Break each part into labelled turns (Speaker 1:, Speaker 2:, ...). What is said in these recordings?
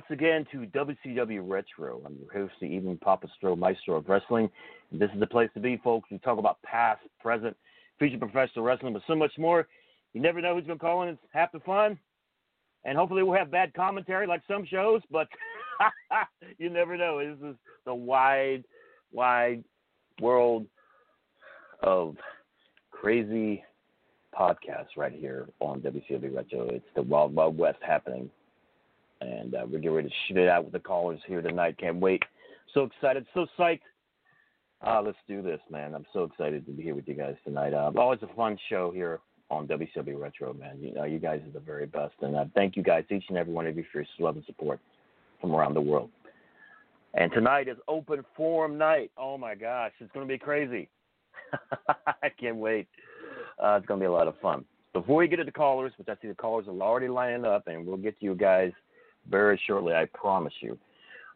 Speaker 1: Once again to WCW Retro. I'm your host, the Evening Papa Stro Maestro of Wrestling. And this is the place to be, folks. We talk about past, present, future professional wrestling, but so much more. You never know who's going to call in. It's half the fun. And hopefully we'll have bad commentary like some shows, but you never know. This is the wide, wide world of crazy podcasts right here on WCW Retro. It's the Wild Wild West happening. And uh, we're getting ready to shoot it out with the callers here tonight. Can't wait. So excited, so psyched. Uh, let's do this, man. I'm so excited to be here with you guys tonight. Uh, always a fun show here on WCW Retro, man. You know, you guys are the very best. And uh, thank you guys, each and every one of you, for your love and support from around the world. And tonight is open forum night. Oh my gosh, it's going to be crazy. I can't wait. Uh, it's going to be a lot of fun. Before we get to the callers, which I see the callers are already lining up, and we'll get to you guys very shortly, I promise you.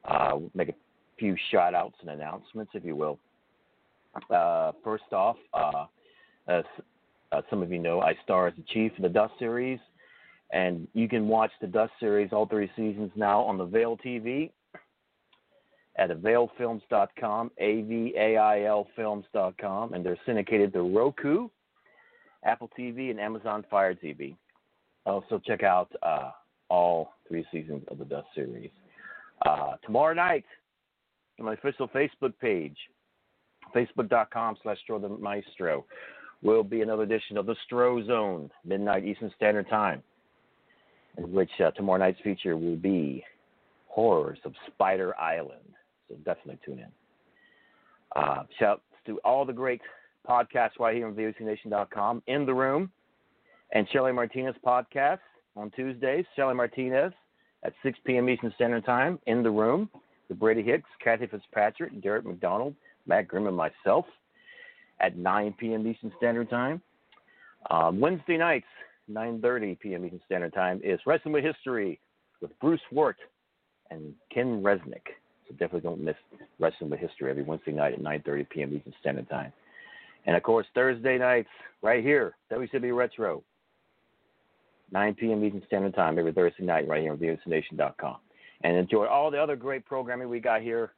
Speaker 1: Uh, make a few shout outs and announcements, if you will. Uh, first off, uh, as uh, some of you know, I star as the chief in the Dust series, and you can watch the Dust series, all three seasons now on the Avail TV at availfilms.com, A-V-A-I-L films.com, and they're syndicated to Roku, Apple TV, and Amazon Fire TV. Also, check out uh, all three seasons of the Dust series. Uh, tomorrow night, on my official Facebook page, facebook.com slash the Maestro, will be another edition of the Stro Zone, midnight Eastern Standard Time, in which uh, tomorrow night's feature will be Horrors of Spider Island. So definitely tune in. Uh, shout to all the great podcasts right here on VOCNation.com. In the Room and Shelly Martinez podcast on Tuesdays. Shelly Martinez at 6 p.m. Eastern Standard Time. In the Room with Brady Hicks, Kathie Fitzpatrick, Derek McDonald, Matt Grimm, and myself at 9 p.m. Eastern Standard Time. Um, Wednesday nights, 9.30 p.m. Eastern Standard Time, is Wrestling with History with Bruce Wirt and Ken Resnick. So definitely don't miss Wrestling with History every Wednesday night at 9.30 p.m. Eastern Standard Time. And, of course, Thursday nights right here, WCW Retro, 9 p.m. Eastern Standard Time every Thursday night right here on VOCNation.com. And enjoy all the other great programming we got here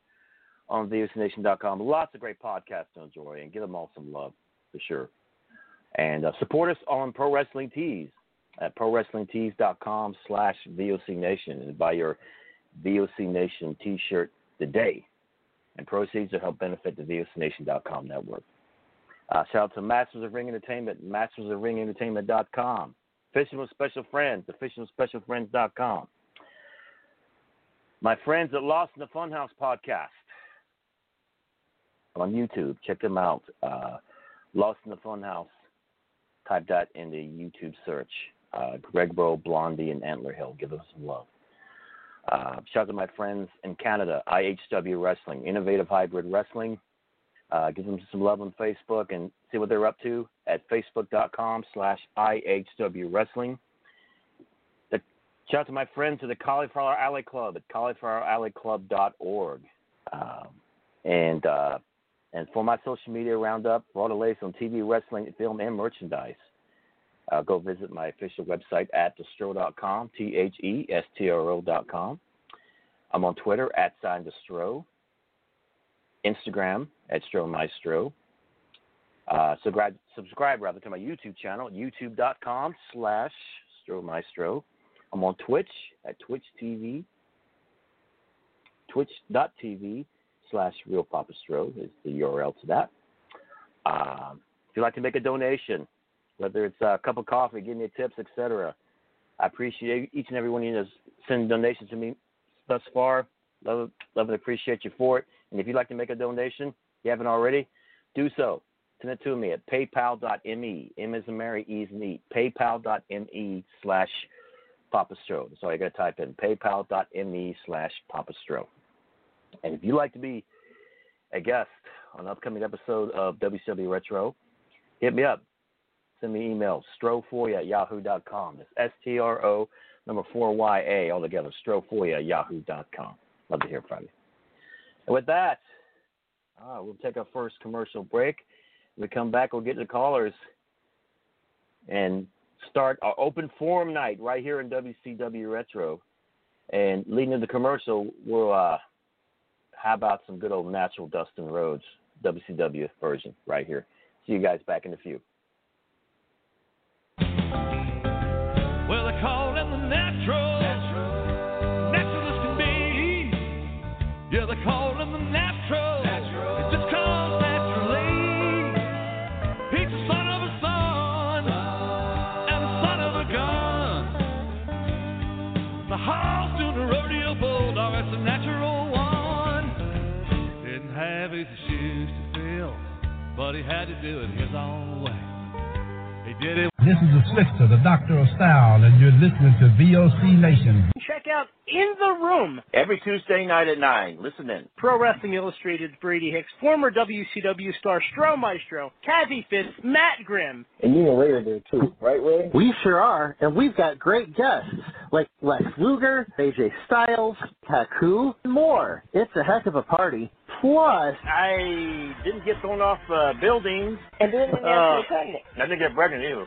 Speaker 1: on VOCNation.com. Lots of great podcasts to enjoy and give them all some love for sure. And uh, support us on Pro Wrestling Tees at ProWrestlingTees.com slash VOCNation and buy your VOC Nation t-shirt today. And proceeds will help benefit the VOCNation.com network. Uh, shout out to Masters of Ring Entertainment, mastersofringentertainment.com. Fishing with Special Friends, fishingwithspecialfriends.com. My friends at Lost in the Funhouse podcast on YouTube. Check them out. Uh, Lost in the Funhouse. Type that in the YouTube search. Uh, Greg Bro, Blondie, and Antler Hill. Give them some love. Uh, shout out to my friends in Canada, IHW Wrestling, Innovative Hybrid Wrestling. Uh, give them some love on Facebook and see what they're up to at facebook.com slash IHW Wrestling. Shout out to my friends at the Cauliflower Alley Club at caulifloweralleyclub.org. Um, and uh, and for my social media roundup, for all the latest on TV, wrestling, film, and merchandise, uh, go visit my official website at thestro.com, T H E S T R O.com. I'm on Twitter at sign Destro, Instagram at Stro Maestro. Uh, subscribe, subscribe rather to my YouTube channel, youtube.com slash Stro Maestro. I'm on Twitch at Twitch TV, twitch.tv slash Real Papa Stro is the URL to that. Um, if you'd like to make a donation, whether it's a cup of coffee, give me tips, etc., I appreciate each and every one of you that's sending donations to me thus far. Love, love and appreciate you for it. And if you'd like to make a donation, if you haven't already, do so. Send it to me at paypal.me. M is Mary, E is in. Paypal.me slash Papastro. That's all you got to type in. Paypal.me slash Papastro. And if you'd like to be a guest on an upcoming episode of WCW Retro, hit me up. Send me an email, strofoya at yahoo.com. That's S T R O number 4YA all together, strofoya at yahoo.com. Love to hear from you. And with that, uh, we'll take our first commercial break. When we come back, we'll get to the callers and start our open forum night right here in WCW Retro. And leading into the commercial, we'll uh, how about some good old natural Dustin Rhodes WCW version right here. See you guys back in a few.
Speaker 2: Ah.
Speaker 3: This is the Slickster, the Doctor of Style, and you're listening to VOC Nation.
Speaker 4: Check out In the Room,
Speaker 1: Every Tuesday night at 9. Listen in.
Speaker 4: Pro Wrestling Illustrated's Brady Hicks, former WCW star Stro Maestro, Kathie Fitz, Matt Grimm.
Speaker 5: And you and Ray are there too, right, Ray?
Speaker 6: We sure are, and we've got great guests like Lex Luger, AJ Styles, Taku, and more. It's a heck of a party. Plus,
Speaker 1: I didn't get thrown off uh, buildings.
Speaker 5: And then when
Speaker 1: Uh. I didn't get pregnant either.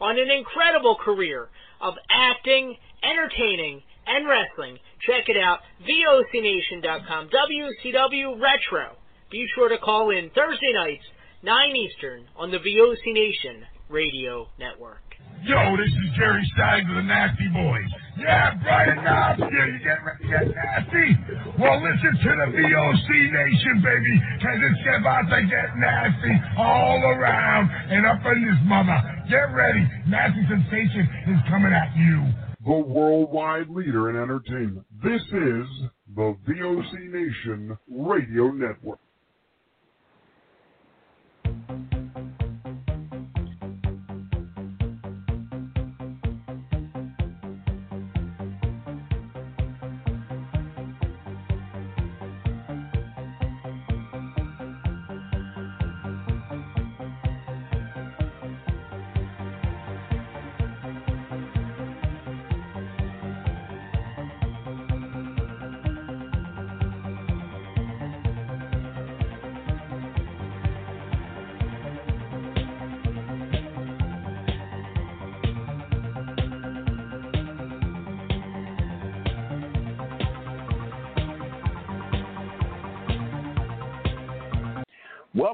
Speaker 4: on an incredible career of acting, entertaining, and wrestling. Check it out, VOCNation.com, WCW Retro. Be sure to call in Thursday nights, 9 Eastern, on the VOC Nation Radio Network.
Speaker 7: Yo, this is Jerry Stein of the Nasty Boys. Yeah, Brian Knobbs here. You get ready to get nasty? Well, listen to the VOC Nation, baby, because it's about to get nasty all around and up in this mother. Get ready. Nasty Sensation is coming at you.
Speaker 8: The worldwide leader in entertainment. This is the VOC Nation Radio Network.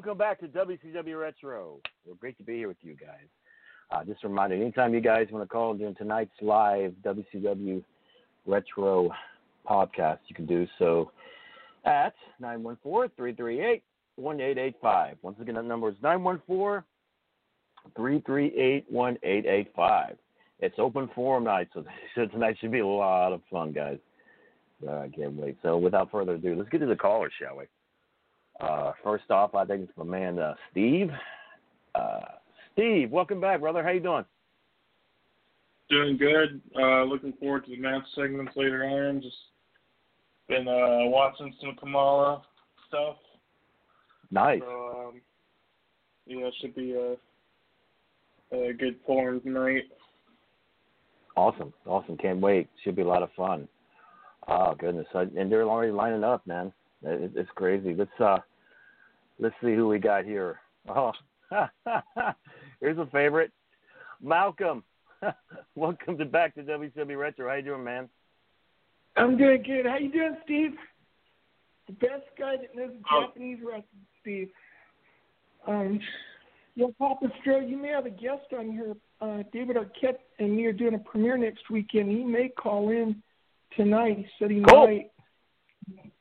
Speaker 1: Welcome back to WCW Retro. We're great to be here with you guys. Uh, just a reminder, anytime you guys want to call during tonight's live WCW Retro podcast, you can do so at 914-338-1885. Once again, that number is 914-338-1885. It's open forum night, so tonight should be a lot of fun, guys. Uh, I can't wait. So without further ado, let's get to the callers, shall we? Uh, first off, I think it's my man uh, Steve. Uh, Steve, welcome back, brother. How you doing?
Speaker 9: Doing good. Uh, looking forward to the match segments later on. Just been uh, watching some Kamala stuff.
Speaker 1: Nice.
Speaker 9: So, um, yeah, it should be a, a good forum tonight.
Speaker 1: Awesome, awesome. Can't wait. Should be a lot of fun. Oh goodness, and they're already lining up, man. It's crazy. Let's uh, let's see who we got here. Oh, here's a favorite, Malcolm. Welcome to back to WCW Retro. How you doing, man?
Speaker 10: I'm doing good. How you doing, Steve? The best guy that knows Japanese wrestling, Steve. Um, yo, Papa Stro, you may have a guest on here. Uh, David Arquette and me are doing a premiere next weekend. He may call in tonight. He said he
Speaker 1: cool.
Speaker 10: might.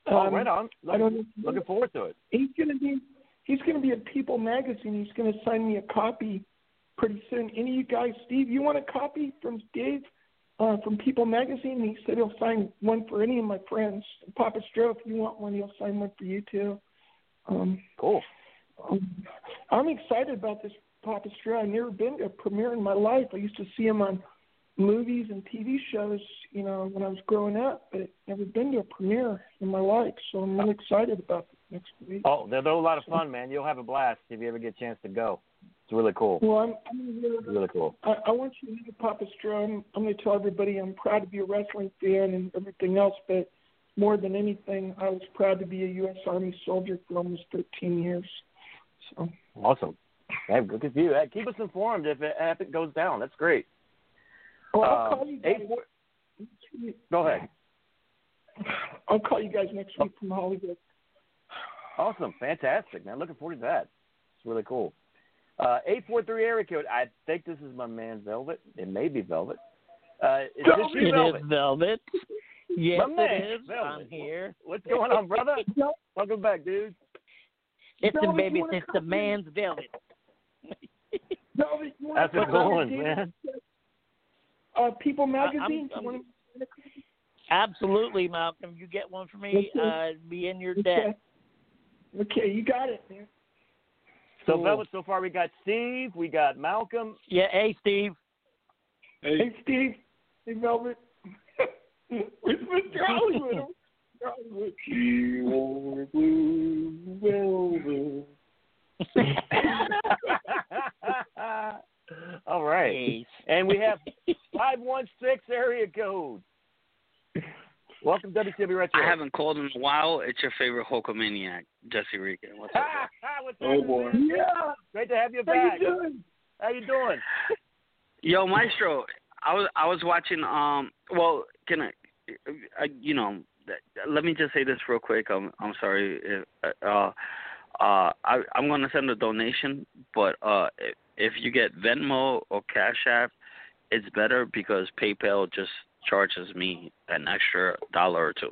Speaker 1: Oh,
Speaker 10: Um,
Speaker 1: right on.
Speaker 10: I don't know.
Speaker 1: Looking forward to it.
Speaker 10: He's gonna be he's gonna be at People Magazine. He's gonna sign me a copy pretty soon. Any of you guys, Steve, you want a copy from Dave uh, from People Magazine? He said he'll sign one for any of my friends. Papa Stro, if you want one, he'll sign one for you too. Um,
Speaker 1: cool.
Speaker 10: Um, I'm excited about this Papa Stro. I've never been to a premiere in my life. I used to see him on movies and TV shows, you know, when I was growing up, but never been to a premiere in my life. So I'm really excited about the next week.
Speaker 1: Oh, they're, they're a lot of fun, man. You'll have a blast if you ever get a chance to go. It's really cool.
Speaker 10: Well, I'm, I'm.
Speaker 1: It's really cool.
Speaker 10: I, I want you to know, Papa Stro, I'm, I'm going to tell everybody I'm proud to be a wrestling fan and everything else, but more than anything, I was proud to be a U.S. Army soldier for almost 13 years. So
Speaker 1: Awesome. Hey, good for you. Hey, keep us informed if it, if it goes down. That's great.
Speaker 10: Well, I'll
Speaker 1: Um,
Speaker 10: call you guys
Speaker 1: eight-
Speaker 10: next week.
Speaker 1: Go ahead.
Speaker 10: I'll call you guys next week from Hollywood.
Speaker 1: Awesome. Fantastic, man. Looking forward to that. It's really cool. Uh, 843 area code. I think this is my man Velvet. It may be Velvet. Uh, is this you,
Speaker 11: It
Speaker 1: Velvet?
Speaker 11: is Velvet. Yes,
Speaker 1: My man,
Speaker 11: it is.
Speaker 1: Velvet.
Speaker 11: I'm here.
Speaker 1: What's going on, brother? Welcome back, dude.
Speaker 11: Listen,
Speaker 10: Velvet,
Speaker 11: baby, it's the man's Velvet.
Speaker 10: Velvet, you want
Speaker 1: That's
Speaker 10: to
Speaker 1: a good one, man.
Speaker 10: Uh, People
Speaker 11: I'm-
Speaker 10: Magazine.
Speaker 11: I'm-
Speaker 10: you want to
Speaker 11: Absolutely, Malcolm. You get one for me.
Speaker 10: Okay.
Speaker 11: Uh, be in your debt.
Speaker 10: Okay, you got it, man.
Speaker 1: So,
Speaker 11: Cool.
Speaker 1: Velvet, so far we got Steve, we got Malcolm.
Speaker 11: Yeah. Hey, Steve.
Speaker 10: Hey, Steve. Hey, Velvet. Where's Mr. Hollywood? Mr. Hollywood. Your blue velvet.
Speaker 1: All right.
Speaker 11: Yes.
Speaker 1: And we have 516 area code. Welcome, WCW Retro.
Speaker 12: I haven't called in a while. It's your favorite Hulkamaniac, Jesse Regan. What's up?
Speaker 1: What's
Speaker 12: Oh,
Speaker 1: up,
Speaker 12: boy.
Speaker 10: Yeah.
Speaker 1: Great to have you back.
Speaker 10: How
Speaker 1: back.
Speaker 10: you doing?
Speaker 1: How you doing?
Speaker 12: Yo, Maestro, I was I was watching. Um, well, can I, I you know, let me just say this real quick. I'm I'm sorry. If, uh, uh, I I'm gonna send a donation, but uh, if, if you get Venmo or Cash App, it's better because PayPal just charges me an extra dollar or two.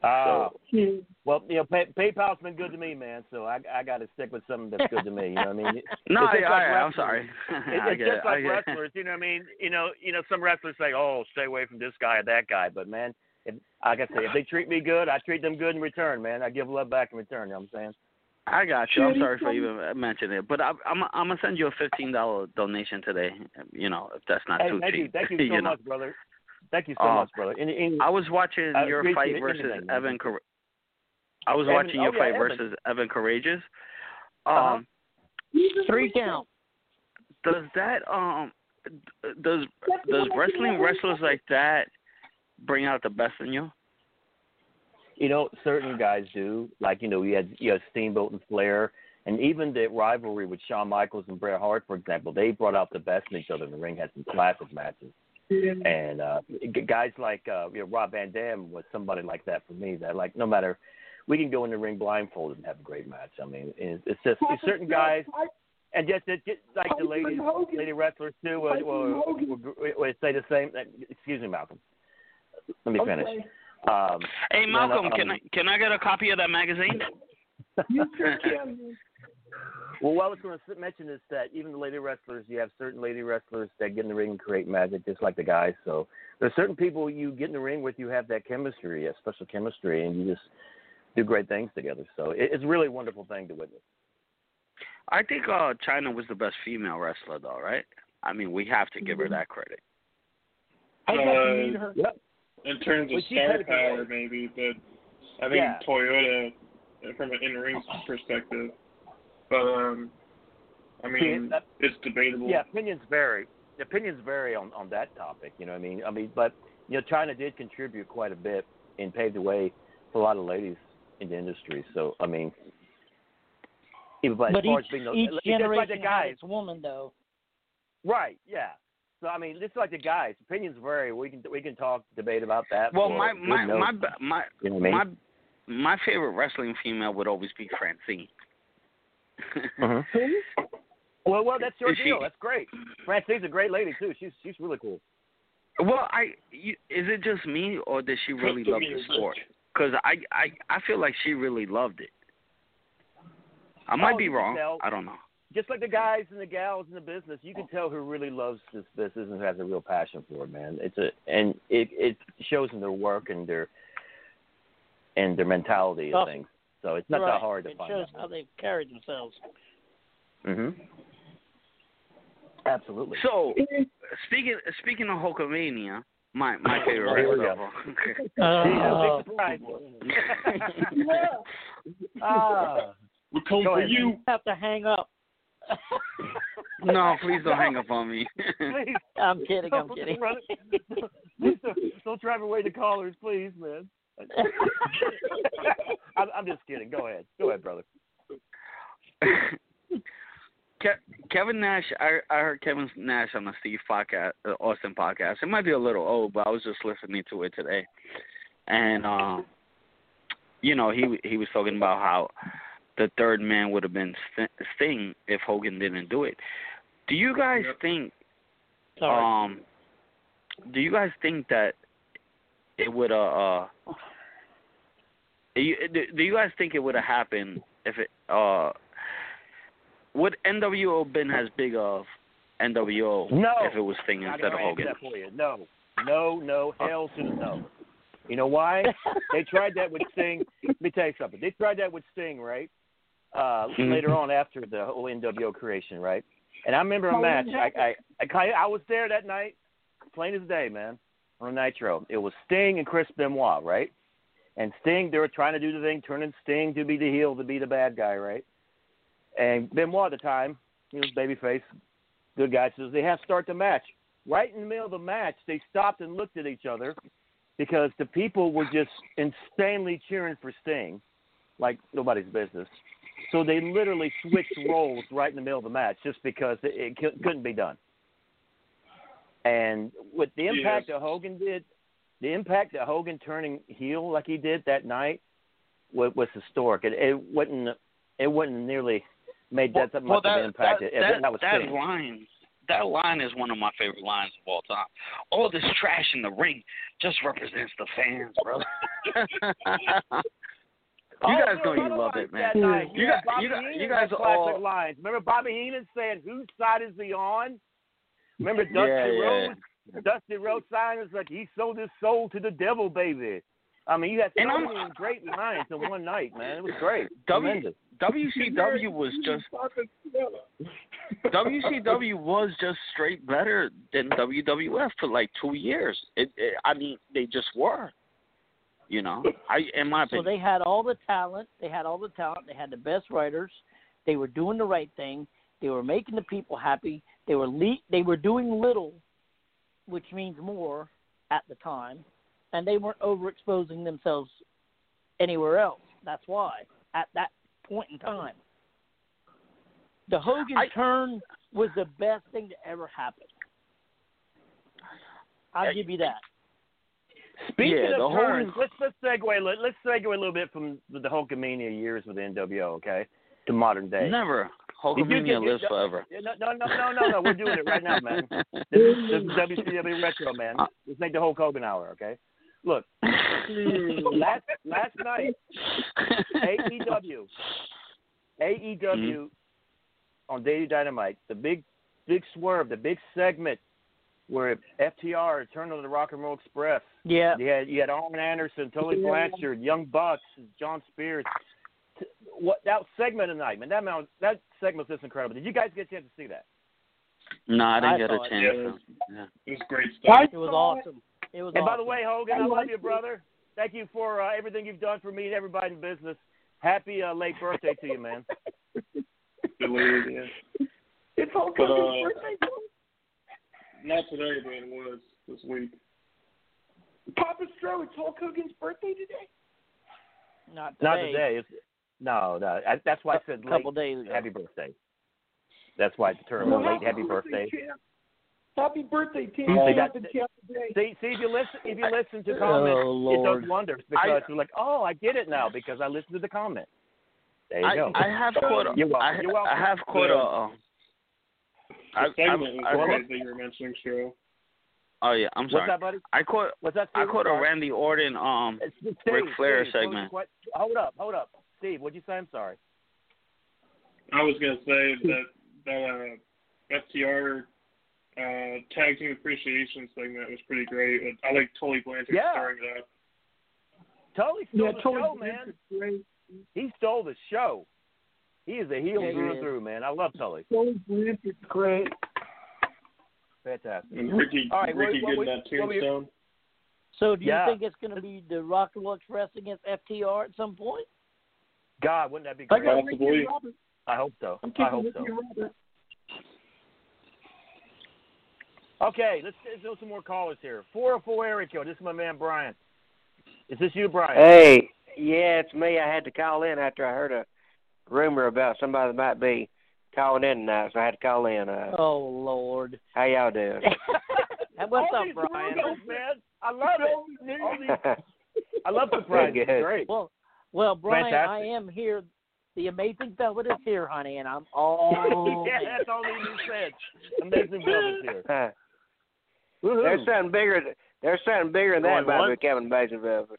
Speaker 1: Uh, well, you know, pay, PayPal's been good to me, man. So I I got to stick with something that's good to me. You know what I mean?
Speaker 12: No, I,
Speaker 1: like
Speaker 12: I, I'm
Speaker 1: wrestlers.
Speaker 12: sorry.
Speaker 1: It's,
Speaker 12: I
Speaker 1: it's
Speaker 12: get
Speaker 1: just
Speaker 12: it.
Speaker 1: like
Speaker 12: I get it.
Speaker 1: wrestlers, you know what I mean? You know, you know, some wrestlers say, "Oh, stay away from this guy or that guy," but man, if, like I say, if they treat me good, I treat them good in return, man. I give love back in return. You know what I'm saying?
Speaker 12: I got you. I'm sorry for even mentioning it, but I, I'm I'm gonna send you a fifteen dollar donation today. You know, if that's not
Speaker 1: hey,
Speaker 12: too
Speaker 1: thank
Speaker 12: cheap.
Speaker 1: you, thank you so
Speaker 12: know.
Speaker 1: much, brother. Thank you so
Speaker 12: Uh,
Speaker 1: much, brother. And, and
Speaker 12: I was watching
Speaker 1: I
Speaker 12: your fight versus
Speaker 1: anything.
Speaker 12: Evan. Cour- I was
Speaker 1: Evan-
Speaker 12: watching
Speaker 1: oh,
Speaker 12: your
Speaker 1: yeah,
Speaker 12: fight
Speaker 1: Evan.
Speaker 12: versus Evan Karagias.
Speaker 1: Uh-huh.
Speaker 12: Um,
Speaker 11: Three count.
Speaker 12: does that um does does wrestling wrestlers like that bring out the best in you?
Speaker 1: You know, certain guys do. Like you know, you had you had Steamboat and Flair, and even the rivalry with Shawn Michaels and Bret Hart, for example, they brought out the best in each other in the ring. Had some classic matches. And uh guys like uh you know, Rob Van Dam was somebody like that for me. That like no matter, we can go in the ring blindfolded and have a great match. I mean, it's, it's just it's certain guys. And just, just, just like the ladies, lady wrestlers too, will, will, will, will say the same. Excuse me, Malcolm. Let me finish.
Speaker 10: Okay.
Speaker 1: Um,
Speaker 12: Hey
Speaker 1: no, no,
Speaker 12: Malcolm, can
Speaker 1: um,
Speaker 12: I can I get a copy of that magazine?
Speaker 10: You sure can.
Speaker 1: Well, what I was going to mention is that even the lady wrestlers, you have certain lady wrestlers that get in the ring and create magic, just like the guys. So there's certain people you get in the ring with, you have that chemistry, a special chemistry, and you just do great things together. So it, it's really a wonderful thing to witness.
Speaker 12: I think uh Chyna was the best female wrestler though, right? I mean, we have to
Speaker 1: Mm-hmm.
Speaker 12: give her that credit.
Speaker 10: I got to meet her.
Speaker 1: Yep.
Speaker 9: In terms of
Speaker 1: Well,
Speaker 9: star
Speaker 1: had good
Speaker 9: power,
Speaker 1: run.
Speaker 9: maybe, but I think
Speaker 1: Yeah.
Speaker 9: Toyota, from an in-ring perspective, but um, I mean,
Speaker 1: that-
Speaker 9: it's debatable.
Speaker 1: Yeah, opinions vary. Opinions vary on, on that topic. You know what I mean? I mean, but you know, Chyna did contribute quite a bit and paved the way for a lot of ladies in the industry. So I mean, even but,
Speaker 11: But
Speaker 1: as far
Speaker 11: each,
Speaker 1: as being the,
Speaker 11: each
Speaker 1: it's just like
Speaker 11: generation
Speaker 1: the
Speaker 11: has
Speaker 1: guys,
Speaker 11: its woman, though.
Speaker 1: right? Yeah. So I mean, it's like the guys. Opinions vary. We can we can talk debate about that.
Speaker 12: Well, my my my my
Speaker 1: You know I
Speaker 12: my
Speaker 1: mean?
Speaker 12: my favorite wrestling female would always be Francine.
Speaker 1: Mhm. Well, well, that's your
Speaker 12: Is she-
Speaker 1: deal. That's great. Francine's a great lady too. She's she's really cool.
Speaker 12: Well, I you, is it just me or does she really love the sport? Because I I I feel like she really loved it. I might
Speaker 1: Oh,
Speaker 12: be wrong.
Speaker 1: tell.
Speaker 12: I don't know.
Speaker 1: Just like the guys and the gals in the business, you can tell who really loves this business and has a real passion for it, man. It's a and it it shows in their work and their and their mentality
Speaker 11: Oh,
Speaker 1: of things. So it's not
Speaker 11: right.
Speaker 1: that hard to
Speaker 11: It
Speaker 1: find It
Speaker 11: shows
Speaker 1: out.
Speaker 11: how they've carried themselves.
Speaker 1: Mhm. Absolutely.
Speaker 12: So speaking speaking of Hulkamania, my my favorite
Speaker 1: Oh, here we
Speaker 12: wrestler.
Speaker 1: go.
Speaker 12: Okay.
Speaker 11: Uh,
Speaker 1: big surprise. Ah.
Speaker 9: We're coming for
Speaker 1: ahead,
Speaker 9: you.
Speaker 11: have to hang up.
Speaker 12: No, please don't hang up on me.
Speaker 1: Please.
Speaker 11: I'm kidding. I'm kidding.
Speaker 1: Please don't, don't drive away the callers, please, man. I'm, I'm just kidding. Go ahead. Go ahead, brother.
Speaker 12: Ke- Kevin Nash, I I heard Kevin Nash on the Steve podcast, uh, Austin podcast. It might be a little old, but I was just listening to it today, and uh, you know he he was talking about how the third man would have been Sting if Hogan didn't do it. Do you guys think? Um, do you guys think that it would uh, uh you, do do you guys think it would have happened if it uh would NWO been as big of NWO
Speaker 1: No.
Speaker 12: if it was Sting instead of Hogan?
Speaker 1: that for you. No, no, no, hell to the no. You know why? they tried that with Sting. Let me tell you something. They tried that with Sting, right? Uh,
Speaker 12: Mhm.
Speaker 1: Later on, after the whole NWO creation, right? And I remember a match. I I I, kinda- I was there that night, plain as day, man, on Nitro. It was Sting and Chris Benoit, right? And Sting, they were trying to do the thing, turning Sting to be the heel, to be the bad guy, right? And Benoit at the time, he was babyface, good guy, says they have to start the match. Right in the middle of the match, they stopped and looked at each other because the people were just insanely cheering for Sting, like nobody's business. So they literally switched roles right in the middle of the match just because it, it cou- couldn't be done. And with the impact
Speaker 9: Yes.
Speaker 1: that Hogan did, the impact that Hogan turning heel like he did that night was, was historic. It, it wouldn't it wouldn't nearly made that that much
Speaker 12: well,
Speaker 1: of an impact.
Speaker 12: that,
Speaker 1: if
Speaker 12: that,
Speaker 1: that was
Speaker 12: that
Speaker 1: Sting.
Speaker 12: line, that line is one of my favorite lines of all time. All this trash in the ring just represents the fans, brother. you
Speaker 1: Oh,
Speaker 12: guys know
Speaker 1: no,
Speaker 12: you
Speaker 1: no,
Speaker 12: love it, man.
Speaker 1: that night.
Speaker 12: You
Speaker 1: Yeah,
Speaker 12: got,
Speaker 1: Bobby
Speaker 12: you got, you guys
Speaker 1: had
Speaker 12: all.
Speaker 1: lines. Remember Bobby Heenan saying, "Whose side is he on?" Remember Dusty
Speaker 12: Yeah, yeah.
Speaker 1: Rhodes? Dusty Rhodes sign is like he sold his soul to the devil, baby. I mean, you had so
Speaker 12: And I'm-
Speaker 1: many great lines in one night, man. It was great.
Speaker 12: W- WCW was just WCW was just straight better than WWF for like two years. It, it, I mean, they just were. You know, I in my opinion.
Speaker 11: So they had all the talent. They had all the talent. They had the best writers. They were doing the right thing. They were making the people happy. They were le- They were doing little, which means more at the time, and they weren't overexposing themselves anywhere else. That's why at that point in time, the Hogan turn was the best thing to ever happen. I'll give you that.
Speaker 1: Speaking
Speaker 12: Yeah, the
Speaker 1: of
Speaker 12: whole-
Speaker 1: turns, let's let's segue let- let's segue a little bit from the, the Hulkamania years with the NWO, okay, to modern day.
Speaker 12: Never. Hulkamania lives forever.
Speaker 1: No, no, no, no, no, no. We're doing it right now, man. This is, this is WCW Retro, man. Let's make the Hulk Hogan hour, okay? Look, last last night, AEW, AEW
Speaker 12: Mm-hmm.
Speaker 1: on Daily Dynamite, the big big swerve, the big segment where FTR turned on the Rock and Roll Express.
Speaker 11: Yeah.
Speaker 1: You had you had Arn Anderson, Tully
Speaker 11: Yeah.
Speaker 1: Blanchard, Young Bucks, Shawn Spears. What that segment tonight, man? That amount, that segment was just incredible. Did you guys get a chance to see that?
Speaker 12: No, I didn't
Speaker 11: I
Speaker 12: get a
Speaker 11: saw it.
Speaker 12: chance.
Speaker 9: Yeah.
Speaker 12: to- yeah.
Speaker 9: It was great stuff.
Speaker 11: It was awesome. It was
Speaker 1: And by the way, Hogan, I love you, brother. Thank you for uh, everything you've done for me and everybody in business. Happy uh, late birthday to you, man.
Speaker 10: It's Hulk Hogan's
Speaker 9: uh,
Speaker 10: birthday.
Speaker 9: Not today, but it was this week.
Speaker 10: Papa Stro, it's Hulk Hogan's birthday today.
Speaker 11: Not today.
Speaker 1: Not today. It's, no, no. I, that's why I said late.
Speaker 11: couple days ago.
Speaker 1: Happy birthday. That's why it's term
Speaker 10: Well,
Speaker 1: late.
Speaker 10: happy
Speaker 1: Happy birthday.
Speaker 10: champ. Happy birthday, Team
Speaker 1: See,
Speaker 10: Champ
Speaker 1: that-
Speaker 10: today.
Speaker 1: See, see if you listen, if you listen to oh, comments,
Speaker 12: Oh,
Speaker 1: it
Speaker 12: Lord.
Speaker 1: does wonders because you're like, oh, I get it now because I listened to the comment. There you
Speaker 12: I,
Speaker 1: go.
Speaker 12: I have uh, caught. A,
Speaker 1: You're welcome.
Speaker 12: I,
Speaker 1: You're welcome.
Speaker 12: I have caught a. I,
Speaker 9: segment
Speaker 12: I,
Speaker 9: was
Speaker 12: I,
Speaker 9: great that you were mentioning, Cheryl.
Speaker 12: oh yeah, I'm
Speaker 1: What's
Speaker 12: sorry.
Speaker 1: that, buddy?
Speaker 12: I caught.
Speaker 1: What's that?
Speaker 12: I caught a
Speaker 1: Sorry.
Speaker 12: Randy Orton um
Speaker 1: It's- it's
Speaker 12: Ric Flair
Speaker 1: Steve,
Speaker 12: segment.
Speaker 1: the Hold up, hold up, Steve. What'd you say? I'm sorry.
Speaker 9: I was gonna say that that uh, FTR uh, tag team appreciation segment was pretty great. I like Tully Blanchard
Speaker 1: Yeah.
Speaker 9: starring it up.
Speaker 1: Totally stole
Speaker 10: Yeah,
Speaker 1: the
Speaker 10: Tully
Speaker 1: show, man.
Speaker 10: great.
Speaker 1: He stole the show. He is a heel
Speaker 11: Yeah,
Speaker 1: through and through, man. I love Tully.
Speaker 10: Tully Blanchard's great.
Speaker 1: Fantastic.
Speaker 9: And Ricky,
Speaker 1: All right, what-
Speaker 9: Ricky
Speaker 1: what
Speaker 9: getting
Speaker 1: we-
Speaker 9: that
Speaker 1: what
Speaker 9: tombstone.
Speaker 11: So do you
Speaker 1: Yeah.
Speaker 11: think it's going to be the Rock and Roll Express against FTR at some point?
Speaker 1: God, wouldn't that be
Speaker 10: I
Speaker 1: great?
Speaker 10: got Ricky and
Speaker 1: I hope so.
Speaker 10: I'm
Speaker 1: I hope
Speaker 10: Ricky
Speaker 1: so.
Speaker 10: Robert.
Speaker 1: Okay, let's, let's do some more callers here. 404 area code. This is my man Brian. Is this you, Brian?
Speaker 13: Hey, yeah, it's me. I had to call in after I heard a rumor about somebody that might be calling in tonight, so I had to call in. Uh,
Speaker 11: Oh Lord.
Speaker 13: how y'all doing?
Speaker 11: What's
Speaker 1: All
Speaker 11: up,
Speaker 1: these
Speaker 11: Brian?
Speaker 1: rumors, man. I love it. All these- I love surprises.
Speaker 13: Good.
Speaker 1: It's great.
Speaker 11: Well, well, Brian, I am here. The amazing velvet is here, honey, and I'm all
Speaker 1: yeah,
Speaker 11: in.
Speaker 1: that's all you said. Amazing Velvet's here.
Speaker 13: Uh,
Speaker 1: Woohoo.
Speaker 13: there's something bigger. There's something bigger than that
Speaker 1: Going
Speaker 13: about
Speaker 1: once?
Speaker 13: becoming Amazing Velvet.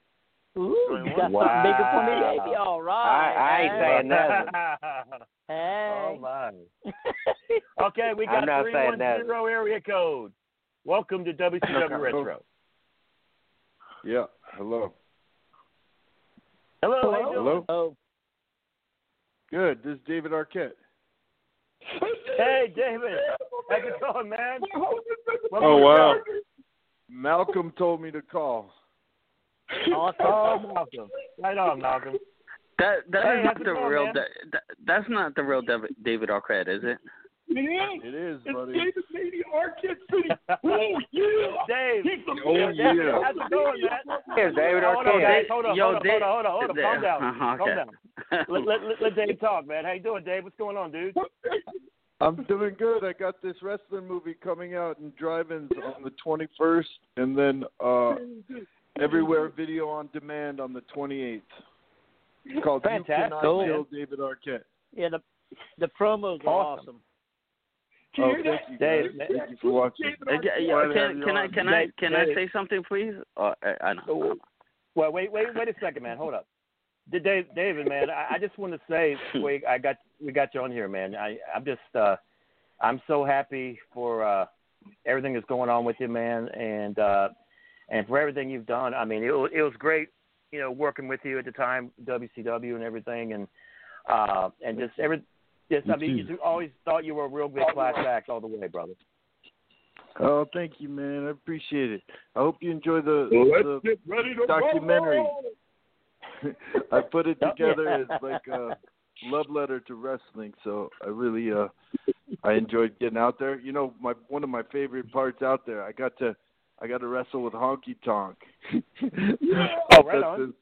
Speaker 11: Ooh, you got
Speaker 1: Wow.
Speaker 11: something bigger for me, baby. All right.
Speaker 13: I, I ain't
Speaker 11: hey.
Speaker 13: saying nothing.
Speaker 11: Hey.
Speaker 1: Oh my. Okay, we got
Speaker 13: not
Speaker 1: three
Speaker 13: saying
Speaker 1: one
Speaker 13: that.
Speaker 1: zero area code. Welcome to WCW Retro.
Speaker 14: Yeah. Hello.
Speaker 1: Hello. How you?
Speaker 14: Hello.
Speaker 11: Oh,
Speaker 14: Good. This is David Arquette.
Speaker 1: Hey, David. How's it going, man? Welcome
Speaker 14: Oh wow. Malcolm told me to call.
Speaker 1: Oh, Malcolm. Right on, Malcolm.
Speaker 12: That that
Speaker 1: Hey,
Speaker 12: is not the
Speaker 1: going,
Speaker 12: real. Da- that, that's not the real David, David Arquette, is it?
Speaker 10: It is.
Speaker 14: It is,
Speaker 10: It's
Speaker 14: buddy.
Speaker 10: David Beatty, Arquette City. Oh, yeah.
Speaker 1: Dave.
Speaker 10: He's the
Speaker 14: Oh,
Speaker 10: man.
Speaker 14: yeah.
Speaker 1: How's it going, man?
Speaker 13: Here's David
Speaker 1: Hold on,
Speaker 13: Arquette.
Speaker 1: guys. Hold on,
Speaker 12: Yo,
Speaker 1: hold on,
Speaker 12: Dave-
Speaker 1: hold on, hold on, hold on. Calm down.
Speaker 12: Uh-huh,
Speaker 1: Calm down. Let, let, let, let Dave talk, man. How you doing, Dave? What's going on, dude?
Speaker 14: I'm doing good. I got this wrestling movie coming out in drive-ins on the 21st, and then uh everywhere video on demand on the 28th. It's called You
Speaker 1: Fantastic.
Speaker 14: Cannot Kill David Arquette.
Speaker 11: yeah. The the promos are
Speaker 1: Awesome.
Speaker 11: awesome.
Speaker 14: Oh, thank you,
Speaker 1: Dave.
Speaker 14: Thank you for watching.
Speaker 12: Yeah, yeah,
Speaker 14: Glad to have
Speaker 12: can
Speaker 14: you
Speaker 12: can I can I
Speaker 1: Dave-
Speaker 12: can I say something, please? Uh, I, I know.
Speaker 1: Well, wait, wait, wait a second, man. Hold up. Did Dave, David, man, I, I just want to say, we, I got, we got you on here, man. I, I'm just, uh, I'm so happy for uh, everything that's going on with you, man, and uh, and for everything you've done. I mean, it, wa- it was great, you know, working with you at the time, WCW and everything, and uh, and just every, just I mean,
Speaker 14: You too.
Speaker 1: you always thought you were a real good class act all the way, brother.
Speaker 14: Oh, thank you, man. I appreciate it. I hope you enjoy the,
Speaker 10: Let's
Speaker 14: the
Speaker 10: ready to
Speaker 14: documentary. I put it together
Speaker 1: yeah.
Speaker 14: as like a love letter to wrestling. So I really uh I enjoyed getting out there. You know, my one of my favorite parts out there. I got to I got to wrestle with Honky Tonk.
Speaker 1: Oh, right
Speaker 14: At
Speaker 1: on.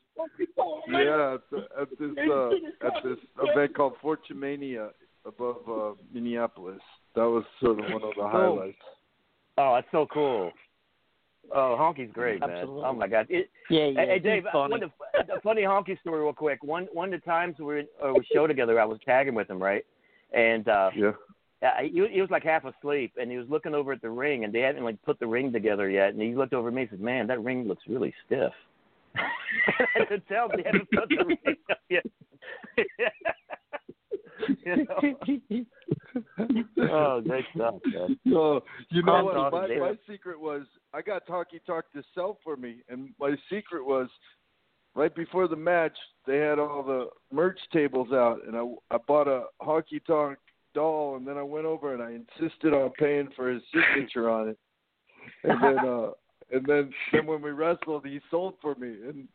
Speaker 14: yeah, at, at this uh at this event called Fortune Mania above uh Minneapolis. That was sort of one of the highlights.
Speaker 1: Oh, that's so cool. Oh, Honky's great, man.
Speaker 11: Absolutely.
Speaker 1: Oh my God. It,
Speaker 11: Yeah, yeah.
Speaker 1: Hey, hey Dave,
Speaker 11: funny.
Speaker 1: one of the, a funny honky story, real quick. One one of the times we were uh, we show together, I was tagging with him, right? And uh,
Speaker 14: Yeah.
Speaker 1: Uh, he, he was like half asleep, and he was looking over at the ring, and they hadn't like put the ring together yet. And he looked over at me and said, "Man, that ring looks really stiff." I could tell they hadn't put the ring up yet. you know? oh, great stuff, man.
Speaker 14: Oh, you know what? My,
Speaker 1: David.
Speaker 14: my secret was I got Talkie Talk to sell for me, and my secret was right before the match they had all the merch tables out, and I I bought a Honky Tonk doll, and then I went over and I insisted on paying for his signature on it, and then uh and then then when we wrestled, he sold for me, and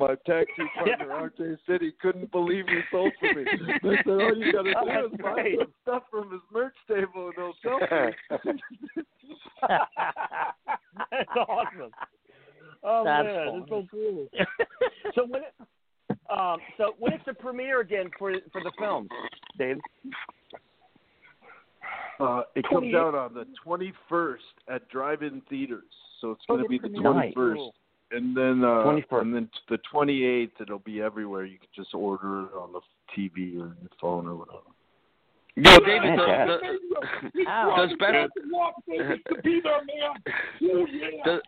Speaker 14: my tag team partner RJ City couldn't believe he sold for me. They said, "All you got to
Speaker 1: Oh,
Speaker 14: do is buy
Speaker 1: great.
Speaker 14: some stuff from his merch table, and they'll sell for you."
Speaker 1: That's awesome. Oh
Speaker 11: That's
Speaker 1: man, that's so cool. so when it, um, so when is the premiere again for for the film, Dave?
Speaker 14: Uh, it comes out on the 21st at drive-in theaters, so it's
Speaker 10: Oh,
Speaker 14: going to be the 21st,
Speaker 1: Nice.
Speaker 14: and then uh,
Speaker 1: 21st.
Speaker 14: and then the 28th it'll be everywhere. You can just order it on the TV or your phone or whatever.
Speaker 12: Yo, David,
Speaker 1: Fantastic.
Speaker 12: does,
Speaker 11: Ow.
Speaker 12: does best
Speaker 10: to be there, man. Oh, yeah.
Speaker 12: does,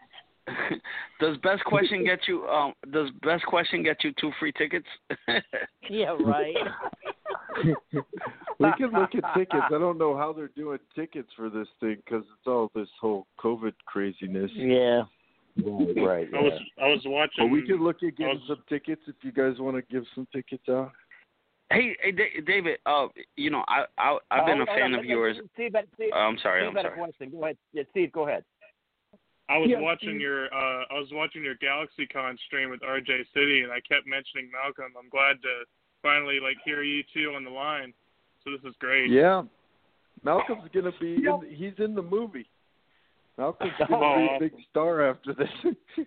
Speaker 12: does best question get you um does best question get you two free tickets?
Speaker 11: yeah, right.
Speaker 14: we can look at tickets. I don't know how they're doing tickets for this thing because it's all this whole COVID craziness.
Speaker 11: Yeah.
Speaker 1: Right.
Speaker 9: I was I was watching.
Speaker 14: But we can look at getting
Speaker 9: was-
Speaker 14: some tickets if you guys want to give some tickets out.
Speaker 12: hey, hey, Da- David. Uh, you know, I I I've been a fan of yours.
Speaker 1: Steve, Steve,
Speaker 12: Oh, I'm sorry.
Speaker 1: Steve
Speaker 12: I'm sorry.
Speaker 1: question. Go ahead. Yeah, Steve, go ahead.
Speaker 9: I was
Speaker 10: Yeah,
Speaker 9: watching your uh I was watching your GalaxyCon stream with RJ City and I kept mentioning Malcolm. I'm glad to finally like hear you two on the line. So this is great.
Speaker 14: Yeah, Malcolm's gonna be. In, he's in the movie. Malcolm's gonna be a big star after this.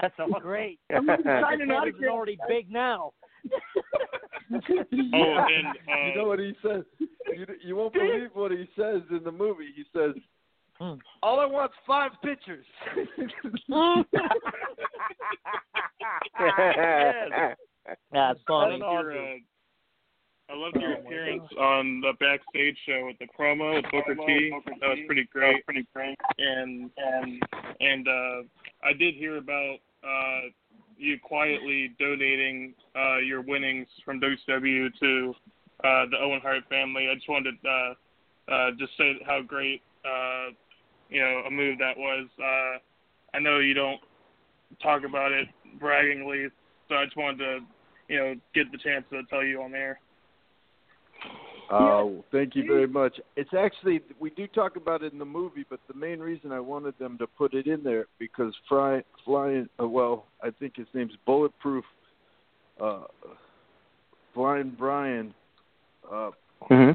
Speaker 11: That's great.
Speaker 10: I'm gonna sign an
Speaker 11: David's
Speaker 10: autograph.
Speaker 11: already big now.
Speaker 9: Oh, and uh,
Speaker 14: you know what he says? You, you won't believe what he says in the movie. He says,
Speaker 11: Hmm.
Speaker 14: "All I want's five pictures."
Speaker 11: That's
Speaker 9: I
Speaker 11: funny.
Speaker 9: loved your, I loved your appearance on the backstage show with the promo with Booker T. That was pretty great. Pretty great. And and and uh, I did hear about uh, you quietly donating uh, your winnings from WCW to uh, the Owen Hart family. I just wanted to uh, uh, just say how great uh, you know a move that was. Uh, I know you don't talk about it braggingly, so I just wanted to you know get the chance to tell you on there.
Speaker 14: Uh, thank you very much. It's actually we do talk about it in the movie, but the main reason I wanted them to put it in there because Fry, Flying, uh, well, I think his name's Bulletproof, uh, Flying Brian. Uh,
Speaker 1: Mm-hmm.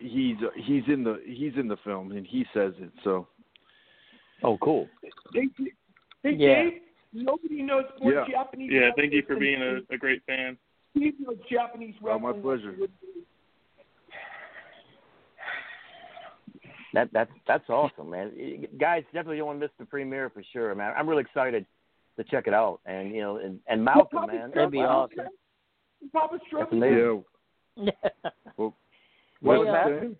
Speaker 14: He's he's in the he's in the film and he says it. So
Speaker 1: Oh, cool.
Speaker 10: Hey, hey
Speaker 11: Yeah.
Speaker 10: Dave, nobody knows more
Speaker 14: Yeah.
Speaker 10: Japanese.
Speaker 9: Yeah, thank you for being a, a great fan.
Speaker 10: Steve knows Japanese
Speaker 14: Oh, my pleasure.
Speaker 1: That that's that's awesome, man. Guys, definitely don't want to miss the premiere for sure, man. I'm really excited to check it out, and you know, and, and Malcolm, man,
Speaker 11: That'd be awesome.
Speaker 10: Papa
Speaker 1: Stro.
Speaker 14: Yeah, well,
Speaker 11: Well,
Speaker 14: what's
Speaker 11: yeah.
Speaker 14: that?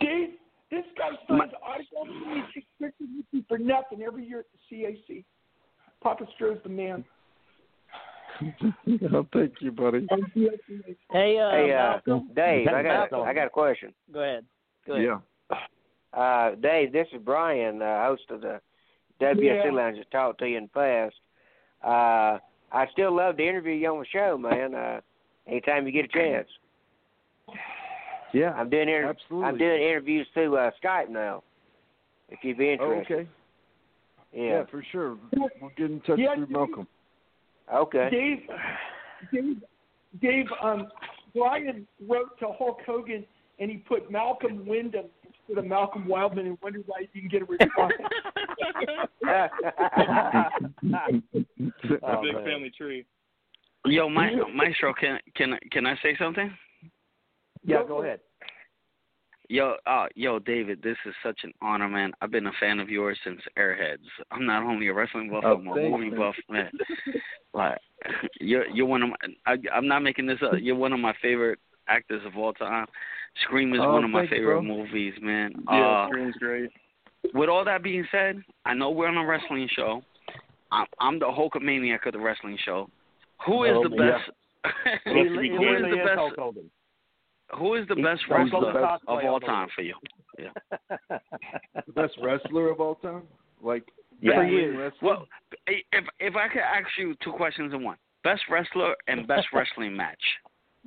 Speaker 10: Dave, this guy signs autographs for me, takes pictures with me for nothing every year at the CAC. Papa Stro's the man.
Speaker 14: oh, thank you, buddy.
Speaker 11: Hey, uh,
Speaker 13: Hey, uh,
Speaker 11: Malcolm.
Speaker 13: Dave, I got
Speaker 11: Malcolm.
Speaker 13: I got a question.
Speaker 11: Go ahead. Go ahead.
Speaker 14: Yeah.
Speaker 13: Uh, Dave, this is Brian, uh, host of the WSC
Speaker 10: Yeah.
Speaker 13: Lounge. To talked to you in the past. Uh, I still love to interview you on the show, man. Uh, anytime you get a chance.
Speaker 14: Yeah,
Speaker 13: I'm doing inter-
Speaker 14: absolutely.
Speaker 13: I'm doing interviews through uh, Skype now. If you'd be
Speaker 14: Oh,
Speaker 13: interested.
Speaker 14: okay.
Speaker 13: Yeah.
Speaker 14: Yeah, for sure. We'll get in touch
Speaker 10: Yeah,
Speaker 14: through Malcolm.
Speaker 13: Okay.
Speaker 10: Dave, Dave, Dave, um, Brian wrote to Hulk Hogan and he put Malcolm Wyndham instead of Malcolm Wildman and wondered why he didn't get a response.
Speaker 9: A
Speaker 1: Oh,
Speaker 9: big
Speaker 1: man.
Speaker 9: family tree.
Speaker 12: Yo, Ma- Maestro, can can can I say something?
Speaker 1: Yeah, go ahead.
Speaker 12: Yo, uh, yo, David, this is such an honor, man. I've been a fan of yours since Airheads. I'm not only a wrestling buff,
Speaker 14: Oh,
Speaker 12: I'm a
Speaker 14: thanks,
Speaker 12: movie buff, man. Like, you're you're one of my. I, I'm not making this up. You're one of my favorite actors of all time. Scream is
Speaker 14: Oh,
Speaker 12: one of my favorite
Speaker 14: bro.
Speaker 12: movies, man.
Speaker 9: Yeah,
Speaker 12: Uh,
Speaker 9: Scream's great.
Speaker 12: with all that being said, I know we're on a wrestling show. I'm, I'm the Hulkamaniac of the wrestling show. Who is
Speaker 1: Oh,
Speaker 12: the
Speaker 1: yeah.
Speaker 12: best?
Speaker 1: He,
Speaker 12: who
Speaker 1: he
Speaker 12: is the
Speaker 1: literally is
Speaker 12: best?
Speaker 1: Hulk Hogan.
Speaker 12: Who is the best
Speaker 1: Hulk
Speaker 12: wrestler
Speaker 1: Hogan
Speaker 12: of all time for you? Yeah.
Speaker 14: Best wrestler of all time? Like
Speaker 1: Yeah.
Speaker 14: ring wrestler?
Speaker 12: Well, if if I could ask you two questions in one: best wrestler and best wrestling match.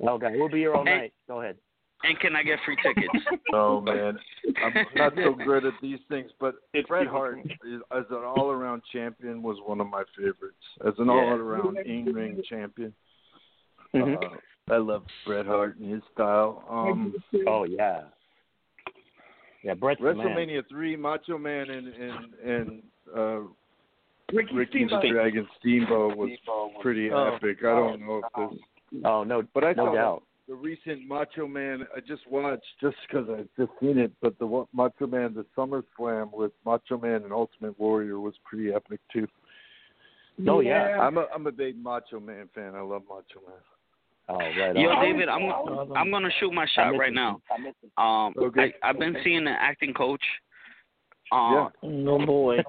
Speaker 1: Okay, we'll be here all
Speaker 12: Hey.
Speaker 1: night. Go ahead.
Speaker 12: And can I get free tickets?
Speaker 14: Oh man, I'm not so good at these things, but
Speaker 9: It's
Speaker 14: Bret Hart is, as an all-around champion was one of my favorites. As an
Speaker 12: Yeah.
Speaker 14: all-around in-ring champion,
Speaker 1: Mhm.
Speaker 14: uh, I love Bret Hart and his style. Um,
Speaker 1: Oh yeah. Yeah, Brett's the man.
Speaker 14: WrestleMania three, Macho Man and and and uh,
Speaker 10: Ricky,
Speaker 14: Ricky the
Speaker 10: Steamboat.
Speaker 14: Dragon Steamboat was pretty
Speaker 11: Oh.
Speaker 14: epic. I don't know if this,
Speaker 1: Oh no,
Speaker 14: but I
Speaker 1: no
Speaker 14: saw
Speaker 1: doubt.
Speaker 14: the recent Macho Man. I just watched just because I just seen it, but the Macho Man, the SummerSlam with Macho Man and Ultimate Warrior was pretty epic too.
Speaker 1: Oh yeah.
Speaker 14: I'm a I'm a big Macho Man fan. I love Macho Man.
Speaker 1: Oh right.
Speaker 12: Yo,
Speaker 1: on.
Speaker 12: David, I'm I'm gonna shoot my shot right now. Um,
Speaker 14: Okay.
Speaker 12: I, I've been seeing the acting coach. Uh,
Speaker 11: No boy.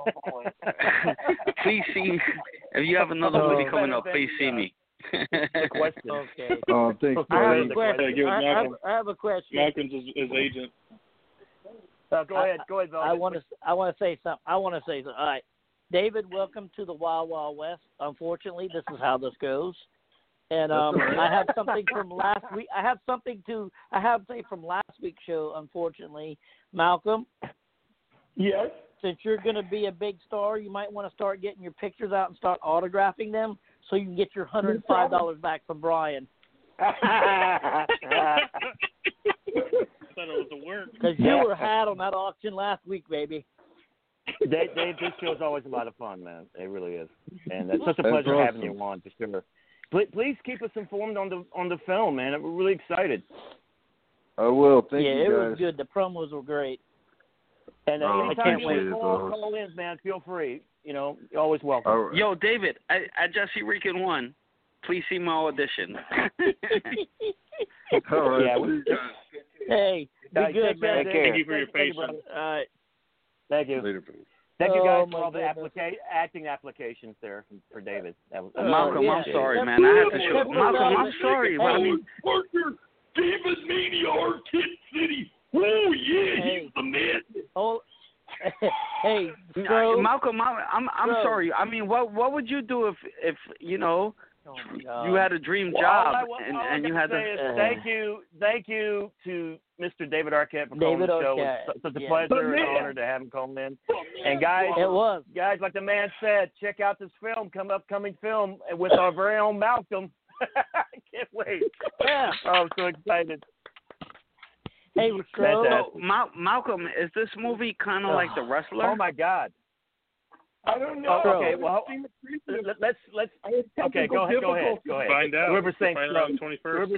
Speaker 12: please see if you have another movie coming up. Please see me.
Speaker 1: The question.
Speaker 11: Okay.
Speaker 14: Oh, thanks,
Speaker 11: I have a question. I, I,
Speaker 9: Malcolm.
Speaker 11: I have a question.
Speaker 9: Malcolm's his, his agent.
Speaker 1: Uh, go ahead. Go ahead,
Speaker 11: I want to. I want to say something. I want to say something. All right, David. Welcome to the Wild Wild West. Unfortunately, this is how this goes. And um,
Speaker 14: That's.
Speaker 11: I have something from last week. I have something to. I have something from last week's show. Unfortunately, Malcolm,
Speaker 10: Yes.
Speaker 11: since you're going to be a big star, you might want to start getting your pictures out and start autographing them so you can get your hundred and five dollars back from Brian.
Speaker 9: thought it was a work.
Speaker 11: Because you were had on that auction last week, baby.
Speaker 1: Dave, Dave, this show is always a lot of fun, man. It really is, and it's such a
Speaker 14: That's
Speaker 1: pleasure having you on for sure. Please, please keep us informed on the on the film, man. We're really excited.
Speaker 14: I will. Thank
Speaker 11: yeah,
Speaker 14: you Yeah,
Speaker 11: it
Speaker 14: guys.
Speaker 11: was good. The promos were great.
Speaker 1: And uh,
Speaker 14: Oh, I
Speaker 1: anytime you
Speaker 14: appreciate
Speaker 1: want
Speaker 14: it,
Speaker 1: to call, call in, man, feel free. You know, you're always welcome.
Speaker 14: All right.
Speaker 12: Yo, David, I, I just Jesse Rican one. Please see my audition.
Speaker 14: All right.
Speaker 1: Yeah,
Speaker 14: see you guys.
Speaker 11: Hey, be good, man.
Speaker 9: Thank you for your patience.
Speaker 11: All right.
Speaker 1: Thank you.
Speaker 14: Later, buddy.
Speaker 1: Thank you
Speaker 11: Oh,
Speaker 1: guys
Speaker 11: my
Speaker 1: for all the applica- acting applications there for, for David. That was,
Speaker 11: Uh,
Speaker 12: Malcolm,
Speaker 11: yeah.
Speaker 12: I'm sorry,
Speaker 11: That's
Speaker 12: man. I have to show.
Speaker 11: That's
Speaker 12: Malcolm. I'm sorry, but I mean,
Speaker 7: Partner, David Mania, Arcade City. Oh, yeah,
Speaker 11: Hey.
Speaker 7: he's the man.
Speaker 11: Oh, hey,
Speaker 12: I-
Speaker 11: Stro.
Speaker 12: Malcolm, I'm I'm, I'm
Speaker 11: Bro.
Speaker 12: sorry. I mean, what what would you do if if you know
Speaker 11: Oh God.
Speaker 12: you um, had a dream
Speaker 1: Well,
Speaker 12: job
Speaker 1: all I, wa-
Speaker 12: and and you
Speaker 1: gotta
Speaker 12: had
Speaker 1: say
Speaker 12: to?
Speaker 1: is thank you, thank you to Mr. David Arquette for calling
Speaker 11: David
Speaker 1: the show.
Speaker 11: Arquette,
Speaker 1: It's such a
Speaker 11: yeah.
Speaker 1: pleasure and honor to have him call in. And guys,
Speaker 11: It was.
Speaker 1: guys, like the man said, check out this film, come upcoming film eh, with our very own Malcolm. I can't wait.
Speaker 11: Yeah.
Speaker 1: Oh, I'm so excited.
Speaker 11: Hey, Stro.
Speaker 1: Fantastic.
Speaker 12: So, Mal- Malcolm, is this movie kind of like The oh, Wrestler?
Speaker 1: Oh my God.
Speaker 10: I don't know.
Speaker 1: Oh, okay, well,
Speaker 10: seen the.
Speaker 1: Let- Let's let's.
Speaker 10: I
Speaker 1: Okay, go ahead. Go ahead. Go ahead.
Speaker 9: Find out.
Speaker 1: Whoever saying
Speaker 9: Find out
Speaker 1: Stro.
Speaker 9: the 21st.
Speaker 1: Whoever,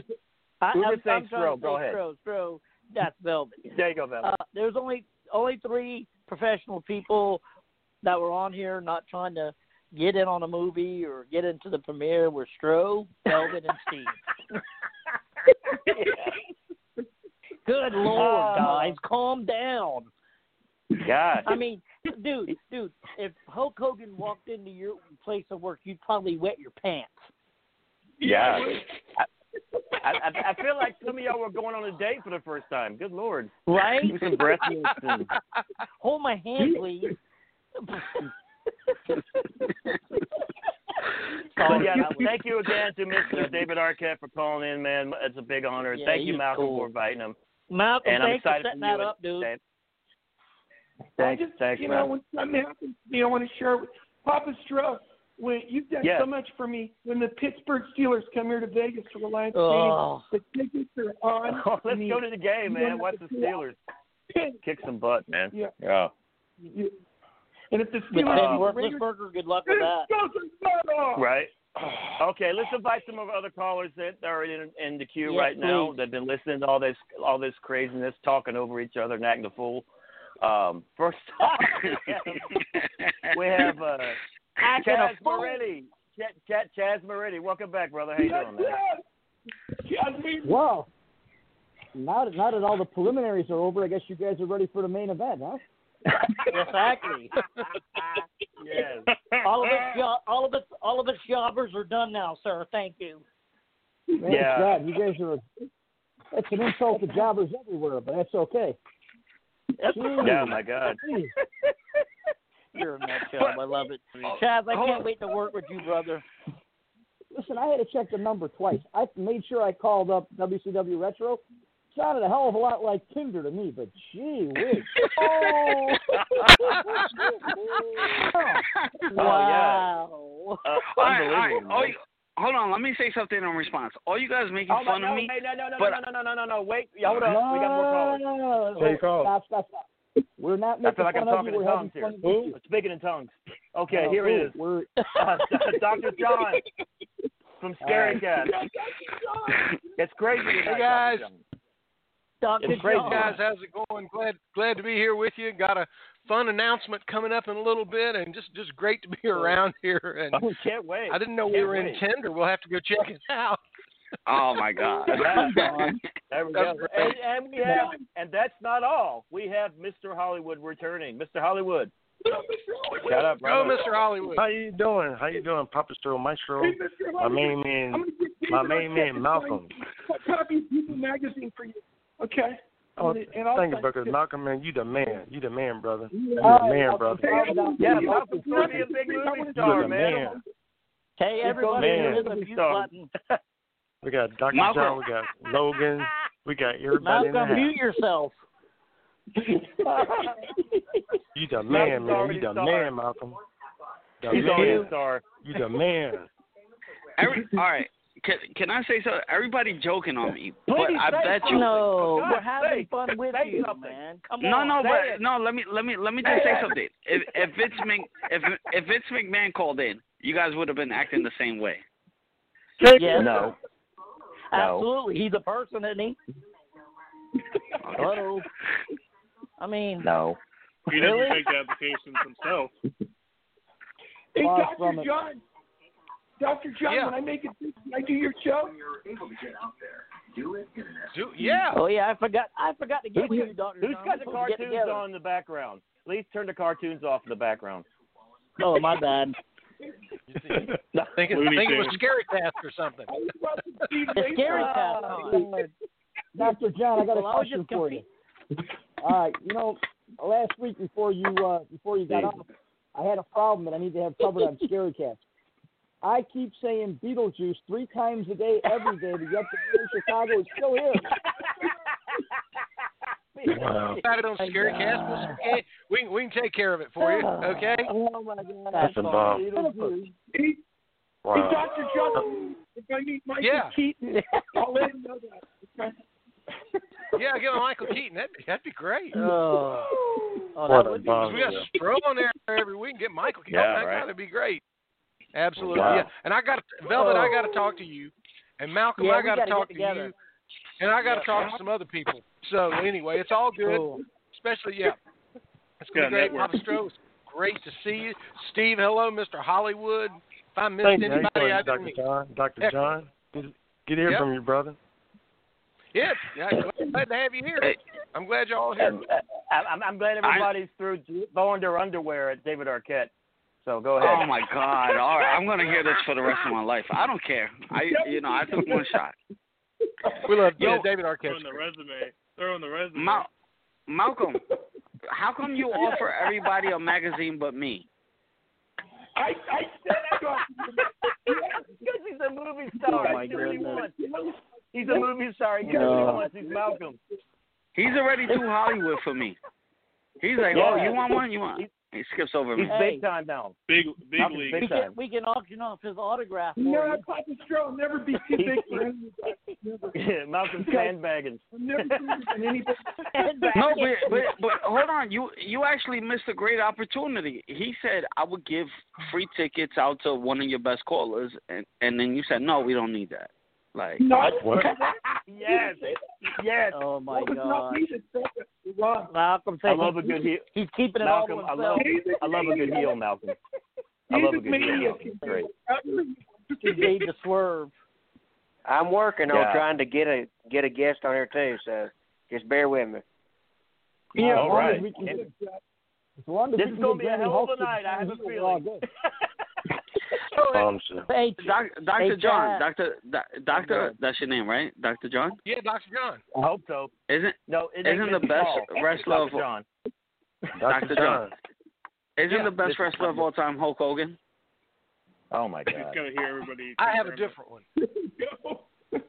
Speaker 11: I,
Speaker 1: Whoever
Speaker 11: I'm, I'm
Speaker 1: saying
Speaker 11: trying
Speaker 1: Stro, go ahead.
Speaker 11: Stro, Stro, that's Velvet.
Speaker 1: there you go, Val.
Speaker 11: Uh, there's only only three professional people that were on here, not trying to get in on a movie or get into the premiere. Were Stro, Velvet, and Steve. Good lord,
Speaker 1: Oh.
Speaker 11: guys, calm down.
Speaker 1: God.
Speaker 11: I mean, dude, dude, if Hulk Hogan walked into your place of work, you'd probably wet your pants.
Speaker 1: Yeah. I, I, I feel like some of y'all were going on a date for the first time. Good lord.
Speaker 11: Right?
Speaker 1: Do some breath and
Speaker 11: Hold my hand, please.
Speaker 1: But yeah, thank you again to Mr. David Arquette for calling in, man. It's a big honor.
Speaker 11: Yeah,
Speaker 1: thank you, Malcolm,
Speaker 11: cool.
Speaker 1: for inviting him.
Speaker 11: Malcolm,
Speaker 1: and I'm
Speaker 11: thanks for setting
Speaker 1: for
Speaker 11: that up, dude.
Speaker 1: Dave.
Speaker 10: I
Speaker 1: Thanks,
Speaker 10: just,
Speaker 1: thanks,
Speaker 10: you
Speaker 1: man.
Speaker 10: know, when something happens to me, I want to share it with Papa Stro. When you've done
Speaker 1: Yes.
Speaker 10: so much for me. When the Pittsburgh Steelers come here to Vegas for the Lions
Speaker 11: Oh.
Speaker 10: Stadium, the tickets are on.
Speaker 1: Oh, let's
Speaker 10: me.
Speaker 1: go to the game, man. Watch the Steelers kick some butt, man.
Speaker 10: Yeah.
Speaker 1: Yeah.
Speaker 10: You- And if the
Speaker 11: With
Speaker 10: Steelers
Speaker 11: Ben
Speaker 10: beat the
Speaker 11: Worthless
Speaker 10: Raiders,
Speaker 11: Burger, good luck with that.
Speaker 1: Right. Okay, let's invite some of our other callers that are in, in the queue
Speaker 11: Yes,
Speaker 1: right now
Speaker 11: please.
Speaker 1: that've been listening to all this all this craziness, talking over each other and acting a fool. Um, first off, we have, we have uh,
Speaker 11: Acting
Speaker 1: Chaz. Moretti. Ch- Ch- Chaz Moretti, welcome back, brother. How you doing, man?
Speaker 15: Well, now that, now that all the preliminaries are over, I guess you guys are ready for the main event, huh?
Speaker 11: Exactly.
Speaker 1: Yes.
Speaker 11: all of us, jo- all of us, all of us jobbers are done now, sir. Thank you.
Speaker 15: Man,
Speaker 1: Yeah.
Speaker 15: God, you guys are. It's an insult to jobbers everywhere, but that's okay. Jeez.
Speaker 1: Yeah, my God.
Speaker 11: You're a nut job. I love it. Chaz, I can't wait to work with you, brother.
Speaker 15: Listen, I had to check the number twice. I made sure I called up WCW Retro. Sounded a hell of a lot like Tinder to me, but gee whiz. Oh!
Speaker 11: Wow.
Speaker 1: Uh,
Speaker 12: All right, all right.
Speaker 1: Unbelievable.
Speaker 12: All
Speaker 1: man.
Speaker 12: you, hold on, let me say something in response. All you guys making
Speaker 1: Oh, my,
Speaker 12: fun
Speaker 1: no,
Speaker 12: of me,
Speaker 1: hey, no, no, no,
Speaker 12: but
Speaker 1: no, no, no, no, no, no, wait. Hold up.
Speaker 15: No,
Speaker 1: we got more callers.
Speaker 15: no, no, no,
Speaker 1: More
Speaker 15: no.
Speaker 1: calls.
Speaker 15: Stop, stop, stop. We're not making
Speaker 1: I
Speaker 15: making
Speaker 1: feel like I'm
Speaker 15: fun of
Speaker 1: talking
Speaker 15: you.
Speaker 1: in
Speaker 15: We're
Speaker 1: tongues
Speaker 15: having
Speaker 1: here.
Speaker 15: fun with you.
Speaker 1: Speaking in tongues. Okay,
Speaker 15: No,
Speaker 1: here it
Speaker 15: ooh,
Speaker 1: is.
Speaker 15: We're uh,
Speaker 1: Dr. John from Scary Cat. It's crazy.
Speaker 16: Hey
Speaker 1: tonight,
Speaker 16: guys,
Speaker 1: Dr. John. It's crazy.
Speaker 11: John.
Speaker 16: guys, how's it going? Glad glad to be here with you. Got a fun announcement coming up in a little bit, and just just great to be around here. And
Speaker 1: Oh, can't wait.
Speaker 16: I didn't know we
Speaker 1: Can't
Speaker 16: were in
Speaker 1: wait.
Speaker 16: Tinder. We'll have to go check it out.
Speaker 12: oh my God.
Speaker 1: There we go. And, and we have, and that's not all. We have Mr. Hollywood returning. Mr. Hollywood. Shut up,
Speaker 16: bro.
Speaker 1: Go.
Speaker 16: Mr. Hollywood.
Speaker 17: How you doing? How you doing, Papa Stro Maestro? My main man, my main man Malcolm.
Speaker 10: Copy of People Magazine for you. Okay.
Speaker 17: Oh,
Speaker 10: And- and I'll
Speaker 17: thank you,
Speaker 10: sign
Speaker 17: because. Malcolm, man, you the man. You the man, brother. You oh,
Speaker 10: All
Speaker 17: the man, brother.
Speaker 10: take it down.
Speaker 1: Yeah, Malcolm's going to be a big movie
Speaker 17: You're
Speaker 1: star,
Speaker 17: the
Speaker 1: man.
Speaker 17: man.
Speaker 11: Hey, everybody,
Speaker 17: Man.
Speaker 11: hit the mute button.
Speaker 17: We got Dr.
Speaker 12: Malcolm.
Speaker 17: John. We got Logan. We got everybody in the
Speaker 11: Malcolm,
Speaker 17: house.
Speaker 11: mute yourself.
Speaker 17: You the man, man.
Speaker 1: already
Speaker 17: You the
Speaker 1: star.
Speaker 17: man, Malcolm. You the
Speaker 1: He's
Speaker 17: man.
Speaker 1: star.
Speaker 17: You the man.
Speaker 12: Every, all right. Can, can I say so? Everybody joking on me, but I bet
Speaker 11: something.
Speaker 12: you.
Speaker 11: No,
Speaker 12: For
Speaker 11: we're having fun with you,
Speaker 12: something.
Speaker 11: man. Come
Speaker 12: no,
Speaker 11: on.
Speaker 12: no,
Speaker 11: say
Speaker 12: but
Speaker 11: it.
Speaker 12: no. Let me let me let me just say something. If if Vince Mc, if if Vince McMahon called in, you guys would have been acting the same way.
Speaker 11: Yes.
Speaker 1: No.
Speaker 11: Absolutely. He's a person, isn't he? Hello. I mean,
Speaker 1: No.
Speaker 9: He doesn't take the applications himself.
Speaker 10: Hey,
Speaker 15: Far
Speaker 10: Dr.
Speaker 15: from it.
Speaker 10: John. Dr. John,
Speaker 16: Yeah.
Speaker 10: when I make it, can I do your show?
Speaker 16: Do, it. yeah.
Speaker 11: Oh yeah, I forgot. I forgot to get
Speaker 1: Who's,
Speaker 11: you, Doctor.
Speaker 1: who's got the cartoons on in the background? Please turn the cartoons off in the background.
Speaker 11: Oh my bad.
Speaker 16: I think, it,
Speaker 9: Looney
Speaker 16: think it was
Speaker 9: Tunes.
Speaker 16: Scary Cast or something.
Speaker 11: Scary cast on.
Speaker 15: Dr. John, I got a
Speaker 11: Well,
Speaker 15: question
Speaker 11: just
Speaker 15: for you. All right, you know, last week before you uh, before you got
Speaker 1: Hey.
Speaker 15: off, I had a problem that I need to have covered on Scarycast. I keep saying Beetlejuice three times a day, every day, but yet the man in Chicago is still here.
Speaker 16: Wow. Got it on Scary Cast. We'll, okay, we, can- we can take care of it for you, okay?
Speaker 11: Oh my God.
Speaker 17: That's a bomb.
Speaker 10: Hey,
Speaker 17: Wow.
Speaker 10: hey, Dr. John, if I meet Michael
Speaker 16: Yeah.
Speaker 10: Keaton, I'll let him know that.
Speaker 16: Yeah, give him Michael Keaton. That'd be, that'd be great.
Speaker 11: Oh. Oh, that
Speaker 17: a
Speaker 11: would be
Speaker 16: we got Stro on there every week. Get Michael Keaton.
Speaker 1: Yeah, oh,
Speaker 16: that
Speaker 1: right.
Speaker 16: That'd be great. Absolutely.
Speaker 1: Wow.
Speaker 16: Yeah. And I got to, Velvet. I got to talk to you, and Malcolm.
Speaker 11: Yeah,
Speaker 16: I got to talk to you, and I got to talk to some other people. So anyway, it's all good.
Speaker 11: Cool.
Speaker 16: Especially yeah. It's
Speaker 9: Got
Speaker 16: gonna be great,
Speaker 9: network.
Speaker 16: Papa Stro. It's great to see you, Steve. Hello, Mr. Hollywood. If I missed
Speaker 17: Thank you. How you
Speaker 16: anybody,
Speaker 17: doing,
Speaker 16: I
Speaker 17: Dr.
Speaker 16: didn't.
Speaker 17: John? Dr.
Speaker 16: Heck.
Speaker 17: John? Good, good to hear
Speaker 16: Yep.
Speaker 17: from you, brother.
Speaker 16: Yeah, yeah, glad to have you here. I'm glad y'all here.
Speaker 1: Uh, I'm, I'm glad everybody's through throwing their underwear at David Arquette. So go oh, ahead.
Speaker 12: Oh my God! All right, I'm gonna hear this for the rest of my life. I don't care. I, you know, I took one shot.
Speaker 16: We love
Speaker 12: Yo,
Speaker 16: yeah, David Arquette.
Speaker 9: Throw in the resume. Throw in the resume.
Speaker 12: Mal- Malcolm, how come you offer everybody a magazine but me?
Speaker 10: I, I said I got
Speaker 1: Because he's a movie star.
Speaker 11: Oh, my
Speaker 1: He really
Speaker 11: goodness.
Speaker 1: He's a movie star. He
Speaker 11: No.
Speaker 1: what he wants. He's Malcolm.
Speaker 12: He's already too Hollywood for me. He's like,
Speaker 1: Yeah.
Speaker 12: oh, you want one? You want? He skips over me.
Speaker 1: He's
Speaker 11: Hey.
Speaker 1: big time now.
Speaker 9: Big big
Speaker 1: Malcolm's
Speaker 9: league.
Speaker 1: big
Speaker 11: We
Speaker 1: time.
Speaker 11: can, we can auction off his autograph
Speaker 10: No,
Speaker 11: you.
Speaker 10: Papa Stro, I'll never be too big for him.
Speaker 1: Yeah, Malcolm's sandbagging.
Speaker 10: Never be bigger than anybody.
Speaker 12: No, but, but but hold on. You you actually missed a great opportunity. He said I would give free tickets out to one of your best callers, and and then you said no, we don't need that. Like
Speaker 10: No,
Speaker 17: What?
Speaker 1: yes. Yes.
Speaker 11: Oh my
Speaker 10: That
Speaker 11: God.
Speaker 10: me that said it. It was.
Speaker 11: Malcolm
Speaker 1: I
Speaker 11: said
Speaker 1: love a good heel.
Speaker 11: He's keeping it
Speaker 1: Malcolm,
Speaker 11: all
Speaker 1: I love,
Speaker 11: himself.
Speaker 1: I love a good heel, Malcolm. I love a good heel. Great.
Speaker 11: He gave the swerve.
Speaker 13: I'm working on trying to get a get a guest on here too, so just bear with me.
Speaker 15: Yeah,
Speaker 1: All
Speaker 15: as long
Speaker 1: right.
Speaker 15: as we can get, as long as
Speaker 1: This is going to be a hell of a night. I have a feeling.
Speaker 15: good.
Speaker 17: Um, sir.
Speaker 11: Hey,
Speaker 12: Dr.
Speaker 11: Hey,
Speaker 12: John, Doctor Doc- Doctor, that's your name, right? Dr. John.
Speaker 16: Yeah, Dr. John.
Speaker 1: I hope so.
Speaker 12: Isn't
Speaker 1: No, it ain't
Speaker 12: Isn't the best
Speaker 1: Paul.
Speaker 12: wrestler
Speaker 1: Dr.
Speaker 12: of-
Speaker 1: John.
Speaker 12: Dr. John? Isn't
Speaker 16: Yeah,
Speaker 12: the best
Speaker 1: this
Speaker 12: wrestler of all time Hulk Hogan?
Speaker 1: Oh my
Speaker 9: Just
Speaker 1: God.
Speaker 9: gotta hear everybody.
Speaker 16: I have a different one.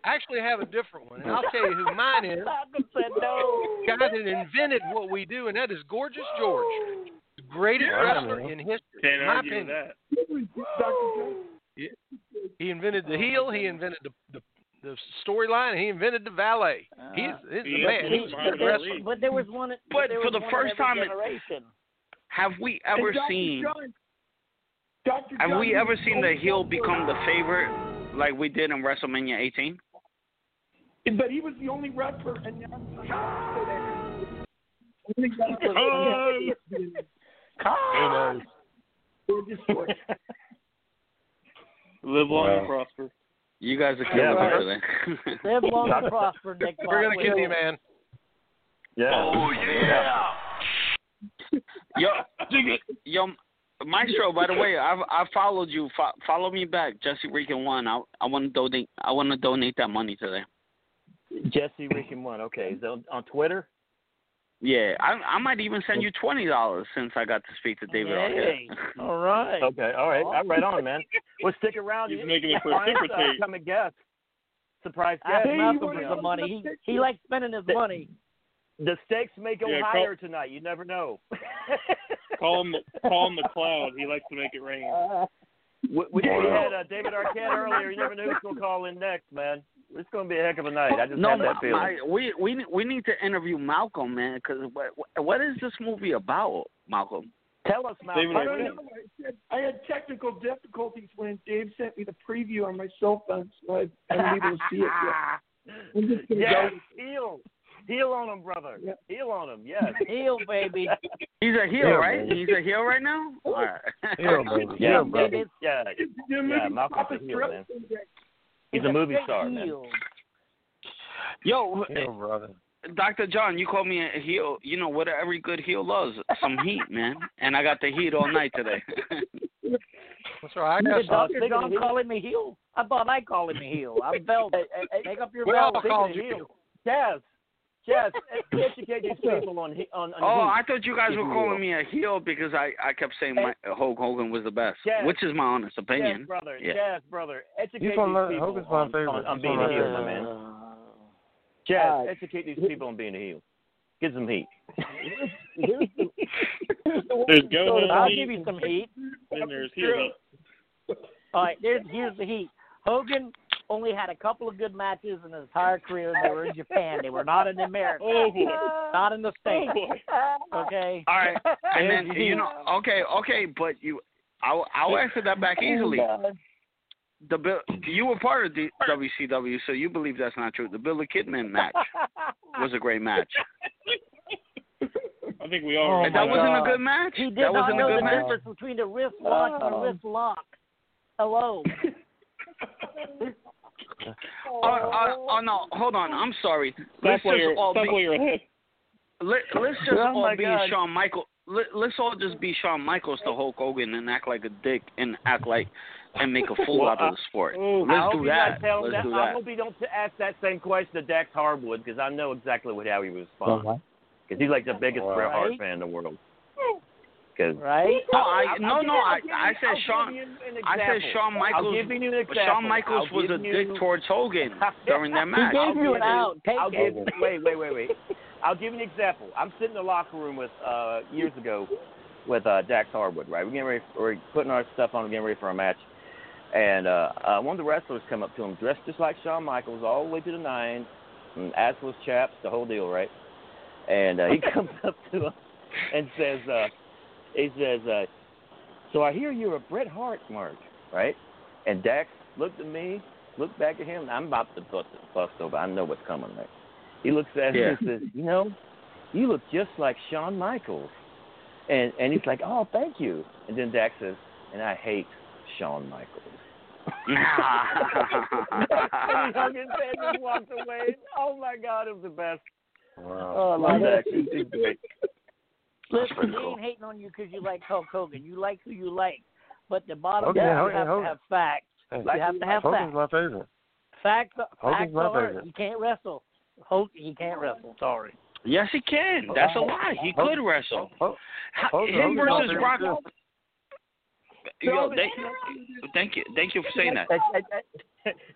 Speaker 16: I actually have a different one, and I'll tell you who mine is.
Speaker 11: Malcolm said no.
Speaker 16: Guy that invented what we do, and that is Gorgeous George, the greatest
Speaker 17: Yeah,
Speaker 16: wrestler in history.
Speaker 9: Can't
Speaker 16: in my
Speaker 9: argue
Speaker 16: opinion.
Speaker 9: that.
Speaker 10: Dr.
Speaker 16: He invented the heel. He invented the the, the storyline. He invented the valet. Uh, he's, he's the man.
Speaker 9: he-
Speaker 16: He's
Speaker 11: But
Speaker 16: a good
Speaker 11: there,
Speaker 16: wrestler.
Speaker 11: but there was one.
Speaker 12: But
Speaker 11: there
Speaker 12: for the first time in-
Speaker 11: generation.
Speaker 12: Have we ever
Speaker 10: Dr.
Speaker 12: seen?
Speaker 10: John. Dr.
Speaker 12: Have
Speaker 10: John,
Speaker 12: we ever seen the heel become the favorite like we did in WrestleMania 18?
Speaker 10: But he was the only wrestler, and now only
Speaker 16: Who knows?
Speaker 9: Live long and prosper.
Speaker 12: You guys are killing
Speaker 1: right.
Speaker 12: me today.
Speaker 11: Live long and prosper, Nick.
Speaker 16: We're gonna kill you, man.
Speaker 1: Yeah.
Speaker 17: Oh, yeah.
Speaker 12: Yo, yo, Maestro. By the way, I I followed you. Fo- follow me back, Jesse Rican one. I I want to donate. I want to donate that money today.
Speaker 1: Jesse Rican one. Okay. Is that on, on Twitter?
Speaker 12: Yeah, I I might even send you twenty dollars since I got to speak to David.
Speaker 11: Hey,
Speaker 12: Arquette.
Speaker 11: all right.
Speaker 1: Okay. All right. All right on, man. Well, stick around.
Speaker 9: He's
Speaker 1: You-
Speaker 9: making it
Speaker 1: Brian's, uh,
Speaker 9: reciprocate.
Speaker 1: Come and guest. Surprise
Speaker 11: Ask
Speaker 1: guest.
Speaker 11: Malcolm
Speaker 10: wanna
Speaker 11: for
Speaker 10: know
Speaker 11: some money.
Speaker 10: the
Speaker 11: He he likes spending his money.
Speaker 1: The stakes may go
Speaker 9: Yeah, call-
Speaker 1: higher tonight. You never know.
Speaker 9: Call him call him the cloud. He likes to make it rain.
Speaker 15: Uh,
Speaker 1: We, we, we had uh, David Arquette earlier. You never know who's going to call in next, man. It's going to be a heck of a night. I just
Speaker 12: no,
Speaker 1: have that feeling.
Speaker 12: my- we we we need to interview Malcolm, man. Because what what is this movie about, Malcolm?
Speaker 1: Tell us, Malcolm.
Speaker 10: I don't know. I, said, I had technical difficulties when Dave sent me the preview on my cell phone, so I haven't been able to see it yet. I'm just gonna
Speaker 1: Yes, heel. Heel on him, brother. Heel on him, yes.
Speaker 11: Heel, baby.
Speaker 12: He's a heel,
Speaker 1: Heel,
Speaker 12: right?
Speaker 1: baby.
Speaker 12: He's a heel right now. All right.
Speaker 1: Heel, baby. Yeah,
Speaker 11: Heel,
Speaker 1: brother.
Speaker 11: baby.
Speaker 1: Yeah, yeah, Malcolm's a heel, man. He's a movie star, man.
Speaker 12: Yo,
Speaker 17: Heel, brother.
Speaker 12: Dr. John, you call me a heel. You know what every good heel loves? Some heat, man. And I got the heat all night today.
Speaker 16: That's right. I
Speaker 11: Did
Speaker 16: got some.
Speaker 11: Dr. John calling me heel? I thought I called him a heel. I'm velvet. Make up your
Speaker 16: We all
Speaker 11: velvet.
Speaker 16: called
Speaker 11: Speaking of
Speaker 16: you.
Speaker 11: heel.
Speaker 1: Chaz, Chaz, educate these people on on. on
Speaker 12: Oh,
Speaker 1: heat.
Speaker 12: I thought you guys were calling me a heel because I I kept saying my, Hulk Hogan was the best,
Speaker 1: Yes.
Speaker 12: which is my honest opinion.
Speaker 1: Chaz, brother.
Speaker 12: Yeah.
Speaker 1: Chaz, brother. Educate these
Speaker 17: from
Speaker 1: people
Speaker 17: the- Hogan's my
Speaker 1: on,
Speaker 17: favorite.
Speaker 1: on, on being a heel, my man. Chaz,
Speaker 15: Uh,
Speaker 1: educate these people on being a heel. Give them heat.
Speaker 15: Here's the, here's the
Speaker 9: There's
Speaker 15: one
Speaker 9: go
Speaker 15: story
Speaker 11: I'll
Speaker 15: about-
Speaker 11: give you some heat.
Speaker 9: Then there's heel heat.
Speaker 11: All right, there's here's the heat. Hogan only had a couple of good matches in his entire career, and they were in Japan. They were not in America.
Speaker 9: Oh boy.
Speaker 11: Not in the oh, states.
Speaker 9: boy.
Speaker 11: Okay.
Speaker 12: All right, and then you know, okay, okay, but you, I'll I'll answer that back oh, easily. The Bill, you were part of the WCW, so you believe that's not true. The Billy Kidman match was a great match.
Speaker 9: I think we all.
Speaker 12: Oh, and that wasn't a good match.
Speaker 11: He did
Speaker 12: that
Speaker 11: not
Speaker 12: wasn't
Speaker 11: know
Speaker 12: a
Speaker 11: the
Speaker 12: good match.
Speaker 11: difference between the wrist lock and the wrist um. lock. Hello.
Speaker 12: Oh, oh, oh no, hold on. I'm sorry. Let's just
Speaker 9: you're,
Speaker 12: all be.
Speaker 9: while you're.
Speaker 12: Let, let's just
Speaker 1: Oh,
Speaker 12: all be
Speaker 1: God.
Speaker 12: Shawn Michael. Let, let's all just be Shawn Michaels to Hulk Hogan and act like a dick and act like and make a fool
Speaker 1: Well,
Speaker 12: out of the sport.
Speaker 1: I
Speaker 12: Let's
Speaker 1: hope
Speaker 12: do that. Let's
Speaker 1: that.
Speaker 12: do
Speaker 1: I
Speaker 12: that.
Speaker 1: hope you don't ask that same question to Dax Harwood because I know exactly what how he would respond.
Speaker 15: What?
Speaker 1: Because he's like the biggest Bret Hart fan in the world. Because
Speaker 11: Right?
Speaker 12: No, I no
Speaker 1: I'll
Speaker 12: no. I
Speaker 1: I'll give you-
Speaker 12: I said
Speaker 1: I'll
Speaker 12: Shawn. I said
Speaker 1: example.
Speaker 12: Shawn Michaels.
Speaker 1: I'll give you an
Speaker 12: but
Speaker 1: example.
Speaker 12: Shawn Michaels was
Speaker 1: give
Speaker 12: a
Speaker 1: you-
Speaker 12: dick towards Hogan during that match.
Speaker 11: He gave
Speaker 1: I'll
Speaker 11: you
Speaker 1: give
Speaker 11: an out. Take
Speaker 1: I'll
Speaker 11: it.
Speaker 1: give, wait, wait, wait, wait. I'll give you an example. I'm sitting in the locker room with uh years ago with uh Dax Harwood, right? We're getting ready we're putting our stuff on, We're getting ready for a match. And uh, uh one of the wrestlers come up to him dressed just like Shawn Michaels, all the way to the nines, and assless chaps, the whole deal, right? And uh, he comes up to him and says, uh he says, uh, So I hear you're a Bret Hart mark, right? And Dax looked at me, looked back at him, I'm about to bust bust over. I know what's coming, right? He looks at
Speaker 12: Yeah.
Speaker 1: him and says, You know, you look just like Shawn Michaels. And and he's like, Oh, thank you. And then Dax says, And I hate Shawn Michaels. and he hung his head and walked away. Oh my God, it was the best.
Speaker 17: Wow.
Speaker 1: Oh, he's he's great.
Speaker 11: Listen,
Speaker 17: pretty
Speaker 11: we
Speaker 17: cool.
Speaker 11: ain't hating on you because you like Hulk Hogan. You like who you like. But the bottom
Speaker 17: Hogan,
Speaker 11: line, you have
Speaker 17: Hogan.
Speaker 11: to have facts.
Speaker 17: Hey,
Speaker 11: You have to have
Speaker 17: Hogan's
Speaker 11: facts.
Speaker 17: my favorite.
Speaker 11: Facts,
Speaker 17: Hogan's
Speaker 11: facts
Speaker 17: my
Speaker 11: are
Speaker 17: favorite.
Speaker 11: he can't wrestle. Hulk, he can't wrestle. Sorry.
Speaker 12: Yes, he can. That's a lie. He could wrestle.
Speaker 17: Hogan-
Speaker 12: Him
Speaker 17: Hogan's my
Speaker 12: versus
Speaker 17: favorite
Speaker 12: Brock. Yo, thank, thank you, thank you for saying that.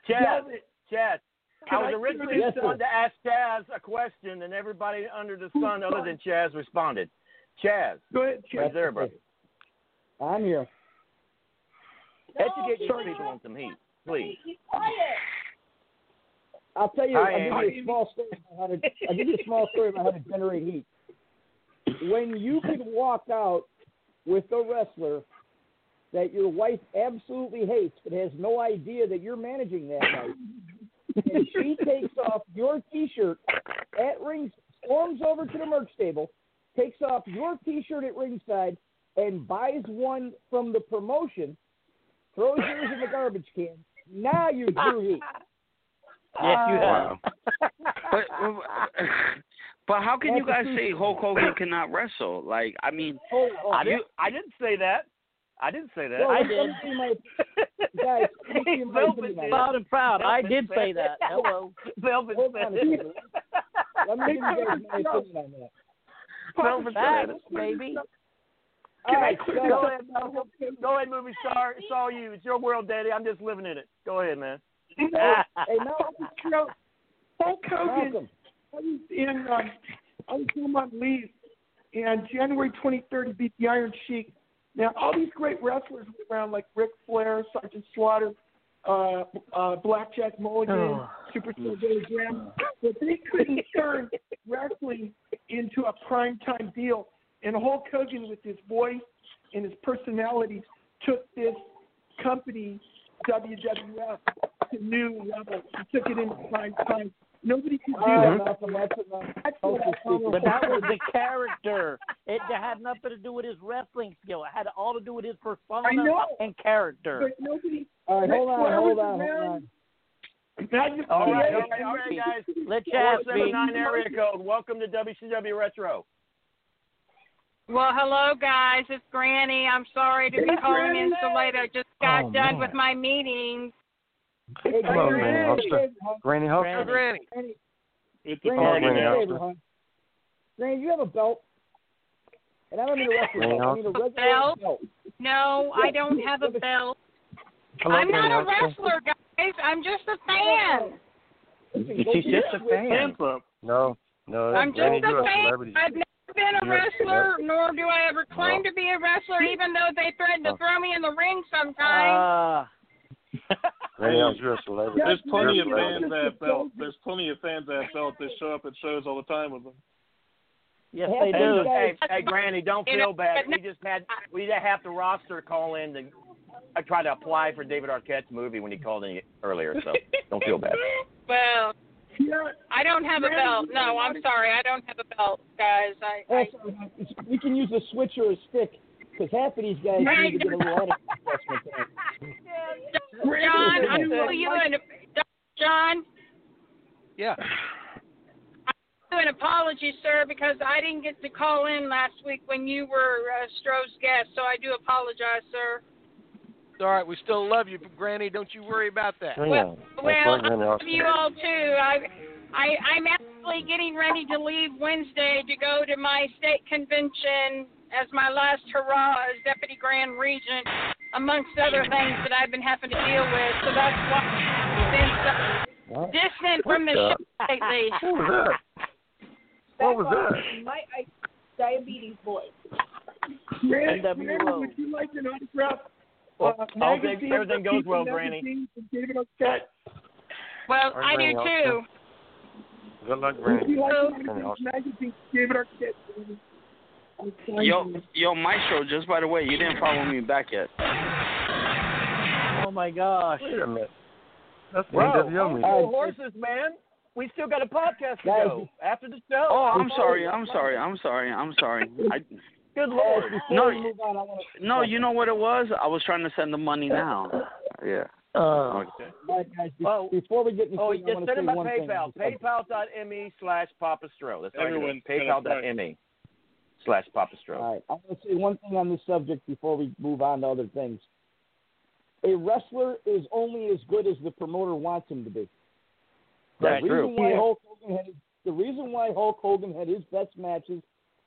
Speaker 1: Chaz, Chaz, I
Speaker 10: Can
Speaker 1: was
Speaker 10: I-
Speaker 1: originally
Speaker 15: Yes, sir.
Speaker 1: to ask Chaz a question, and everybody under the sun other than Chaz responded. Chaz,
Speaker 10: Go ahead,
Speaker 1: right there, brother.
Speaker 15: I'm here.
Speaker 1: Educate these people on some heat, please.
Speaker 15: I'll tell you.
Speaker 1: Hi,
Speaker 15: I'll give you a small story about how to. I'll give you a small story about how to generate heat. When you can walk out with a wrestler that your wife absolutely hates, but has no idea that you're managing that night, and she takes off your T-shirt at rings, storms over to the merch table, takes off your T-shirt at ringside, and buys one from the promotion, throws yours in the garbage can. Now you drew heat.
Speaker 11: Yes, you have.
Speaker 17: Wow.
Speaker 12: But but how can you guys say. Hulk Hogan cannot wrestle? Like, I mean, oh, oh,
Speaker 15: Hold on,
Speaker 1: I didn't. I didn't say that. I didn't say that.
Speaker 15: Well,
Speaker 11: I did.
Speaker 15: me see my guys. Let me see my
Speaker 1: Velvet
Speaker 15: opinion on
Speaker 1: did.
Speaker 15: that.
Speaker 11: Proud and proud. I did say that. Hello.
Speaker 1: Velvet
Speaker 15: Hold
Speaker 1: said
Speaker 15: on a second. Let me give you guys my opinion on that.
Speaker 11: Facts,
Speaker 1: it.
Speaker 11: baby.
Speaker 15: All
Speaker 10: Can I clear
Speaker 1: Go ahead, Go ahead, movie star. It's all you. It's your world, Daddy. I'm just living in it. Go ahead, man.
Speaker 15: Hey, Malcolm.
Speaker 10: Hulk Hogan. I was in um, I was home on leave, and January 23rd he beat the Iron Sheik. Now, all these great wrestlers around like Ric Flair, Sergeant Slaughter, uh, uh, Blackjack Mulligan,
Speaker 11: Oh.
Speaker 10: Superstar Billy Graham, but they couldn't turn wrestling into a prime time deal. And Hulk Hogan, with his voice and his personality, took this company, WWF, to new levels. He took it into prime time. Nobody could do
Speaker 15: All right,
Speaker 10: that.
Speaker 15: Malcolm, that's enough.
Speaker 10: That's what I follow.
Speaker 11: But that was the character. It had nothing to do with his wrestling skill. It had all to do with his persona and character.
Speaker 10: But nobody.
Speaker 15: All right, hold on, hold
Speaker 10: was
Speaker 15: on, hold on.
Speaker 10: Magnus
Speaker 1: all right, all right, all right, guys.
Speaker 11: Let Chaz
Speaker 1: Four
Speaker 11: speak.
Speaker 1: nine area code. Welcome to WCW Retro.
Speaker 18: Well, hello guys, it's Granny. I'm sorry to be
Speaker 10: Hey,
Speaker 18: calling in so late. I just got
Speaker 1: Oh,
Speaker 18: done
Speaker 1: man.
Speaker 18: with my meeting.
Speaker 15: Hey,
Speaker 17: Hello,
Speaker 15: Granny,
Speaker 17: Granny
Speaker 15: do me a
Speaker 17: Hulkster. Granny
Speaker 11: Granny.
Speaker 17: Hulkster.
Speaker 16: Granny.
Speaker 15: Granny,
Speaker 9: It's a
Speaker 15: Granny,
Speaker 9: party
Speaker 15: a
Speaker 17: Granny
Speaker 9: now.
Speaker 15: favor. Granny, you have a belt. And I don't mean a wrestler belt. I mean a regular
Speaker 18: Belt?
Speaker 15: belt.
Speaker 18: No, I don't have a belt.
Speaker 17: Hello,
Speaker 18: I'm
Speaker 17: Granny
Speaker 18: not a wrestler, guys. I'm just a fan.
Speaker 1: She's just a fan.
Speaker 9: Hands.
Speaker 17: No, no.
Speaker 18: I'm
Speaker 17: Granny,
Speaker 18: just
Speaker 17: you're
Speaker 18: a fan.
Speaker 17: celebrity.
Speaker 18: I've never been a wrestler, nor do I ever claim to be a wrestler, even though they threaten to
Speaker 17: Oh.
Speaker 18: throw me in the ring
Speaker 11: Uh,
Speaker 18: sometimes.
Speaker 17: Granny Hulkster, you're a celebrity.
Speaker 9: There's plenty
Speaker 17: You're
Speaker 9: of
Speaker 17: a celebrity.
Speaker 9: fans that belt. There's plenty of fans that belt that show up at shows all the time with them.
Speaker 11: Yes, they do.
Speaker 1: Hey, hey, Granny, don't feel bad. We just had we had half the roster call in to I tried to apply for David Arquette's movie when he called in earlier, so don't feel bad.
Speaker 18: Well, I don't have a belt. No, I'm sorry. I don't have a belt, guys. I, I
Speaker 15: we can use a switch or a stick because half of these guys need to get a little head adjustment.
Speaker 18: John, I owe you an John.
Speaker 16: Yeah.
Speaker 18: I owe an apology, sir, because I didn't get to call in last week when you were uh, Stro's guest. So I do apologize, sir.
Speaker 16: It's all right. We still love you, Granny. Don't you worry about that.
Speaker 17: Yeah,
Speaker 18: Well,
Speaker 17: that's
Speaker 18: well, I love you all too. I, I, I'm actually getting ready to leave Wednesday to go to my state convention as my last hurrah as deputy grand regent, amongst other things that I've been having to deal with. So that's why I've been so
Speaker 17: What?
Speaker 18: distant from the
Speaker 17: What
Speaker 18: show lately.
Speaker 17: What was that? What was that?
Speaker 18: My diabetes voice.
Speaker 10: Granny,
Speaker 11: NWO.
Speaker 10: Would you like an autograph?
Speaker 1: Well,
Speaker 10: uh,
Speaker 1: I hope
Speaker 10: magazine
Speaker 1: everything goes well, Granny.
Speaker 10: Magazine from David Arquette?
Speaker 18: Well, I do too.
Speaker 17: Good luck,
Speaker 10: Would you like an autograph magazine from David Arquette? Granny?
Speaker 12: Yo,
Speaker 10: you.
Speaker 12: yo, Maestro. Just by the way, you didn't follow me back yet.
Speaker 11: Oh my gosh.
Speaker 17: Wait a minute. That's the
Speaker 1: Whoa,
Speaker 17: NWO meeting.
Speaker 1: oh, horses, man. We still got a podcast to go after the show.
Speaker 12: Oh, I'm sorry. I'm sorry. I'm sorry. I'm sorry. I,
Speaker 1: Good lord.
Speaker 12: No,
Speaker 15: we move on, I want to.
Speaker 12: no, you know what it was? I was trying to send the money now. Yeah.
Speaker 11: Uh,
Speaker 12: Okay.
Speaker 15: All right, guys,
Speaker 1: Oh.
Speaker 15: before we get into
Speaker 1: Oh,
Speaker 15: it,
Speaker 1: just send
Speaker 15: to
Speaker 1: it by PayPal. PayPal.me slash Papa Stro. That's all you do.
Speaker 9: Everyone's got a
Speaker 1: PayPal.me slash Papa Stro.
Speaker 15: All right, I want to say one thing on this subject before we move on to other things. A wrestler is only as good as the promoter wants him to be. The
Speaker 1: That's
Speaker 15: reason
Speaker 1: true.
Speaker 15: why Hulk Hogan had the reason why Hulk Hogan had his best matches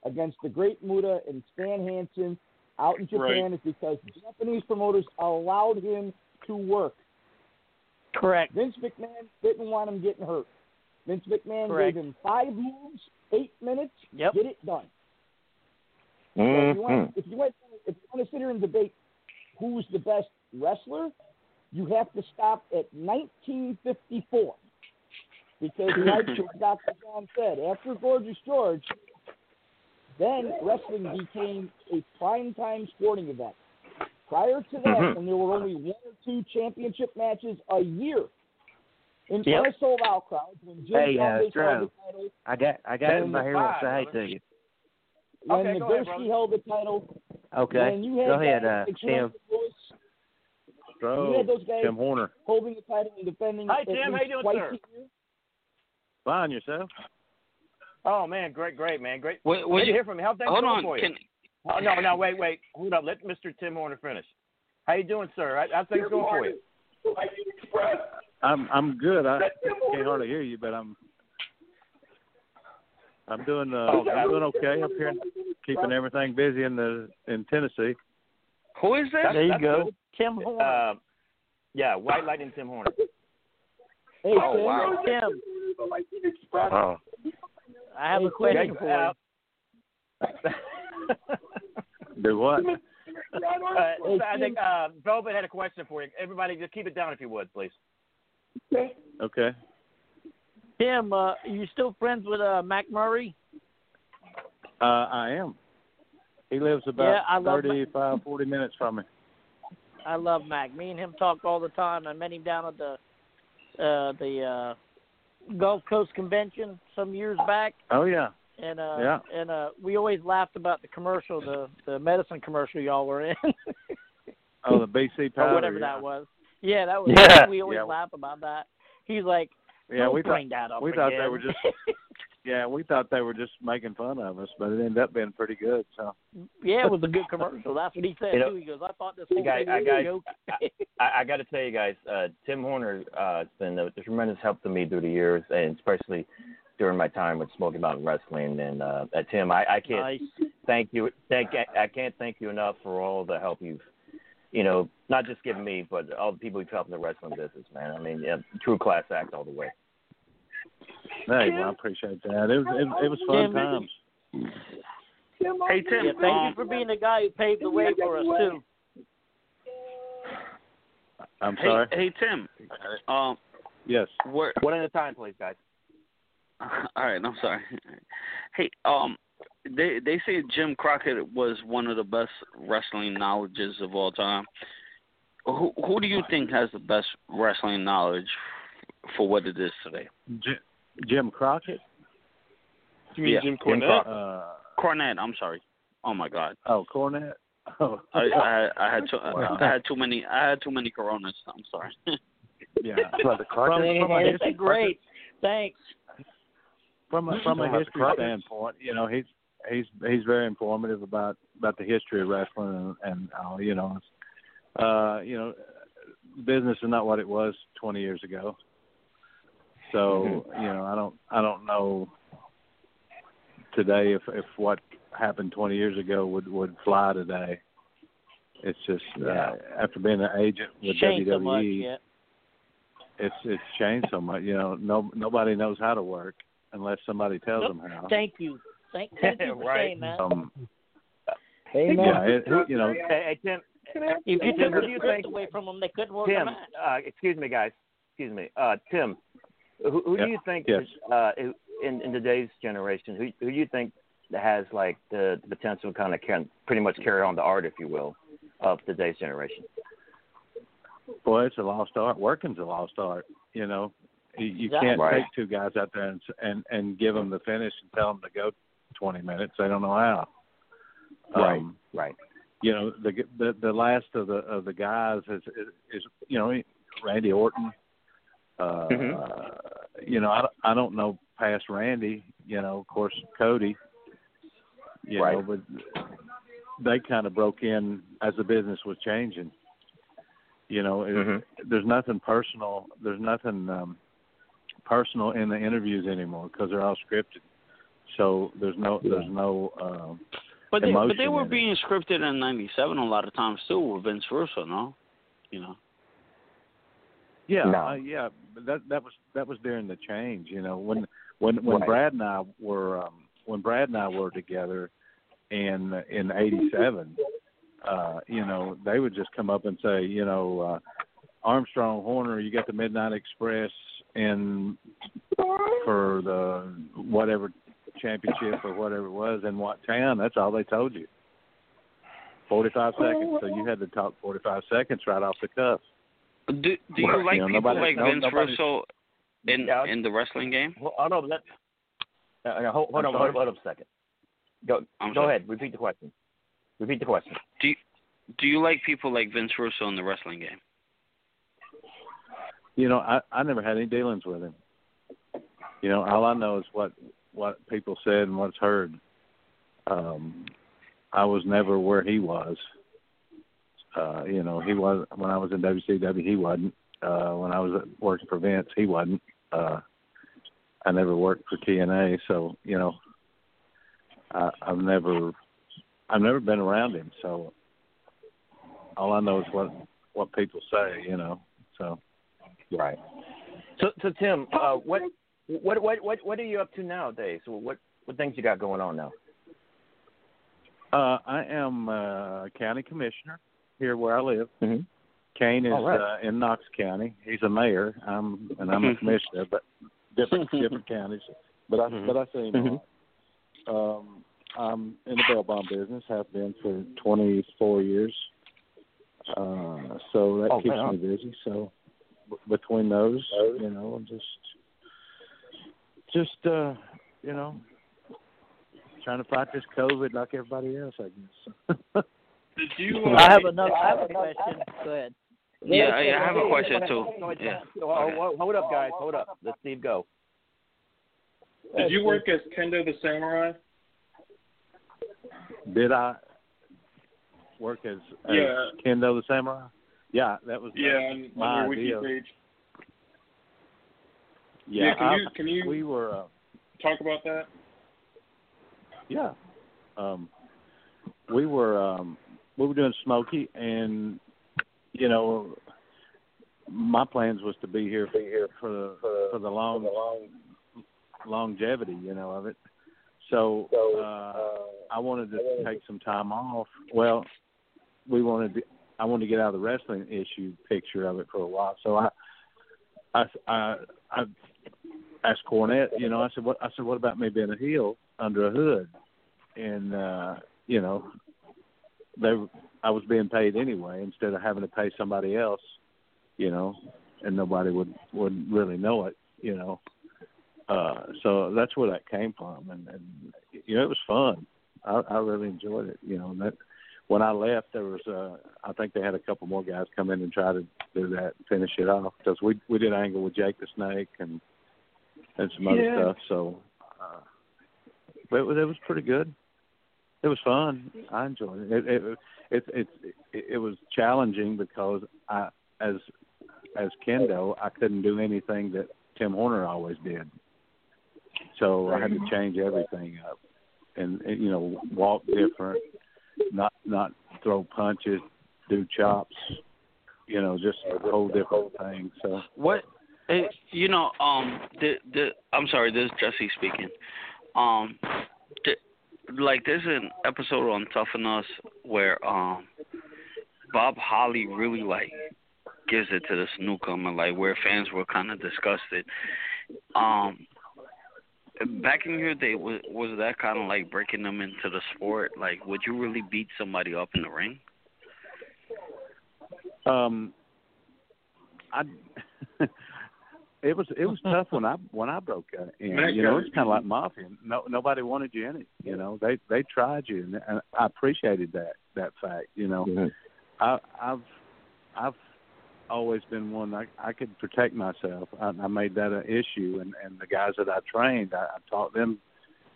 Speaker 15: against the Great Muta and Stan Hansen out in Japan
Speaker 9: Right.
Speaker 15: is because Japanese promoters allowed him to work.
Speaker 11: correct.
Speaker 15: Vince McMahon didn't want him getting hurt. Vince McMahon
Speaker 11: Correct.
Speaker 15: gave him five moves, eight minutes,
Speaker 11: Yep.
Speaker 15: get it done. So if you want, if you want, if you want to sit here and debate who's the best wrestler, you have to stop at 1954 because, like Dr. John said, after Gorgeous George, then wrestling became a primetime sporting event. Prior to that,
Speaker 17: Mhm.
Speaker 15: when there were only one or two championship matches a year in
Speaker 17: Yep.
Speaker 15: front of sold out crowds, when Jim
Speaker 17: Hey, uh,
Speaker 15: Conway held
Speaker 17: Stro.
Speaker 15: the title,
Speaker 17: I got I got
Speaker 15: Ten
Speaker 17: somebody
Speaker 15: to
Speaker 17: here wants to say hey to you.
Speaker 15: When
Speaker 17: Okay, go ahead,
Speaker 15: Nagurski held the title,
Speaker 17: Okay.
Speaker 15: when you had
Speaker 17: Go ahead, uh,
Speaker 15: like
Speaker 17: Tim.
Speaker 15: Francis Lewis, you had those guys
Speaker 17: Tim Horner.
Speaker 15: holding the title and defending
Speaker 1: Hi,
Speaker 15: at
Speaker 1: Tim. How you doing, sir?
Speaker 17: Fine yourself.
Speaker 1: Oh man, great, great, man, great.
Speaker 12: Wait,
Speaker 1: Great
Speaker 12: wait,
Speaker 1: to hear from you. How things
Speaker 12: hold
Speaker 1: going
Speaker 12: on.
Speaker 1: for you?
Speaker 12: Can,
Speaker 1: Oh, no, no, wait, wait. Hold up. Let Mr. Tim Horner finish. How you doing, sir? How- things going for you?
Speaker 17: I'm I'm good. I can't hardly hear you, but I'm I'm doing uh,
Speaker 1: Oh,
Speaker 17: I'm doing okay up here, keeping everything busy in the in Tennessee.
Speaker 12: who is this?
Speaker 11: There you
Speaker 1: That's
Speaker 11: go.
Speaker 1: good.
Speaker 11: Tim Horner.
Speaker 1: Uh, yeah, White Lightning Tim Horner.
Speaker 15: Hey,
Speaker 12: Oh,
Speaker 15: Tim,
Speaker 12: wow.
Speaker 11: Tim,
Speaker 17: Oh,
Speaker 11: I have
Speaker 15: Hey,
Speaker 11: a question
Speaker 15: Tim,
Speaker 11: for you.
Speaker 1: Uh,
Speaker 17: do what?
Speaker 1: Uh, so I think uh, Velvet had a question for you. Everybody, just keep it down if you would, please.
Speaker 10: Okay.
Speaker 19: Okay.
Speaker 11: Tim, uh, are you still friends with uh, Mac Murray?
Speaker 19: Uh, I am. He lives about
Speaker 11: Yeah, I love
Speaker 19: 35, 40 minutes from me.
Speaker 11: I love Mac. Me and him talk all the time. I met him down at the uh, the uh, Gulf Coast Convention some years back,
Speaker 19: Oh yeah.
Speaker 11: and uh,
Speaker 19: Yeah.
Speaker 11: and uh, we always laughed about the commercial, the the medicine commercial y'all were in,
Speaker 19: Oh, the BC powder.
Speaker 11: or whatever
Speaker 19: yeah.
Speaker 11: that was. Yeah, that was.
Speaker 19: Yeah.
Speaker 11: We always
Speaker 19: Yeah.
Speaker 11: laugh about that. He's like,
Speaker 19: Yeah,
Speaker 11: "Don't
Speaker 19: we thought
Speaker 11: that up
Speaker 19: we thought they were just yeah we thought they were just making fun of us, but it ended up being pretty good. So
Speaker 11: yeah, it was a good commercial. That's what he said
Speaker 1: You know,
Speaker 11: too. He goes, "I thought this whole
Speaker 1: guys, I
Speaker 11: was
Speaker 1: got,
Speaker 11: a joke."
Speaker 1: I, I got to tell you guys, uh, Tim Horner uh, has been a tremendous help to me through the years, and especially during my time with Smoky Mountain Wrestling. And uh, uh, Tim, I, I can't
Speaker 11: Nice.
Speaker 1: thank you. Thank I can't thank you enough for all the help you've, you know, not just given me, but all the people you've helped in the wrestling business, man. I mean, yeah, true class act all the way.
Speaker 19: Hey, well, I appreciate that. It was it, it was fun
Speaker 11: Tim,
Speaker 19: times.
Speaker 12: Hey Tim,
Speaker 11: Yeah, thank you for being the guy who paved the way for us too.
Speaker 19: I'm
Speaker 12: hey,
Speaker 19: sorry.
Speaker 12: hey Tim. Um,
Speaker 19: Yes.
Speaker 12: where?
Speaker 1: One at a time, please, guys.
Speaker 12: All right, I'm sorry. Hey, um, they they say Jim Crockett was one of the best wrestling knowledges of all time. Who who do you think has the best wrestling knowledge for what it is today?
Speaker 19: Jim, Jim Crockett.
Speaker 9: You mean
Speaker 12: Yeah.
Speaker 9: Jim
Speaker 12: Jim
Speaker 9: Cornette?
Speaker 19: Uh,
Speaker 12: Cornette, I'm sorry. Oh my God.
Speaker 19: oh, Cornette. Oh,
Speaker 12: I I, I had too
Speaker 19: Wow.
Speaker 12: I had too many I had too many Coronas. I'm sorry.
Speaker 19: yeah. From, from a history,
Speaker 11: great. Thanks.
Speaker 19: from a from a
Speaker 1: Talking about the
Speaker 19: history standpoint, you know, he's he's he's very informative about about the history of wrestling and, and uh, you know, it's, uh, you know, business is not what it was 20 years ago. So you know, I don't I don't know today if if what happened 20 years ago would would fly today. It's just uh, after being an agent with
Speaker 11: Changed
Speaker 19: WWE,
Speaker 11: so much. Yeah.
Speaker 19: it's it's changed so much. You know, no nobody knows how to work unless somebody tells them how.
Speaker 11: Thank you. Thank, thank you for
Speaker 1: Right.
Speaker 11: saying that.
Speaker 19: Um,
Speaker 15: Hey, man.
Speaker 19: yeah, it, it- you know,
Speaker 1: Hey, hey Tim,
Speaker 11: if you
Speaker 1: Tim,
Speaker 11: took the script away from them, they couldn't work a
Speaker 1: Tim,
Speaker 11: match.
Speaker 1: uh, excuse me, guys. Excuse me, uh, Tim. Who, who
Speaker 19: Yeah.
Speaker 1: do you think
Speaker 19: Yes.
Speaker 1: is, uh, in in today's generation? Who who do you think has like the, the potential to kind of can pretty much carry on the art, if you will, of today's generation?
Speaker 19: boy, it's a lost art. Working's a lost art. You know, you, you can't
Speaker 1: Right.
Speaker 19: take two guys out there and and and give them the finish and tell them to go 20 minutes. They don't know how.
Speaker 1: Right.
Speaker 19: Um,
Speaker 1: Right.
Speaker 19: you know, the the the last of the of the guys is is, is you know Randy Orton. Uh,
Speaker 1: Mhm.
Speaker 19: You know, I I don't know past Randy. You know, of course Cody. You
Speaker 1: Right.
Speaker 19: know, but they kind of broke in as the business was changing. You know, it,
Speaker 1: Mhm.
Speaker 19: there's nothing personal. There's nothing um, personal in the interviews anymore because they're all scripted. So there's no there's no um,
Speaker 12: But they but they were
Speaker 19: in it.
Speaker 12: being scripted in '97 a lot of times too with Vince Russo, no? You know.
Speaker 19: Yeah,
Speaker 1: No.
Speaker 19: uh, yeah, but that that was that was during the change. You know, when when when
Speaker 1: Right.
Speaker 19: Brad and I were um, when Brad and I were together in in '87, uh, you know, they would just come up and say, you know, uh, Armstrong Horner, you got the Midnight Express in for the whatever championship or whatever it was in what town. That's all they told you. Forty-five seconds, so you had to talk forty-five seconds right off the cuff.
Speaker 12: Do do you
Speaker 19: Well,
Speaker 12: like
Speaker 19: you know,
Speaker 12: people
Speaker 19: nobody-
Speaker 12: like
Speaker 19: no-
Speaker 12: Vince
Speaker 19: nobody-
Speaker 12: Russo in
Speaker 1: Yeah.
Speaker 12: in the wrestling game?
Speaker 1: Hold hold on, let, uh, uh, hold, hold on, hold, hold on a second. Go
Speaker 12: I'm
Speaker 1: go
Speaker 12: sorry.
Speaker 1: ahead. Repeat the question. Repeat the question.
Speaker 12: Do you, do you like people like Vince Russo in the wrestling game?
Speaker 19: You know, I I never had any dealings with him. You know, all I know is what what people said and what's heard. Um, I was never where he was. Uh, you know, he was when I was in WCW. He wasn't. Uh, when I was working for Vince, he wasn't. Uh, I never worked for TNA, so you know, I, I've never, I've never been around him. So all I know is what what people say. You know, so.
Speaker 1: Right. So, so Tim, uh, what, what, what, what, what are you up to nowadays? What, what things you got going on now?
Speaker 19: Uh, I am uh, county commissioner here where I live.
Speaker 1: Mm-hmm.
Speaker 19: Kane is
Speaker 1: right.
Speaker 19: uh, in Knox County. He's a mayor. I'm and I'm a commissioner, but different different counties. But I
Speaker 1: Mhm.
Speaker 19: but I see him.
Speaker 1: Mhm.
Speaker 19: a lot. Um, I'm in the bail bond business. Have been for 24 years. Uh, so that
Speaker 1: Oh,
Speaker 19: keeps
Speaker 1: right
Speaker 19: me busy. So b- between those, you know, I'm just just uh, you know trying to fight this COVID like everybody else, I guess.
Speaker 9: Did you?
Speaker 19: uh,
Speaker 11: I have another. I have a question. Go ahead.
Speaker 12: Yeah, I I have a question too. Yeah.
Speaker 1: Hold, hold- hold up, guys. Hold up. Let Steve go.
Speaker 9: Did you work as Kendo the Samurai?
Speaker 19: Did I work as, as
Speaker 9: Yeah.
Speaker 19: Kendo the Samurai? Yeah, that was
Speaker 9: Yeah,
Speaker 19: uh,
Speaker 9: on,
Speaker 19: my
Speaker 9: on your wiki
Speaker 19: idea.
Speaker 9: page.
Speaker 19: Yeah,
Speaker 9: Yeah, can
Speaker 19: I-
Speaker 9: you can you
Speaker 19: we were uh,
Speaker 9: talk about that?
Speaker 19: yeah. Um we were um we were doing Smoky and you know my plans was to be here be here for the for the long longevity, you know, of it. So uh I wanted to take some time off. Well, we wanted to I wanted to get out of the wrestling issue picture of it for a while. So I I I, I asked Cornette, you know, I said what I said what about me being a heel under a hood? And uh, you know, they I was being paid anyway instead of having to pay somebody else, you know, and nobody would would really know it, you know. Uh so that's where that came from and, and you know, it was fun. I I really enjoyed it, you know, and that when I left there was uh I think they had a couple more guys come in and try to do that and finish it off because we we did angle with Jake the Snake and and some other
Speaker 10: Yeah.
Speaker 19: stuff so uh but it was it was pretty good. It was fun. I enjoyed it. It it it it, it, it was challenging because I as as Kendo I couldn't do anything that Tim Horner always did. So I had to change everything up and, you know walk different, not not throw punches, do chops, you know, just a whole different thing. So
Speaker 12: What? eh, You know, um, the the I'm sorry, this is Jesse speaking. Um, the, like there's an episode on Tough Enough where um Bob Holly really like gives it to this newcomer, like where fans were kind of disgusted. Um, back in your day, was was that kind of like breaking them into the sport? Like, would you really beat somebody up in the ring?
Speaker 19: Um, I it was it was tough when I when I broke in. You know, it's kind of like mafia. No, nobody wanted you in it. You know, they they tried you, and, and I appreciated that that fact. You know, I I've I've always been one I I could protect myself. I, I made that an issue, and and the guys that I trained, I, I taught them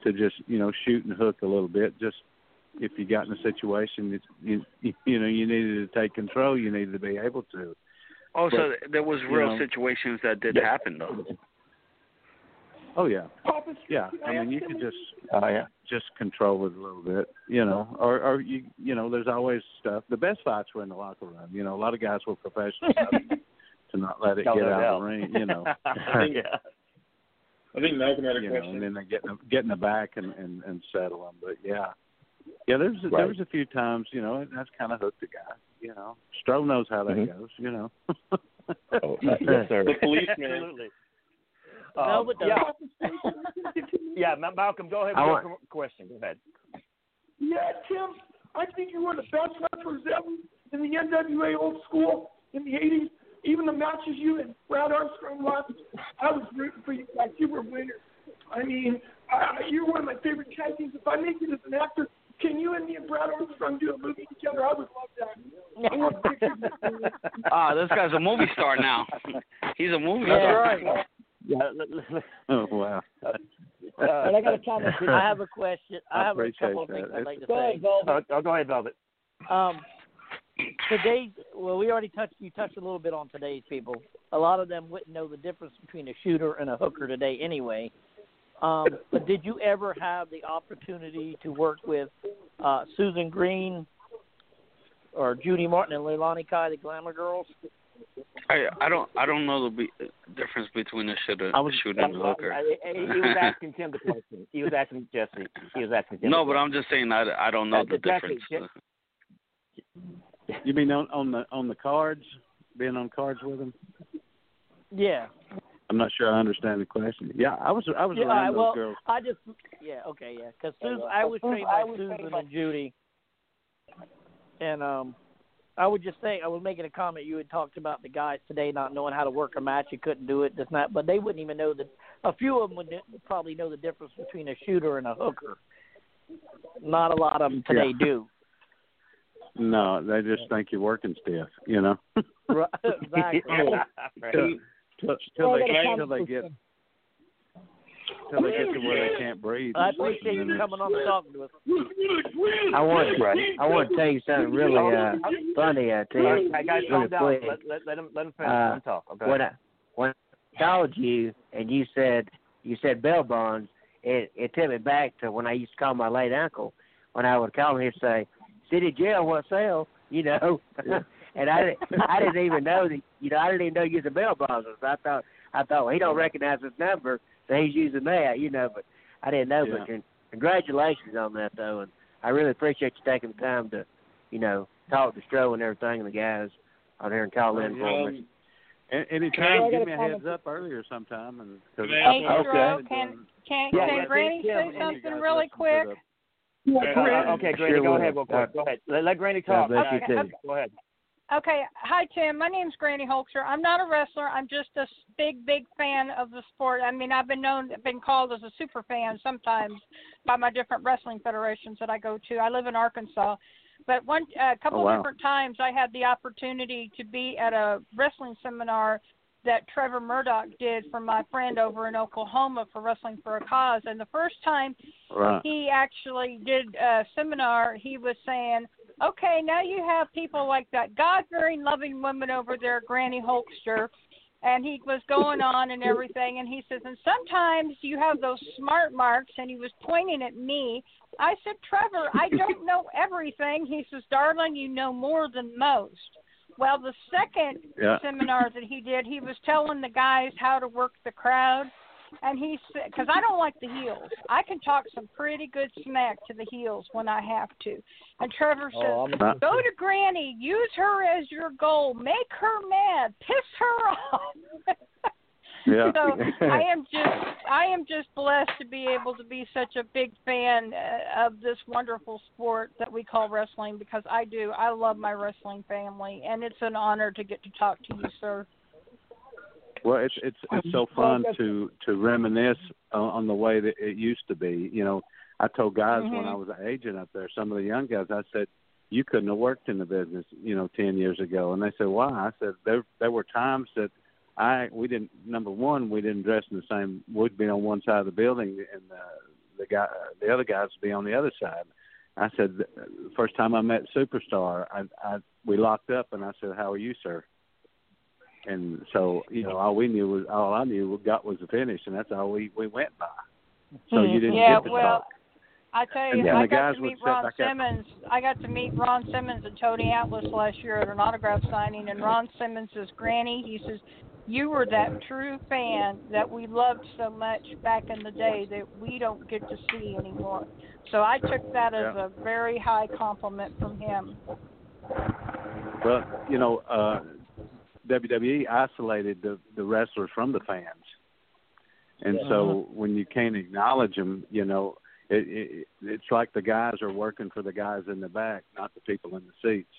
Speaker 19: to just you know shoot and hook a little bit, just if you got in a situation that you you, you know you needed to take control, you needed to be able to.
Speaker 12: Oh, so there was real
Speaker 19: know-
Speaker 12: situations that did
Speaker 19: Yeah.
Speaker 12: happen though.
Speaker 19: Oh yeah, yeah. I mean, you could just
Speaker 1: Oh yeah.
Speaker 19: just control it a little bit, you know, or or you you know, there's always stuff. The best fights were in the locker room. You know, a lot of guys were professionals enough to not let it
Speaker 1: No,
Speaker 19: get
Speaker 1: no
Speaker 19: out
Speaker 1: doubt.
Speaker 19: of the ring. You know,
Speaker 1: yeah.
Speaker 9: I think Malcolm had a
Speaker 19: you know,
Speaker 9: question.
Speaker 19: and then they get in, get in the back and and and settle them. But yeah, yeah. There's there
Speaker 1: Right.
Speaker 19: was a few times, you know, that's kind of hooked a guy. You know, Stro knows how that
Speaker 1: Mhm.
Speaker 19: goes. You know.
Speaker 1: Oh, yes, sir.
Speaker 9: The policeman.
Speaker 1: Absolutely.
Speaker 11: No,
Speaker 1: Um,
Speaker 11: but
Speaker 1: yeah. yeah, Malcolm, go ahead with
Speaker 12: I
Speaker 1: your question. Go ahead.
Speaker 10: Yeah, Tim, I think you were the best wrestlers ever in the NWA old school in the 80s. Even the matches you and Brad Armstrong lost, I was rooting for you guys. You were winners. I mean, I, you're one of my favorite tag teams. If I make it as an actor, can you and me and Brad Armstrong do a movie together? I would love that. I want pictures.
Speaker 12: Ah, this guy's a movie star now. He's a movie
Speaker 11: Yeah.
Speaker 12: star.
Speaker 11: right.
Speaker 1: Yeah.
Speaker 19: oh wow.
Speaker 1: Uh,
Speaker 15: And I got a comment.
Speaker 11: I have a question. I,
Speaker 19: I
Speaker 11: have a couple of
Speaker 19: that.
Speaker 11: things I'd like to
Speaker 15: Go
Speaker 11: say.
Speaker 15: ahead, Velvet.
Speaker 1: oh, go ahead, Velvet.
Speaker 11: Um, today's well, we already touched. You touched a little bit on today's people. A lot of them wouldn't know the difference between a shooter and a hooker today, anyway. Um, but did you ever have the opportunity to work with uh, Susan Green or Judy Martin and Leilani Kai, the Glamour Girls?
Speaker 12: I I I don't I don't know the be- difference between a shooter,
Speaker 1: I was
Speaker 12: shooter and a hooker.
Speaker 1: I, I, he was asking Tim the question. He was asking Jesse. He was asking Tim.
Speaker 12: no, but I'm just saying I, I don't know
Speaker 1: Uh,
Speaker 12: the
Speaker 1: Jesse,
Speaker 12: difference.
Speaker 19: You mean on on the on the cards, being on cards with him?
Speaker 11: Yeah.
Speaker 19: I'm not sure I understand the question. Yeah, I was I was
Speaker 11: yeah,
Speaker 19: around
Speaker 11: I,
Speaker 19: those
Speaker 11: well,
Speaker 19: girls.
Speaker 11: I just yeah, okay, yeah, because Susan, I was trained by Susan and Judy, and um, I would just say I was making a comment. You had talked about the guys today not knowing how to work a match. You couldn't do it, just not, but they wouldn't even know that. A few of them would probably know the difference between a shooter and a hooker. Not a lot of them today
Speaker 19: Yeah.
Speaker 11: do.
Speaker 19: No, they just think you're working stiff. You know.
Speaker 11: Right, exactly.
Speaker 19: till, till, till they
Speaker 11: got
Speaker 19: till they get
Speaker 11: for
Speaker 19: till they get to where they can't breathe.
Speaker 11: I appreciate you coming on and talking to us.
Speaker 13: I want I want to tell you something really uh, funny, uh, Tim.
Speaker 1: Hey, guys,
Speaker 13: really
Speaker 1: calm down.
Speaker 13: quick.
Speaker 1: Let, let, let him let him finish.
Speaker 13: Uh,
Speaker 1: let him talk. Okay.
Speaker 13: When I when I called you and you said you said bell bonds, it it took me back to when I used to call my late uncle. When I would call him, he'd say, "City jail, what sale?" You know. And I didn't I didn't even know that you know I didn't even know you was a bell bonds. So I thought I thought well, he don't recognize his number, so he's using that, you know. But I didn't know. But con- congratulations on that though, and I really appreciate you taking the time to, you know, talk to Stro and everything and the guys out here and call in for me.
Speaker 19: Anytime,
Speaker 13: Can
Speaker 19: give me a heads up earlier sometime, and cause
Speaker 18: Hey,
Speaker 19: I-
Speaker 18: Stro, can can,
Speaker 19: Yeah,
Speaker 18: can Granny say
Speaker 19: and
Speaker 18: something really quick?
Speaker 19: to
Speaker 1: Uh, uh, okay, Granny,
Speaker 13: Sure
Speaker 1: go
Speaker 13: will.
Speaker 1: ahead real quick. Go ahead. Let, let Granny
Speaker 13: God
Speaker 1: talk.
Speaker 13: bless you,
Speaker 1: Uh,
Speaker 13: too.
Speaker 1: Go ahead.
Speaker 18: Okay, hi Tim. My name's Granny Holzer. I'm not a wrestler. I'm just a big, big fan of the sport. I mean, I've been known, been called as a super fan sometimes by my different wrestling federations that I go to. I live in Arkansas, but one, a couple
Speaker 20: Oh, wow.
Speaker 18: different times I had the opportunity to be at a wrestling seminar that Trevor Murdoch did for my friend over in Oklahoma for Wrestling for a Cause. And the first time
Speaker 19: Right.
Speaker 18: he actually did a seminar, he was saying, okay, now you have people like that God fearing, loving woman over there, Granny Holster. And he was going on and everything. And he says, and sometimes you have those smart marks. And he was pointing at me. I said, Trevor, I don't know everything. He says, darling, you know more than most. Well, the second
Speaker 20: Yeah.
Speaker 18: seminar that he did, he was telling the guys how to work the crowd. And he said, because I don't like the heels. I can talk some pretty good smack to the heels when I have to. And Trevor says,
Speaker 20: Oh, I'm-
Speaker 18: go to Granny, use her as your goal, make her mad, piss her off.
Speaker 19: Yeah.
Speaker 18: so I am just I am just blessed to be able to be such a big fan uh, of this wonderful sport that we call wrestling because I do I love my wrestling family and it's an honor to get to talk to you, sir.
Speaker 19: Well, it's it's it's so fun to to reminisce on, the way that it used to be. You know, I told guys when
Speaker 18: Mhm.
Speaker 19: I was an agent up there, some of the young guys, I said, "You couldn't have worked in the business, you know, ten years ago." And they said, "Why?" I said, "There there were times that I we didn't. Number one, we didn't dress in the same. We'd be on one side of the building, and the the guy, the other guys would be on the other side." I said, "The first time I met Superstar, I, I we locked up, and I said, "How are you, sir?" And so you know all we knew was all I knew we got was the finish, and that's all we we went by. So you didn't
Speaker 18: yeah,
Speaker 19: get to
Speaker 18: well,
Speaker 19: talk.
Speaker 18: I tell
Speaker 19: And
Speaker 18: you,
Speaker 19: then
Speaker 18: I
Speaker 19: the
Speaker 18: got to meet Ron
Speaker 19: back up.
Speaker 18: Simmons. I got to meet Ron Simmons and Tony Atlas last year at an autograph signing, and Ron Simmons says, "Granny," he says, "you were that true fan that we loved so much back in the day that we don't get to see anymore." So I took that as
Speaker 19: Yeah.
Speaker 18: a very high compliment from him.
Speaker 19: Well, you know, uh, WWE isolated the the wrestlers from the fans, and
Speaker 18: Yeah.
Speaker 19: so when you can't acknowledge them, you know, it, it it's like the guys are working for the guys in the back, not the people in the seats.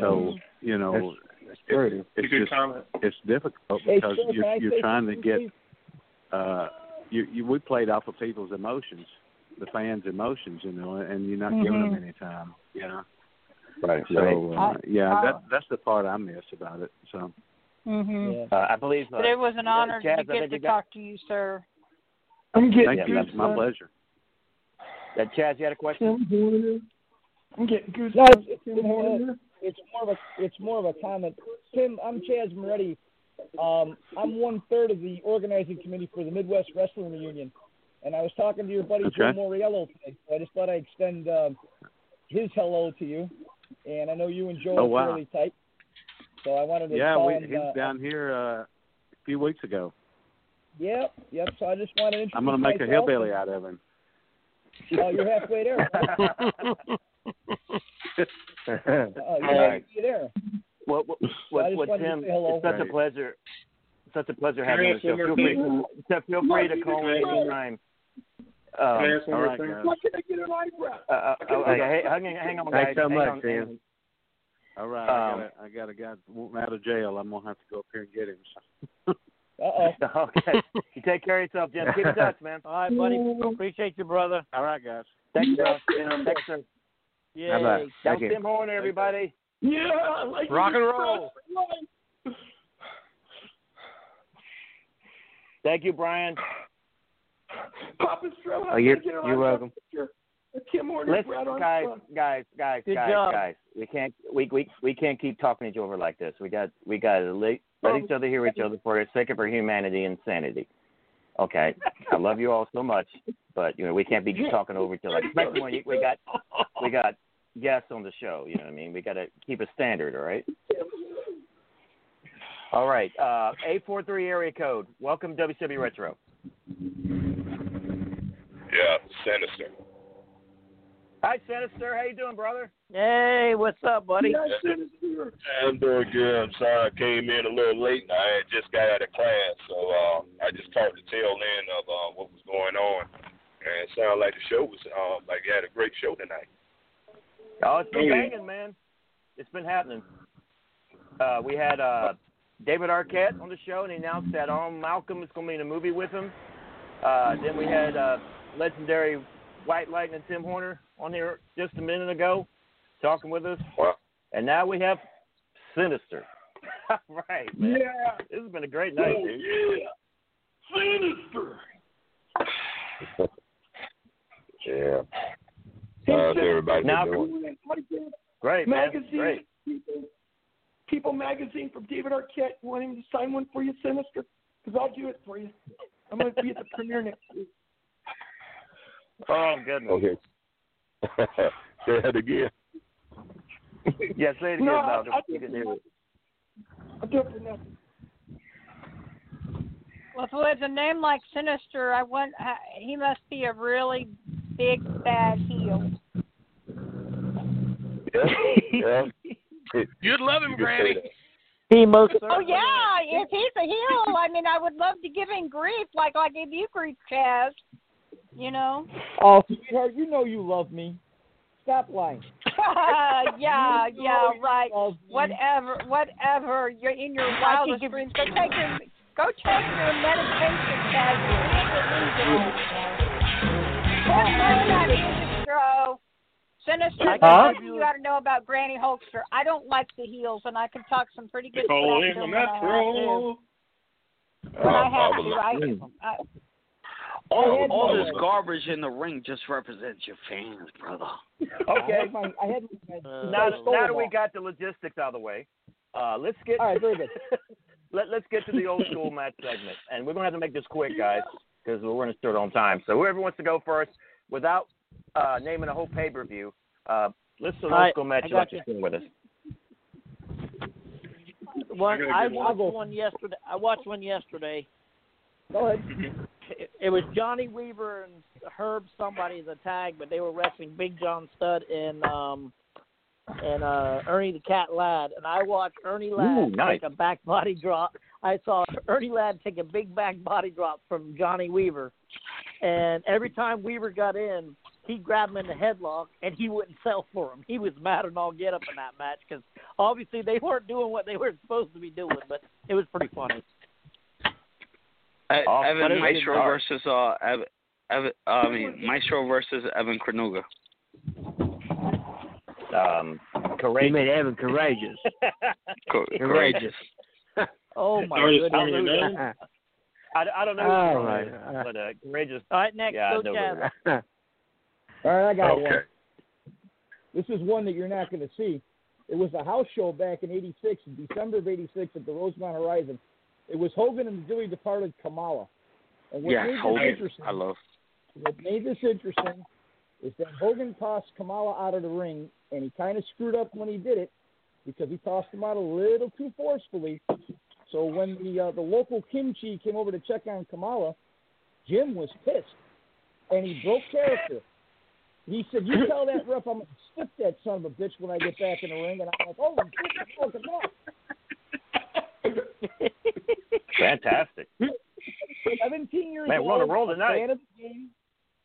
Speaker 19: So you know,
Speaker 13: That's
Speaker 19: it-
Speaker 13: true.
Speaker 19: it's just
Speaker 9: comment.
Speaker 19: it's difficult because
Speaker 15: sir,
Speaker 19: you're you're trying to get uh you you we played off of people's emotions, the fans' emotions, you know, and you're not giving them any time, you know.
Speaker 1: Right.
Speaker 19: So uh,
Speaker 18: I-
Speaker 19: yeah,
Speaker 18: I-
Speaker 19: that that's the part I miss about it. So
Speaker 18: Mhm.
Speaker 1: Uh, I believe. Uh,
Speaker 18: But it was an honor
Speaker 1: Chaz,
Speaker 18: to get to
Speaker 1: got-
Speaker 18: talk to you, sir.
Speaker 10: I'm getting
Speaker 19: thank you.
Speaker 10: goosebumps.
Speaker 19: That's my pleasure.
Speaker 1: Uh, Chaz, you had a question?
Speaker 10: I'm getting goosebumps.
Speaker 15: No, it's, it's,
Speaker 10: Tim Horner.
Speaker 15: it's more of a it's more of a comment. Tim, I'm Chaz Moretti. Um, I'm one third of the organizing committee for the Midwest Wrestling Reunion, and I was talking to your buddy Joe
Speaker 19: Okay.
Speaker 15: Moriello today. So I just thought I'd extend um, his hello to you, and I know you and Joe
Speaker 19: Oh,
Speaker 15: are
Speaker 19: wow.
Speaker 15: fairly tight. So I wanted to
Speaker 19: Yeah,
Speaker 15: call
Speaker 19: we,
Speaker 15: him.
Speaker 19: he was
Speaker 15: uh,
Speaker 19: down here uh, a few weeks ago.
Speaker 15: Yep, yep. So I just wanted to introduce
Speaker 19: I'm going to make a
Speaker 15: myself.
Speaker 19: hillbilly out of him.
Speaker 15: Oh, you're halfway there. oh, you're
Speaker 1: All right.
Speaker 15: there.
Speaker 1: What, what,
Speaker 15: So I
Speaker 1: what,
Speaker 15: just
Speaker 1: what
Speaker 15: wanted to
Speaker 1: Tim?
Speaker 15: say hello.
Speaker 1: It's such a
Speaker 19: Right.
Speaker 1: pleasure. Such a pleasure having you on the show. Feel free,
Speaker 9: thing?
Speaker 1: to, feel free
Speaker 10: Mark,
Speaker 1: to
Speaker 10: you
Speaker 1: call
Speaker 10: can
Speaker 1: me
Speaker 9: Can I
Speaker 1: Um,
Speaker 9: ask one more
Speaker 19: right,
Speaker 9: thing?
Speaker 19: guys.
Speaker 10: Why can't I get an eyebrow?
Speaker 1: uh, uh, okay, hey, hang, hang on, guys.
Speaker 13: Thanks so
Speaker 1: hang
Speaker 13: much,
Speaker 1: on,
Speaker 13: Tim.
Speaker 19: All right,
Speaker 1: Um,
Speaker 19: I got a, I got a guy wanting out of jail. I'm gonna have to go up here and get him.
Speaker 15: Uh oh.
Speaker 1: okay. You take care of yourself, Jim. Keep in touch, man.
Speaker 11: All right, buddy. Appreciate you, brother.
Speaker 19: All right, guys.
Speaker 1: Thanks, bro. Thanks, sir.
Speaker 11: Yay.
Speaker 13: Bye-bye.
Speaker 1: That
Speaker 13: Thank
Speaker 1: was
Speaker 13: you.
Speaker 1: Tim Horner, everybody.
Speaker 10: Yeah, I like
Speaker 16: Rock and roll.
Speaker 10: crossed the line.
Speaker 1: Thank you, Brian.
Speaker 10: Papa Stro, how
Speaker 13: Oh, you're-
Speaker 10: can I get an
Speaker 13: you're welcome.
Speaker 10: picture of Tim Horner's
Speaker 1: Listen,
Speaker 10: Brad
Speaker 1: guys,
Speaker 10: Armstrong?
Speaker 1: guys, guys,
Speaker 11: Good
Speaker 1: guys,
Speaker 11: job.
Speaker 1: guys. We can't, we, we, we can't keep talking each over like this. We got, we got to let, let each other hear each other for the sake of our humanity and sanity. Okay, I love you all so much, but you know we can't be talking over each other, especially when you, we got, we got guests on the show. You know what I mean? We got to keep a standard. All right. All right. Uh, eight four three area code. Welcome WCW Retro.
Speaker 21: Yeah, sinister.
Speaker 1: Hi, Sinister. How you doing, brother?
Speaker 11: Hey, what's up, buddy?
Speaker 10: Yeah, Sinister.
Speaker 21: I'm doing good. I'm sorry I came in a little late. I had just got out of class, so uh, I just caught the tail end of uh, what was going on. And it sounded like the show was um, like you had a great show tonight.
Speaker 1: Oh, it's been
Speaker 21: Yeah.
Speaker 1: banging, man. It's been happening. Uh, we had uh, David Arquette on the show, and he announced that um, Malcolm is going to be in a movie with him. Uh, then we had uh, legendary White Lightning Tim Horner on here just a minute ago, talking with us.
Speaker 21: Wow.
Speaker 1: And now we have Sinister. right, man.
Speaker 10: Yeah.
Speaker 1: This has been a great night,
Speaker 10: Oh,
Speaker 1: dude.
Speaker 10: yeah. Sinister.
Speaker 21: Yeah. How's everybody
Speaker 1: Now-
Speaker 21: doing?
Speaker 1: Great, man.
Speaker 10: magazine,
Speaker 1: Great.
Speaker 10: People, People magazine from David Arquette. You want him to sign one for you, Sinister? Because I'll do it for you. I'm going to be at the premiere next week.
Speaker 1: Oh, goodness.
Speaker 21: Okay. Say that again.
Speaker 1: Yeah, say it again,
Speaker 10: No,
Speaker 1: Val.
Speaker 10: I, I
Speaker 1: We didn't hear it.
Speaker 10: I'll do it.
Speaker 18: Well, if it was a name like Sinister, I want uh, he must be a really big bad heel.
Speaker 21: Yeah. yeah.
Speaker 16: You'd love him,
Speaker 21: You
Speaker 16: Granny.
Speaker 11: He most
Speaker 18: Oh yeah, if he's a heel, I mean, I would love to give him grief, like I gave you grief, Chaz. You know?
Speaker 15: Oh, sweetheart, you know you love me. Stop lying.
Speaker 18: yeah,
Speaker 15: You
Speaker 18: yeah,
Speaker 15: know you
Speaker 18: right. Whatever, whatever. You're in your wildest
Speaker 11: think
Speaker 18: dreams. Go take your, go take your medication, Chaz. You need to lose it. What's that music, Stro? Sinister,
Speaker 11: I
Speaker 18: there's
Speaker 11: can
Speaker 18: you got to know about Granny Holster. I don't like the heels, and I can talk some pretty good
Speaker 9: Call
Speaker 18: crap
Speaker 9: him
Speaker 18: to
Speaker 9: a
Speaker 18: them when I have to.
Speaker 9: metro.
Speaker 18: When I have to,
Speaker 21: was- mm.
Speaker 18: I, I,
Speaker 12: All,
Speaker 15: had
Speaker 12: all this garbage in the ring just represents your fans, brother.
Speaker 15: I
Speaker 1: Okay.
Speaker 15: had my, I had my,
Speaker 11: Uh,
Speaker 1: now, now that we got the logistics out of the way, uh, let's get
Speaker 15: All right, very good.
Speaker 1: let, let's get to the old school match segment, and we're gonna have to make this quick, guys, because we're gonna start on time. So whoever wants to go first, without uh, naming a whole pay per view, uh, let's do an
Speaker 11: All
Speaker 1: old school match
Speaker 11: I
Speaker 1: you'd like
Speaker 11: got
Speaker 1: to sing with us.
Speaker 11: One,
Speaker 9: I gotta
Speaker 11: I
Speaker 9: get
Speaker 11: watched
Speaker 15: one.
Speaker 11: one yesterday. I watched one yesterday.
Speaker 15: Go ahead.
Speaker 11: It, it was Johnny Weaver and Herb somebody as a tag, but they were wrestling Big John Studd and um and uh Ernie the Cat Ladd, and I watched Ernie Ladd
Speaker 1: Ooh, nice.
Speaker 11: take a back body drop. I saw Ernie Ladd take a big back body drop from Johnny Weaver, and every time Weaver got in, he'd grab him in the headlock, and he wouldn't sell for him. He was mad and all get up in that match because obviously they weren't doing what they were supposed to be doing, but it was pretty funny.
Speaker 12: Uh,
Speaker 1: Oh,
Speaker 12: Evan? Maestro versus uh, Evan, Evan, I mean Maestro versus Evan Krenuga.
Speaker 1: Um,
Speaker 13: You
Speaker 1: courageous.
Speaker 13: mean Evan Courageous?
Speaker 12: Co- courageous.
Speaker 11: Oh my
Speaker 9: Sorry,
Speaker 11: goodness!
Speaker 1: I, I don't know
Speaker 13: Oh,
Speaker 1: who
Speaker 13: my
Speaker 1: it is,
Speaker 13: God.
Speaker 1: but uh, courageous.
Speaker 11: All right, next,
Speaker 1: Yeah, I know
Speaker 11: Chaz.
Speaker 1: who it is.
Speaker 15: All right, I got one.
Speaker 21: Okay.
Speaker 15: This is one that you're not going to see. It was a house show back in '86, in December of '86 at the Rosemont Horizon. It was Hogan and the dearly departed Kamala. And what
Speaker 12: Yeah,
Speaker 15: made this
Speaker 12: Hogan.
Speaker 15: interesting,
Speaker 12: I love.
Speaker 15: what made this interesting is that Hogan tossed Kamala out of the ring, and he kind of screwed up when he did it. because he tossed him out a little too forcefully. So when the uh, the local Kim Chee came over to check on Kamala, Jim was pissed, and he broke character. He said, "You tell that ref I'm gonna stiff that son of a bitch when I get back in the ring." And I'm like, "Oh, shit, fucking
Speaker 1: Fantastic.
Speaker 15: 17 years
Speaker 1: Man,
Speaker 15: old.
Speaker 1: we're on a roll tonight.
Speaker 15: fan game.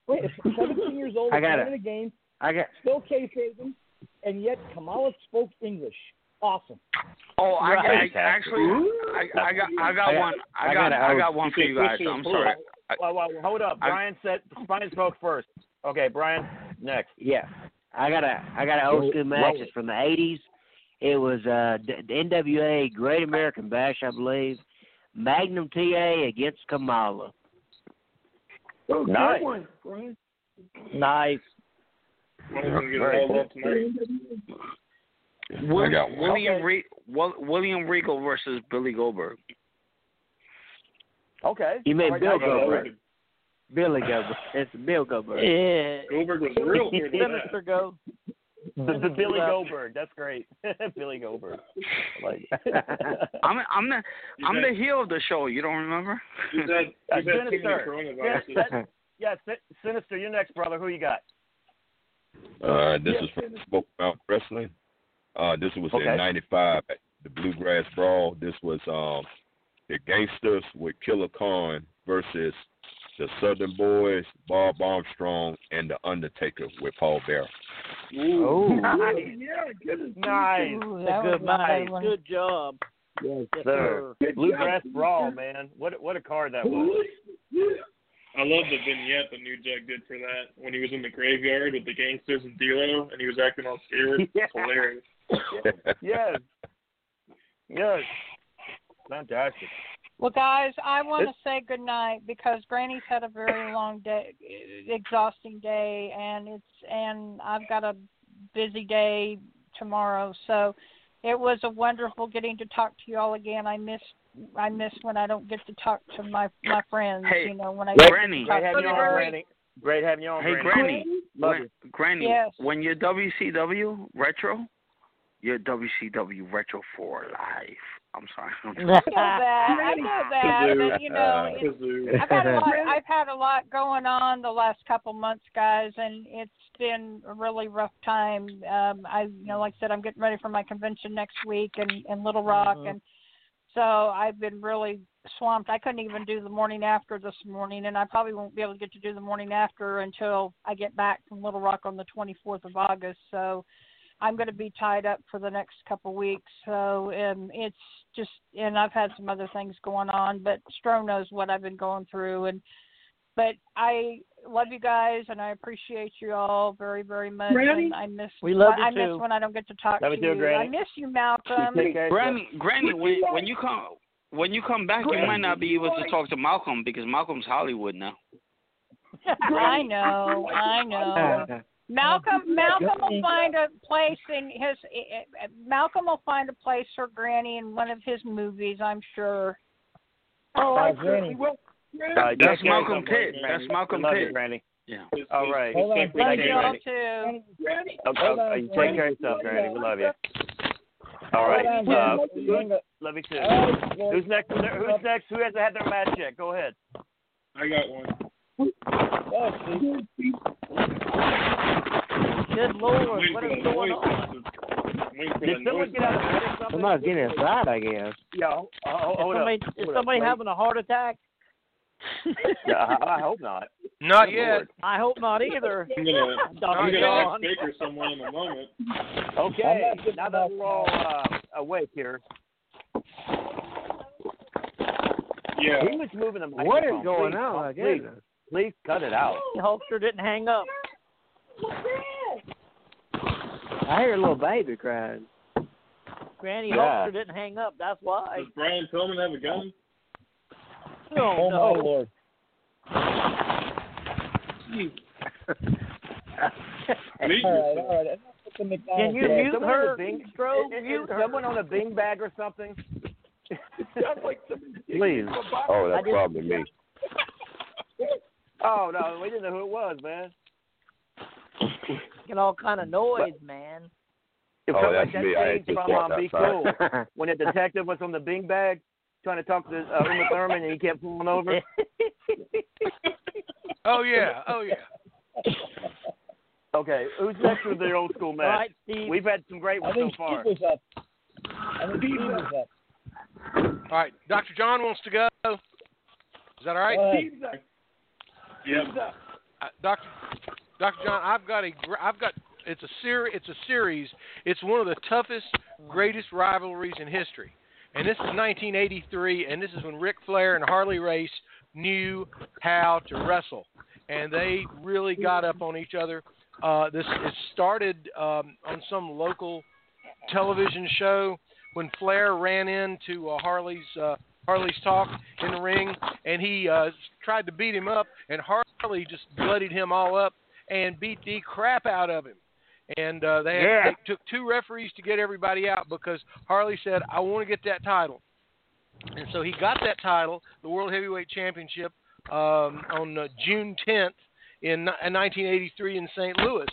Speaker 15: Wait, 17 years old,
Speaker 13: I
Speaker 15: a
Speaker 13: got
Speaker 15: fan
Speaker 13: it.
Speaker 15: of the game,
Speaker 13: I got.
Speaker 15: still kayfabing, and yet Kamala spoke English. Awesome.
Speaker 12: Oh, I, got, I
Speaker 1: Fantastic.
Speaker 12: actually, I, I got, I got one. I got, I got one for you guys. I'm sorry.
Speaker 1: Well, well, hold up.
Speaker 12: I-
Speaker 1: Brian said Brian spoke first. Okay, Brian, next.
Speaker 13: Yeah, I got a I got an old school match. It's from the '80s. It was uh, the NWA Great American Bash, I believe. Magnum TA against Kamala.
Speaker 10: Oh,
Speaker 1: Nice.
Speaker 10: one,
Speaker 11: Nice.
Speaker 9: One of them get
Speaker 1: Very
Speaker 9: hauled
Speaker 1: cool.
Speaker 9: up tonight.
Speaker 12: Will,
Speaker 21: got.
Speaker 12: William
Speaker 1: Okay.
Speaker 12: Re- William Regal versus Billy Goldberg.
Speaker 1: Okay.
Speaker 13: You mean
Speaker 1: All right,
Speaker 13: Bill
Speaker 1: I got it.
Speaker 13: Goldberg? Billy Goldberg. It's Bill Goldberg.
Speaker 11: Yeah.
Speaker 9: Goldberg was real good.
Speaker 11: Sinister go.
Speaker 1: The, the Billy Goldberg. That's great. Billy Goldberg. Like.
Speaker 12: I'm, I'm the,
Speaker 9: You
Speaker 12: I'm
Speaker 9: bet.
Speaker 12: the heel of the show. You don't remember?
Speaker 9: He's had,
Speaker 1: Uh,
Speaker 9: he's had too many
Speaker 1: Sinister.
Speaker 9: coronaviruses.
Speaker 1: Yes, that- yeah, Sinister, you're next, brother. Who you got?
Speaker 21: Uh, this is from Smoky Mountain Wrestling. Uh, this was
Speaker 1: Okay.
Speaker 21: in '95 at the Bluegrass Brawl. This was um, the Gangsters with Killer Khan versus the Southern Boys, Bob Armstrong, and the Undertaker with Paul Bearer.
Speaker 1: Oh,
Speaker 10: Yeah, good.
Speaker 1: nice.
Speaker 11: Ooh,
Speaker 12: That
Speaker 11: that
Speaker 12: was
Speaker 11: was
Speaker 12: my
Speaker 11: nice. Good job.
Speaker 1: Yes,
Speaker 11: Yes,
Speaker 1: sir.
Speaker 11: sir.
Speaker 1: Bluegrass Brawl, man. What what a card that was.
Speaker 9: I love the vignette the New Jack did for that when he was in the graveyard with the gangsters and D'Lo, and he was acting all scared.
Speaker 1: Yeah.
Speaker 9: It's hilarious.
Speaker 1: yes. Yes. Fantastic.
Speaker 18: Well, guys, I want to say good night because Granny's had a very long day, exhausting day, and it's and I've got a busy day tomorrow. So it was a wonderful getting to talk to you all again. I miss I miss when I don't get to talk to my my friends.
Speaker 12: Hey,
Speaker 18: you know when I
Speaker 12: Granny.
Speaker 18: get
Speaker 1: Great having you on, Granny. Great having you on,
Speaker 12: Hey,
Speaker 1: Granny.
Speaker 12: Granny.
Speaker 1: Love you.
Speaker 12: Granny,
Speaker 18: Yes.
Speaker 12: when you're WCW retro, you're WCW retro for life. I'm sorry. I'm
Speaker 18: I know that. I know that, but you know,
Speaker 12: Uh,
Speaker 18: it's,
Speaker 9: Kazoo.
Speaker 18: I've had a lot. I've had a lot going on the last couple months, guys, and it's been a really rough time. Um, I, you know, like I said, I'm getting ready for my convention next week in in Little Rock,
Speaker 11: Mhm.
Speaker 18: and so I've been really swamped. I couldn't even do the morning after this morning, and I probably won't be able to get to do the morning after until I get back from Little Rock on the 24th of August. So. I'm going to be tied up for the next couple weeks. So um, it's just, and I've had some other things going on, but Stro knows what I've been going through. And but I love you guys, and I appreciate you all very, very much.
Speaker 10: Granny?
Speaker 18: And I miss
Speaker 11: We love you
Speaker 18: I miss when I don't get to talk
Speaker 1: Love
Speaker 18: to
Speaker 1: you too. Granny.
Speaker 18: I miss you, Malcolm.
Speaker 1: Take care
Speaker 12: Granny, Granny, when when you come when you come back, you might not be able to talk to Malcolm because Malcolm's Hollywood now.
Speaker 18: I know, I know. Malcolm Malcolm will find a place in his Malcolm will find a place for Granny in one of his movies, I'm sure.
Speaker 10: Oh, I
Speaker 15: Granny.
Speaker 10: will.
Speaker 1: Uh,
Speaker 12: That's
Speaker 1: take care
Speaker 12: Malcolm Pitt. That's Malcolm Pitt.
Speaker 1: Granny.
Speaker 12: Yeah.
Speaker 9: His-
Speaker 1: All
Speaker 9: his-
Speaker 1: right.
Speaker 9: his
Speaker 15: Hold on,
Speaker 18: Love
Speaker 1: Thank
Speaker 18: you
Speaker 1: you,
Speaker 18: all too.
Speaker 10: Granny.
Speaker 1: Oh,
Speaker 15: Hold
Speaker 1: oh, you take care of yourself, Granny. We love you. All
Speaker 15: Hold
Speaker 1: right. Uh,
Speaker 15: Granny.
Speaker 1: who- love you too.
Speaker 15: All right,
Speaker 1: Who's next? Who's next? Who hasn't had their match yet? Go ahead.
Speaker 9: I got one.
Speaker 15: Steve.
Speaker 11: Good lord,
Speaker 9: Waiting
Speaker 11: what
Speaker 9: for
Speaker 11: is
Speaker 9: the
Speaker 11: going on?
Speaker 9: Waiting for
Speaker 1: Did someone get out of bed or something?
Speaker 13: Somebody's getting inside, I guess.
Speaker 1: Yeah. Oh, oh,
Speaker 11: Is somebody,
Speaker 1: up.
Speaker 11: is
Speaker 1: Hold up.
Speaker 11: having a heart attack?
Speaker 1: Yeah, I, I hope not.
Speaker 16: Not
Speaker 1: Good
Speaker 16: yet.
Speaker 1: Lord.
Speaker 11: I hope not either.
Speaker 9: I'm gonna,
Speaker 11: Dr.
Speaker 9: I'm gonna ask Baker someone in a moment.
Speaker 1: Okay. Now that we're all uh, awake here,
Speaker 9: Yeah.
Speaker 1: he was moving the microphone.
Speaker 13: What is going
Speaker 1: Please,
Speaker 13: on?
Speaker 1: Please,
Speaker 13: Goodness.
Speaker 1: please cut it out.
Speaker 11: Hulkster didn't hang up.
Speaker 13: I hear a little baby crying.
Speaker 11: Granny
Speaker 1: Yeah.
Speaker 11: Hulkster didn't hang up. That's why.
Speaker 9: Does Brian Pillman have a gun?
Speaker 11: Oh,
Speaker 15: Oh,
Speaker 11: no.
Speaker 15: my lord.
Speaker 9: Meet
Speaker 15: All right,
Speaker 9: yourself.
Speaker 15: all right. Enough with the
Speaker 11: Can you
Speaker 15: joke.
Speaker 11: mute
Speaker 1: Someone
Speaker 11: her,
Speaker 1: Bing,
Speaker 11: Stro?
Speaker 1: is, is
Speaker 11: Mute her.
Speaker 1: someone on a Bing bag or something?
Speaker 10: Sounds like
Speaker 1: Please.
Speaker 10: into a box.
Speaker 21: Oh, that's probably me.
Speaker 1: Oh no, we didn't know who it was, man.
Speaker 11: Making all kind of noise, man.
Speaker 1: It
Speaker 21: Oh, that's
Speaker 1: like that
Speaker 21: me. I had
Speaker 1: scene
Speaker 21: just
Speaker 1: from um, Be. Cool when the detective was on the bing bag trying to talk to uh, Uma Thurman and he kept pulling over.
Speaker 16: Oh yeah, oh yeah.
Speaker 1: Okay, who's next with the old school
Speaker 11: All
Speaker 1: match?
Speaker 11: right, Steve.
Speaker 1: We've had some great
Speaker 15: I
Speaker 1: ones so
Speaker 15: think
Speaker 1: far.
Speaker 15: Steve was up. I think Steve was up.
Speaker 16: All right, Dr. John wants to go. Is that all right?
Speaker 15: Go ahead.
Speaker 10: Steve's up.
Speaker 9: Yep.
Speaker 10: Steve's up.
Speaker 16: Uh, Dr. Dr. John, I've got a I've got it's a ser- it's a series. It's one of the toughest, greatest rivalries in history. And this is 1983, and this is when Ric Flair and Harley Race knew how to wrestle, and they really got up on each other. Uh, this it started um, on some local television show when Flair ran into uh, Harley's uh, Harley's talk in the ring, and he uh, tried to beat him up, and Harley just bloodied him all up and beat the crap out of him. And uh, they, had, they took two referees to get everybody out because Harley said, "I want to get that title," and so he got that title, the World Heavyweight Championship, um, on uh, June 10th in, in 1983 in St. Louis.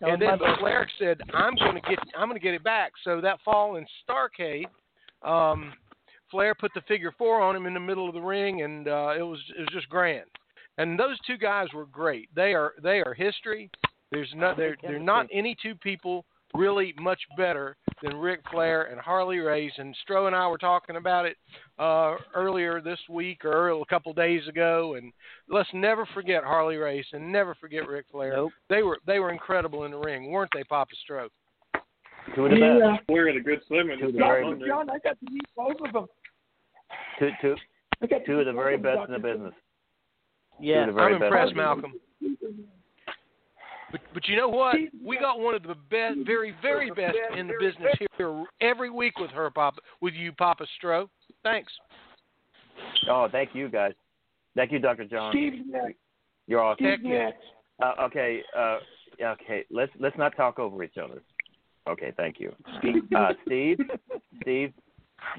Speaker 11: That
Speaker 16: And then
Speaker 11: my.
Speaker 16: Flair said, "I'm going to get, I'm going to get it back." So that fall in Starcade, um, Flair put the figure four on him in the middle of the ring, and uh, it was it was just grand. And those two guys were great. They are they are history. There's no there there're not any two people really much better than Ric Flair and Harley Race. And Stro and I were talking about it uh, earlier this week or a couple days ago. And let's never forget Harley Race and never forget Ric Flair.
Speaker 11: Nope.
Speaker 16: They were they were incredible in the ring, weren't they, Papa Stro?
Speaker 1: Two of the best.
Speaker 10: Yeah.
Speaker 9: Flair had a good swimming.
Speaker 1: Two of the
Speaker 10: Dr.
Speaker 1: very,
Speaker 10: John, I got to meet both of them.
Speaker 1: two, two,
Speaker 10: I got to
Speaker 1: two of the very best in the business.
Speaker 11: Yeah.
Speaker 1: Two of the very
Speaker 16: I'm
Speaker 1: best.
Speaker 16: impressed, Malcolm. But but you know what? We got one of the best, very very best in the business here every week with her, Papa, with you, Papa Stro. Thanks.
Speaker 1: Oh, thank you guys. Thank you, Dr. John.
Speaker 10: Steve's next.
Speaker 1: You're awesome.
Speaker 10: Steve's next.
Speaker 1: Uh, okay, uh, okay. Let's let's not talk over each other. Okay, thank you.
Speaker 10: Steve.
Speaker 1: Uh, Steve, Steve,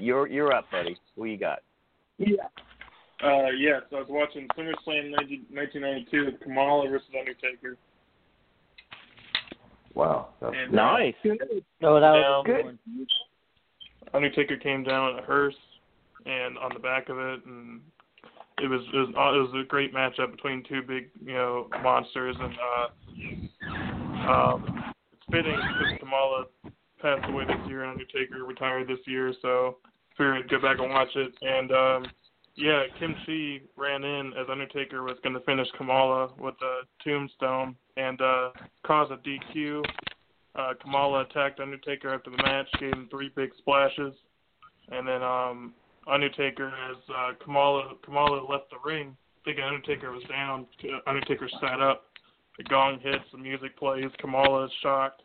Speaker 1: you're you're up, buddy. Who you got?
Speaker 10: Yeah.
Speaker 9: Uh, yes, I was watching SummerSlam 19, 1992 with Kamala versus Undertaker.
Speaker 21: Wow. That's
Speaker 9: And,
Speaker 1: Nice.
Speaker 11: No, that was
Speaker 9: Now-
Speaker 11: a good.
Speaker 9: Undertaker came down in a hearse and on the back of it, and it was it was uh, it was a great matchup between two big you know monsters, and uh, um, it's fitting because Kamala passed away this year and Undertaker retired this year, so figured I'd go back and watch it. And um, yeah, Kim Chee ran in as Undertaker was going to finish Kamala with a tombstone and uh, caused a DQ. Uh, Kamala attacked Undertaker after the match, gave him three big splashes, and then um, Undertaker, as uh, Kamala Kamala left the ring, thinking Undertaker was down, Undertaker sat up. The gong hits, the music plays. Kamala is shocked.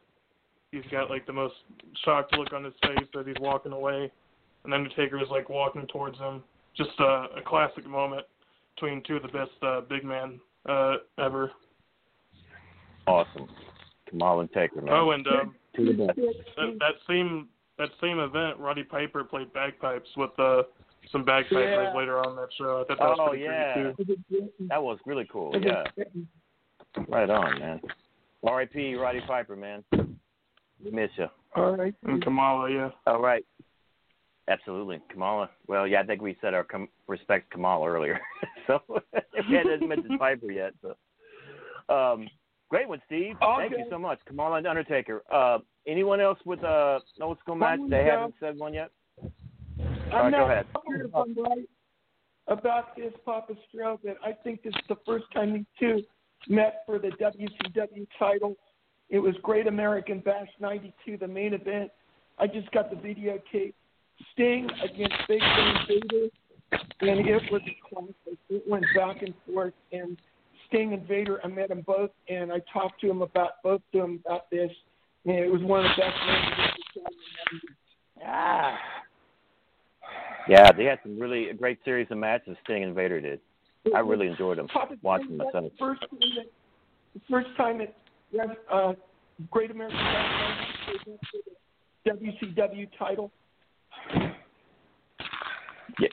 Speaker 9: He's got like the most shocked look on his face as he's walking away, and Undertaker is like walking towards him. Just uh, a classic moment between two of the best uh, big men uh, ever.
Speaker 1: Awesome. Kamal and Taker, man.
Speaker 9: Oh, and um,
Speaker 1: Two of the best.
Speaker 9: that, that same that same event, Roddy Piper played bagpipes with uh, some bagpipers
Speaker 10: Yeah.
Speaker 9: later on that show. I thought that was
Speaker 1: Oh
Speaker 9: pretty
Speaker 1: yeah,
Speaker 9: great too.
Speaker 1: that was really cool. Yeah, right on, man. R.I.P. Roddy Piper, man. We miss you.
Speaker 10: All right.
Speaker 9: And Kamala, yeah.
Speaker 1: All right. Absolutely, Kamala. Well, yeah, I think we said our com- respect Kamala earlier, so we hadn't mentioned Piper yet. So, um, great one, Steve. Thank you so much, Kamala and Undertaker. Uh, anyone else with a no school match? They haven't said one yet. Right, go ahead.
Speaker 10: sure if I'm right about this, Papa Stro, but I think this is the first time these two met for the WCW title. It was Great American Bash 92, the main event. I just got the videotape. Sting against Big Van Vader, and it was a classic. It went back and forth, and Sting and Vader, I met them both, and I talked to them about both of them about this, and it was one of the best matches.
Speaker 11: Ah.
Speaker 1: Yeah, they had some really a great series of matches. Sting and Vader did. I really enjoyed them.
Speaker 10: Papa,
Speaker 1: Watching
Speaker 10: that's
Speaker 1: myself.
Speaker 10: The first time that, the first time that uh, Great American Bash WCW title.
Speaker 1: Yeah,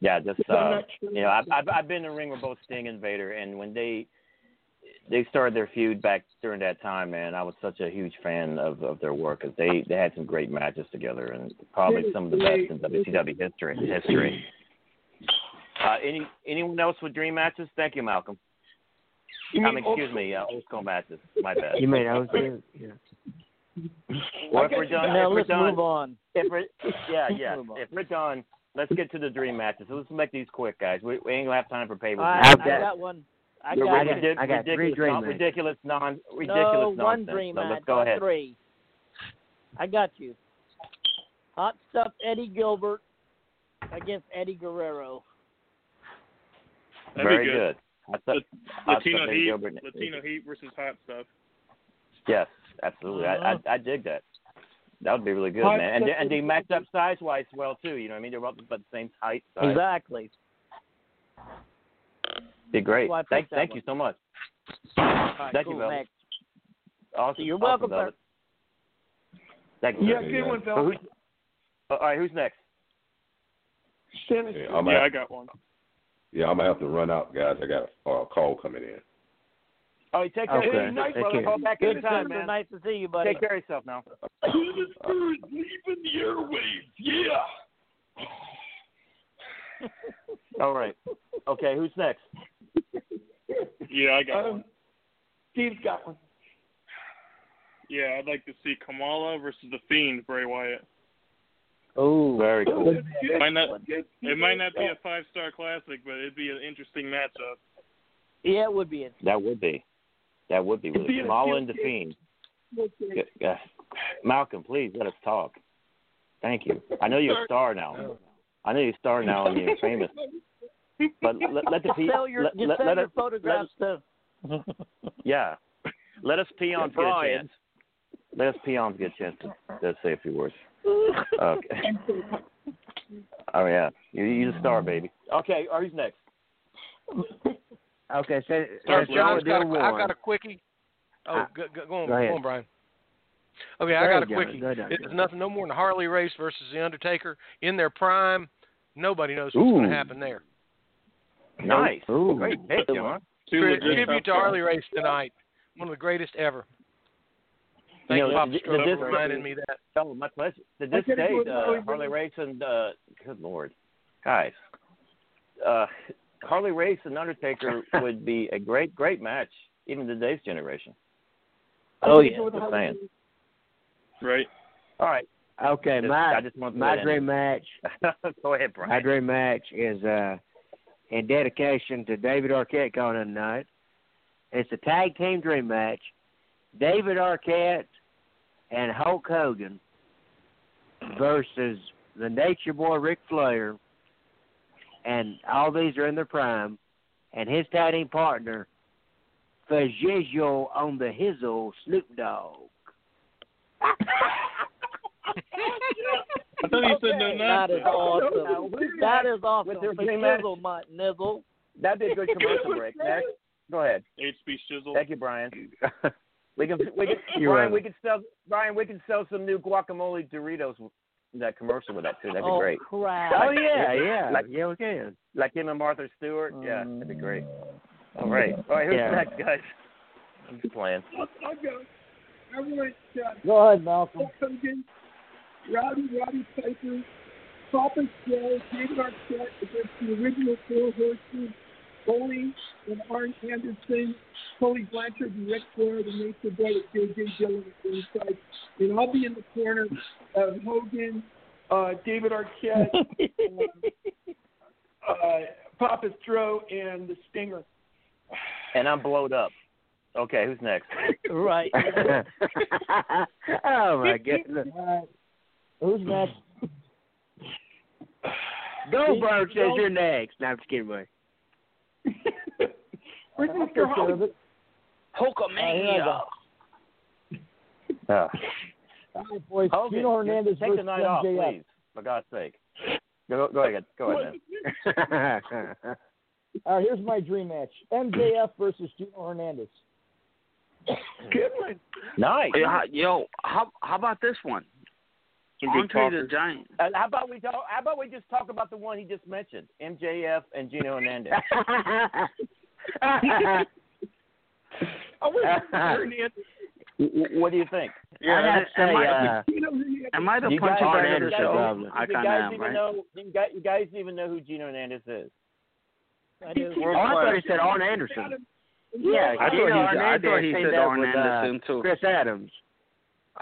Speaker 1: yeah. Just uh,
Speaker 10: sure.
Speaker 1: you know, I've, I've I've been in the ring with both Sting and Vader, and when they they started their feud back during that time, man. I was such a huge fan of of their work because they they had some great matches together and probably some of the best in WCW history. History. Uh, any anyone else with dream matches? Thank you, Malcolm.
Speaker 10: You
Speaker 1: um,
Speaker 10: mean
Speaker 1: excuse
Speaker 10: old-
Speaker 1: me, uh, old school matches. My bad.
Speaker 13: You mean I was there? Yeah.
Speaker 1: Well, if we're done,
Speaker 11: Now
Speaker 1: if we're done,
Speaker 11: move on.
Speaker 1: If we're, yeah, yeah.
Speaker 11: on.
Speaker 1: If we're done, let's get to the dream matches. So let's make these quick, guys. We, we ain't gonna have time for pay per
Speaker 11: I,
Speaker 1: view.
Speaker 11: I got one. I
Speaker 1: You're
Speaker 11: got,
Speaker 1: ridiculous,
Speaker 13: I got three
Speaker 1: ridiculous,
Speaker 13: dream
Speaker 1: non, ridiculous, non, ridiculous
Speaker 11: no,
Speaker 1: nonsense.
Speaker 11: one dream
Speaker 1: so
Speaker 11: match,
Speaker 1: let's go ahead.
Speaker 11: three. I got you. Hot stuff Eddie Gilbert against Eddie Guerrero.
Speaker 9: That'd
Speaker 1: Very
Speaker 9: be good.
Speaker 1: Hot stuff-
Speaker 9: La-
Speaker 1: hot
Speaker 9: Latino
Speaker 1: stuff
Speaker 9: Heat,
Speaker 1: Gilbert.
Speaker 9: Latino Heat versus Hot Stuff.
Speaker 1: Yes, absolutely. I,
Speaker 11: Uh-huh.
Speaker 1: I I dig that. That would be really good,
Speaker 9: Hot
Speaker 1: man. And
Speaker 9: stuff
Speaker 1: and they
Speaker 9: Eddie
Speaker 1: match up size wise well too. You know what I mean? They're about about the same height. Size.
Speaker 11: Exactly.
Speaker 1: Be great.
Speaker 11: That's why I picked
Speaker 1: Thank thank
Speaker 11: one.
Speaker 1: you so much.
Speaker 11: All right,
Speaker 1: Thank
Speaker 11: cool,
Speaker 1: you, Velvet.
Speaker 11: next.
Speaker 1: Awesome.
Speaker 11: You're welcome, sir.
Speaker 1: Velvet. Thank you.
Speaker 10: Yeah,
Speaker 1: sir.
Speaker 10: good one,
Speaker 1: So
Speaker 10: Velvet.
Speaker 1: who's- all right, who's next?
Speaker 10: Dennis.
Speaker 20: Yeah, I'm
Speaker 9: Yeah,
Speaker 20: gonna
Speaker 9: I got one.
Speaker 20: yeah, I'm gonna have to run out, guys. I got a uh, call coming in.
Speaker 1: All right, take care.
Speaker 13: Okay.
Speaker 1: Good night,
Speaker 13: Take
Speaker 1: brother.
Speaker 13: care.
Speaker 1: Call back
Speaker 11: Good
Speaker 1: anytime,
Speaker 11: Senator.
Speaker 1: man.
Speaker 11: Nice to see you, buddy.
Speaker 1: Take care of yourself now.
Speaker 7: Leaving the airwaves. Yeah.
Speaker 1: All right. Okay, who's next?
Speaker 9: Yeah, I got
Speaker 10: Um,
Speaker 9: one.
Speaker 10: Steve's got one.
Speaker 9: Yeah, I'd like to see Kamala versus the Fiend, Bray Wyatt.
Speaker 1: Oh, very cool.
Speaker 9: It might not, it might not be a five star classic, but it'd be an interesting matchup.
Speaker 11: Yeah, it would be. It.
Speaker 1: That would be. That would be
Speaker 10: It'd
Speaker 1: really
Speaker 10: be a
Speaker 1: and the. Fiend. Yeah, yeah. Malcolm, please let us talk. Thank you. I know you're a star now. I know you're a star now and you're famous. But let, let the
Speaker 11: Just
Speaker 1: pe-
Speaker 11: sell your,
Speaker 1: let,
Speaker 11: just
Speaker 1: let,
Speaker 11: sell
Speaker 1: let
Speaker 11: your
Speaker 1: us,
Speaker 11: photographs to.
Speaker 1: yeah. Let us peons get a
Speaker 11: Brian.
Speaker 1: chance. Let us peons get a chance to, to say a few words. Okay. Oh yeah, you you're the star, baby. Okay, or who's next?
Speaker 13: Okay, so
Speaker 16: Sir
Speaker 13: so
Speaker 16: John's
Speaker 13: we'll
Speaker 16: got a, I've
Speaker 13: one.
Speaker 16: got a quickie. Oh,
Speaker 13: Uh,
Speaker 16: go, go, go on,
Speaker 13: go ahead.
Speaker 16: go on, Brian. Okay, I got a
Speaker 13: ahead, John.
Speaker 16: quickie.
Speaker 13: Go ahead,
Speaker 16: It's nothing, no more than Harley Race versus the Undertaker in their prime. Nobody knows what's going to happen there.
Speaker 1: Nice.
Speaker 13: Ooh.
Speaker 1: Great pick, John.
Speaker 16: Tri- tribute to Harley. Race tonight. One of the greatest ever. Thank
Speaker 1: You
Speaker 16: you,
Speaker 1: know,
Speaker 16: Papa
Speaker 1: the-
Speaker 16: for reminding me that.
Speaker 1: Oh, my pleasure. To this day,
Speaker 10: Harley
Speaker 1: uh, Harley
Speaker 10: Race.
Speaker 1: Race and uh, good lord, guys, uh, Harley Race and Undertaker would be a great, great match, even today's generation.
Speaker 11: Oh
Speaker 10: I'm
Speaker 11: yeah.
Speaker 10: go with
Speaker 1: Just
Speaker 10: Harley
Speaker 1: saying.
Speaker 9: Right.
Speaker 1: All right,
Speaker 13: Okay,
Speaker 1: Just-
Speaker 13: my
Speaker 1: I just want
Speaker 13: my dream
Speaker 1: in.
Speaker 13: match.
Speaker 1: Go ahead, Brian.
Speaker 13: My dream match is uh in dedication to David Arquette calling in tonight. It's a tag team dream match. David Arquette and Hulk Hogan versus the Nature Boy Ric Flair, and all these are in their prime, and his tag team partner, Fajizo on the Hizzle Snoop Dogg.
Speaker 9: I thought you said no
Speaker 11: That is
Speaker 9: nonsense.
Speaker 11: awesome. That is awesome.
Speaker 1: With their
Speaker 11: The. Nizzle, my Nizzle.
Speaker 1: That'd be a good commercial break. Next, go ahead.
Speaker 9: HB Shizzle.
Speaker 1: Thank you, Brian. We can, we can, Brian.
Speaker 13: welcome.
Speaker 1: We can sell, Brian. We can sell some new guacamole Doritos. With That commercial with that too. That'd be
Speaker 11: oh
Speaker 1: great.
Speaker 11: crap!
Speaker 13: Oh yeah, yeah,
Speaker 1: Like-
Speaker 13: yeah, we can.
Speaker 1: Like him and Martha Stewart. Yeah, that'd be great. All right. All right. Who's
Speaker 13: Yeah.
Speaker 1: next, guys? I'm just playing.
Speaker 10: I'll, I'll go. I want uh,
Speaker 15: Go ahead, Malcolm.
Speaker 10: Hulk Hogan, Rowdy Roddy Piper, Papa Joe, David Arquette against the original Four Horsemen, Foley and Arn Anderson, Tully Blanchard and Ric Flair, the Nature Boy with J.J. Dillon at the inside. And I'll be in the corner of Hogan, uh, David Arquette, uh, Papa Stro, and the Stinger.
Speaker 1: And I'm blowed up. Okay. Who's next?
Speaker 11: right.
Speaker 13: oh my goodness.
Speaker 15: All right. Who's next?
Speaker 13: Goldberg says you're next. No, I'm just kidding, boy.
Speaker 10: Where's
Speaker 15: I'll
Speaker 10: Mr.
Speaker 15: take care
Speaker 10: Holly?
Speaker 15: of it.
Speaker 11: Hulkamania.
Speaker 1: Uh,
Speaker 15: All right, boys.
Speaker 1: Hogan,
Speaker 15: Gino Hernandez
Speaker 1: take
Speaker 15: versus
Speaker 1: the night off,
Speaker 15: MJF.
Speaker 1: please. For God's sake. Go, go ahead. Go ahead, man.
Speaker 15: All right, here's my dream match: MJF versus Gino Hernandez.
Speaker 10: Good one.
Speaker 1: Nice.
Speaker 12: Yeah, yo, how how about this one?
Speaker 9: Some good
Speaker 12: Andre the. Giant.
Speaker 1: Uh, how about we talk? How about we just talk about the one he just mentioned, MJF and Gino Hernandez?
Speaker 10: I wish Hernandez.
Speaker 1: W- What do you think?
Speaker 12: Yeah,
Speaker 13: I'd have to say,
Speaker 12: am I,
Speaker 13: uh,
Speaker 10: You know, Hernandez.
Speaker 12: am I the
Speaker 1: You
Speaker 12: punching
Speaker 1: guys-
Speaker 12: bag of the
Speaker 13: Anderson,
Speaker 12: show? I kind of am,
Speaker 1: even
Speaker 12: right?
Speaker 1: know? Do you guys, you guys even know who Gino Hernandez is?
Speaker 11: I do.
Speaker 13: Oh, I thought he said Arn Anderson. Yeah,
Speaker 12: I thought
Speaker 13: Gino
Speaker 12: he- I thought he said
Speaker 13: up
Speaker 12: Arn
Speaker 13: with, uh,
Speaker 12: Anderson, too.
Speaker 13: Chris Adams.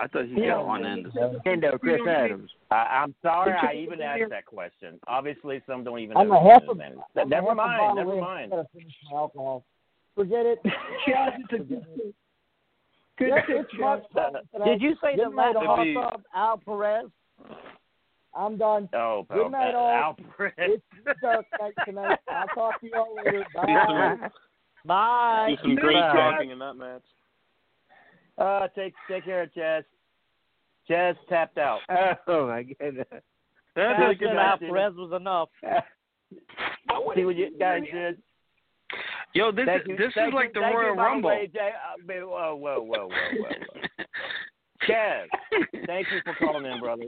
Speaker 12: I thought he said
Speaker 10: Yeah.
Speaker 12: on Anderson.
Speaker 13: Kendo, Chris Adams.
Speaker 1: I, I'm sorry I even asked that question. Obviously, some don't even
Speaker 15: I'm
Speaker 1: know.
Speaker 15: a half
Speaker 1: Gino
Speaker 15: a,
Speaker 1: Hernandez.
Speaker 15: I'm
Speaker 1: Never
Speaker 15: half
Speaker 1: mind.
Speaker 15: bottle
Speaker 1: Never mind.
Speaker 15: I gotta finish my alcohol. Forget it.
Speaker 10: Chaz, good pick. Good
Speaker 15: Yeah,
Speaker 10: pick,
Speaker 15: it's my
Speaker 10: Chaz.
Speaker 15: fault tonight.
Speaker 11: Did you say the
Speaker 15: Good night,
Speaker 11: last hot Al Perez?
Speaker 15: I'm done.
Speaker 1: Oh,
Speaker 15: Good
Speaker 1: oh,
Speaker 15: night, all.
Speaker 1: Al Perez.
Speaker 15: It's dark night tonight. I'll talk to you all later. Bye.
Speaker 11: Bye.
Speaker 9: do some great talking in that match.
Speaker 1: Uh, take take care of Chaz. Chaz tapped out.
Speaker 13: Oh my goodness.
Speaker 1: That's
Speaker 11: Al
Speaker 1: good
Speaker 11: said
Speaker 1: match,
Speaker 11: Perez was enough.
Speaker 1: See what you guys did.
Speaker 12: Yo, this
Speaker 1: Thank
Speaker 12: is
Speaker 1: you-
Speaker 12: this
Speaker 1: thank
Speaker 12: is like
Speaker 1: you-
Speaker 12: the Royal Rumble.
Speaker 1: way, Jay. Uh, man, whoa, whoa, whoa, whoa, whoa, whoa. Chaz, thank you for calling in, brother.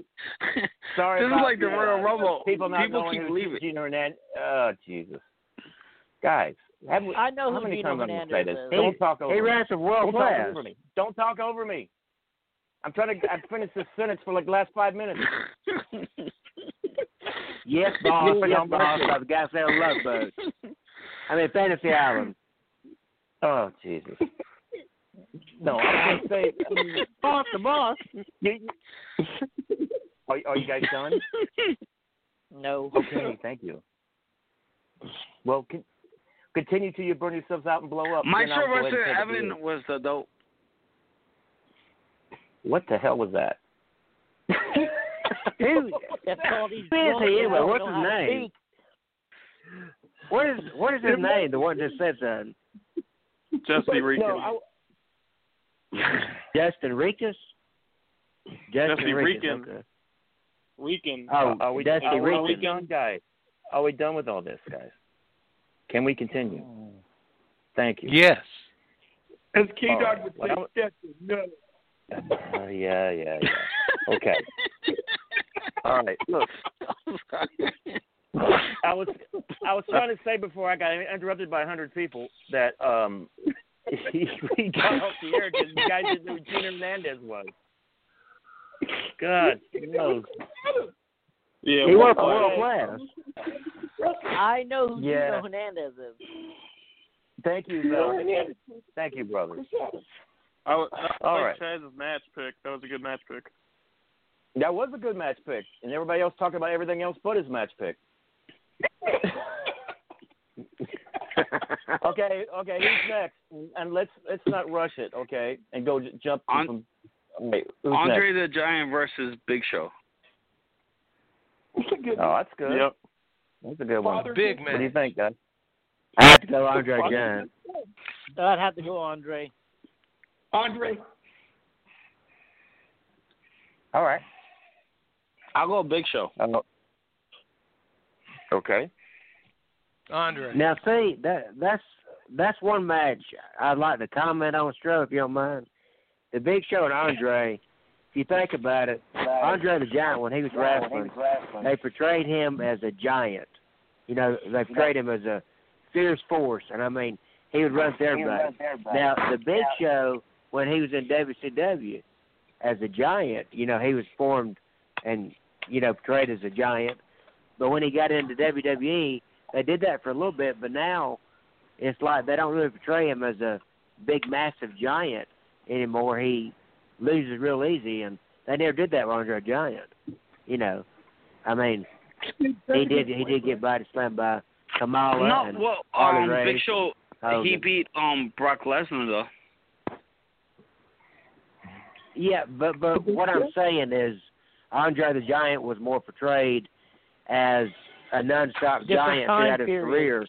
Speaker 1: Sorry
Speaker 12: This is like the
Speaker 1: uh,
Speaker 12: Royal Rumble.
Speaker 1: People not
Speaker 12: People
Speaker 1: knowing
Speaker 12: keep
Speaker 1: who
Speaker 12: leaving.
Speaker 1: Gino Hernandez. Oh, Jesus. Guys, have we,
Speaker 11: I know
Speaker 1: how
Speaker 11: who
Speaker 1: many
Speaker 11: Gino
Speaker 1: times I'm say this?
Speaker 11: is.
Speaker 1: Don't talk over
Speaker 13: He
Speaker 1: me.
Speaker 13: ran some world
Speaker 1: Don't talk
Speaker 13: class.
Speaker 1: over me. Don't talk over me. I'm trying to. I finished this sentence for like the last five minutes.
Speaker 13: Yes, boss.
Speaker 1: Yes,
Speaker 13: Yes,
Speaker 1: boss.
Speaker 13: boss. By the guy selling love boats. I mean, Fantasy Island.
Speaker 1: Oh, Jesus. No, I was going to say. I mean,
Speaker 13: Boss, the boss.
Speaker 1: are, are you guys done?
Speaker 11: No.
Speaker 1: Okay, thank you. Well, con- continue till you burn yourselves out and blow up.
Speaker 12: My
Speaker 1: then I'll
Speaker 12: show
Speaker 1: go ahead and
Speaker 12: versus Evan was the dope.
Speaker 1: What the hell was that?
Speaker 13: Who?
Speaker 11: That's all these
Speaker 13: Who is
Speaker 11: drunks
Speaker 13: he
Speaker 11: that
Speaker 13: anyway?
Speaker 11: don't
Speaker 13: What's his name? What is what is his name? The one that said that.
Speaker 9: Jesse Rican.
Speaker 1: No, I,
Speaker 13: Justin Rikus. Justin
Speaker 9: Jesse
Speaker 13: Rikus.
Speaker 9: Rican.
Speaker 13: Okay.
Speaker 9: Rican.
Speaker 13: Oh,
Speaker 1: are we,
Speaker 13: Dusty
Speaker 1: are, we- are we
Speaker 13: Rican.
Speaker 1: done, guys? Are we done with all this, guys? Can we continue? Thank you.
Speaker 16: Yes.
Speaker 10: As K
Speaker 1: All
Speaker 10: Dog
Speaker 1: right.
Speaker 10: would
Speaker 1: Well,
Speaker 10: say,
Speaker 1: I'm-
Speaker 10: Stetson, no.
Speaker 1: Uh, yeah, yeah, yeah. Okay. All right. Look, I was I was trying to say before I got interrupted by a hundred people that um he, he got off the air because you guys didn't know who Gino Hernandez was. God knows.
Speaker 9: Yeah,
Speaker 13: He worked for world class.
Speaker 11: I know who
Speaker 1: Yeah.
Speaker 11: Gino Hernandez is.
Speaker 1: Thank you, Bill. Thank you, brother.
Speaker 9: I, would- I
Speaker 1: All
Speaker 9: like
Speaker 1: right.
Speaker 9: Chaz's match pick. That was a good match pick.
Speaker 1: That was a good match pick, and everybody else talking about everything else but his match pick. okay, okay, who's next? And let's let's not rush it, okay? And go j- jump
Speaker 12: On-
Speaker 1: from. Wait, who's
Speaker 12: Andre
Speaker 1: next?
Speaker 12: the Giant versus Big Show.
Speaker 1: Oh, that's good.
Speaker 9: Yep.
Speaker 1: That's a good one.
Speaker 16: Big man.
Speaker 1: What do you think, guys?
Speaker 13: I have to go Andre again.
Speaker 11: Uh, I'd have to go Andre.
Speaker 10: Andre.
Speaker 1: All right.
Speaker 12: I'll go Big Show.
Speaker 1: Okay.
Speaker 16: Andre.
Speaker 13: Now, see that that's that's one match I'd like to comment on, Stro, if you don't mind. The Big Show and Andre. If you think about it, Andre the Giant when he was wrestling, they portrayed him as a giant. You know, they portrayed him as a fierce force, and I mean, he would run through everybody. Now, the Big Show when he was in WCW as a giant, you know, he was formed and you know portrayed as a giant. But when he got into WWE, they did that for a little bit, but now it's like they don't really portray him as a big, massive giant anymore. He loses real easy, and they never did that with Andre the Giant. You know, I mean, he did he did get body slammed by Kamala
Speaker 12: No,
Speaker 13: and
Speaker 12: well,
Speaker 13: Harley
Speaker 12: um,
Speaker 13: Race.
Speaker 12: Big Show
Speaker 13: Hogan.
Speaker 12: he beat um Brock Lesnar though.
Speaker 13: Yeah, but but what I'm saying is Andre the Giant was more portrayed as a nonstop
Speaker 11: Different
Speaker 13: giant throughout his
Speaker 11: period.
Speaker 13: career.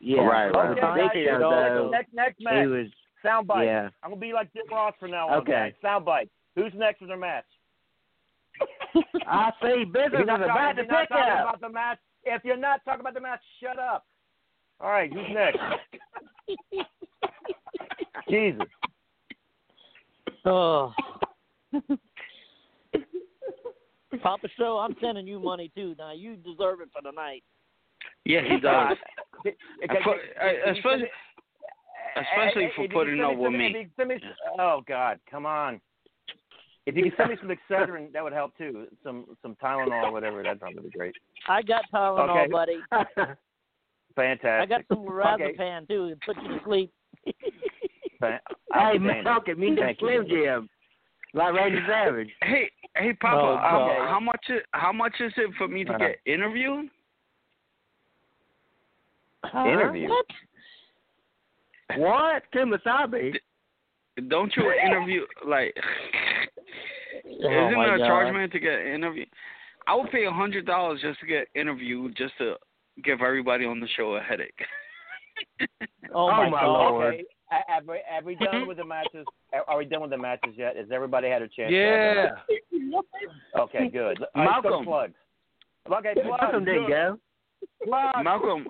Speaker 13: Yeah,
Speaker 12: Right,
Speaker 13: but
Speaker 12: right,
Speaker 13: with
Speaker 1: guys,
Speaker 13: Big Show though,
Speaker 1: next next
Speaker 13: he was
Speaker 1: Soundbite.
Speaker 13: yeah.
Speaker 1: I'm gonna be like Jim Ross from now on.
Speaker 13: Okay.
Speaker 1: guys. Soundbite. Who's next for their match?
Speaker 13: I see business
Speaker 1: you're
Speaker 13: is about to
Speaker 1: if you're not
Speaker 13: pick
Speaker 1: talking
Speaker 13: up.
Speaker 1: about the match, if you're not talking about the match, shut up. All right, who's next? Jesus.
Speaker 11: Oh. Papa Show, I'm sending you money too. Now you deserve it for the night.
Speaker 12: Yeah, he does.
Speaker 1: Okay,
Speaker 12: I put- I-
Speaker 1: can
Speaker 12: especially-
Speaker 1: send me-
Speaker 12: especially
Speaker 1: Hey,
Speaker 12: for
Speaker 1: if
Speaker 12: putting
Speaker 1: can
Speaker 12: up
Speaker 1: send
Speaker 12: with
Speaker 1: some-
Speaker 12: me.
Speaker 1: if you can send me oh God, come on. If you can send me some Excedrin, that would help too. Some some Tylenol or whatever, that'd probably be great.
Speaker 11: I got Tylenol,
Speaker 1: Okay.
Speaker 11: buddy.
Speaker 1: Fantastic.
Speaker 11: I got some
Speaker 1: Okay.
Speaker 11: lorazepam too to put you to sleep.
Speaker 1: Fan-
Speaker 13: Hey,
Speaker 1: outstanding.
Speaker 13: Malcolm, you need
Speaker 1: Thank
Speaker 13: Slim Jim. Like Randy Savage.
Speaker 12: Hey, hey, Papa,
Speaker 13: Oh,
Speaker 12: um,
Speaker 13: God.
Speaker 12: how much? Is, how much is it for me to
Speaker 13: Uh-huh.
Speaker 12: get interviewed?
Speaker 13: Interview? What? What? Kumasabi?
Speaker 12: Don't you interview like?
Speaker 13: Oh,
Speaker 12: isn't
Speaker 13: my
Speaker 12: there a
Speaker 13: God.
Speaker 12: charge man to get interviewed? I would pay a hundred dollars just to get interviewed, just to give everybody on the show a headache.
Speaker 11: Oh, oh, my God.
Speaker 1: Okay. Ha- Have we, have we done with the matches? Are we done with the matches yet? Has everybody had a chance? to
Speaker 16: Yeah.
Speaker 1: Okay, good. All right, so
Speaker 12: Malcolm.
Speaker 1: plugs. Okay, plugs.
Speaker 12: Malcolm, there you go.
Speaker 1: Plugs.
Speaker 12: Malcolm,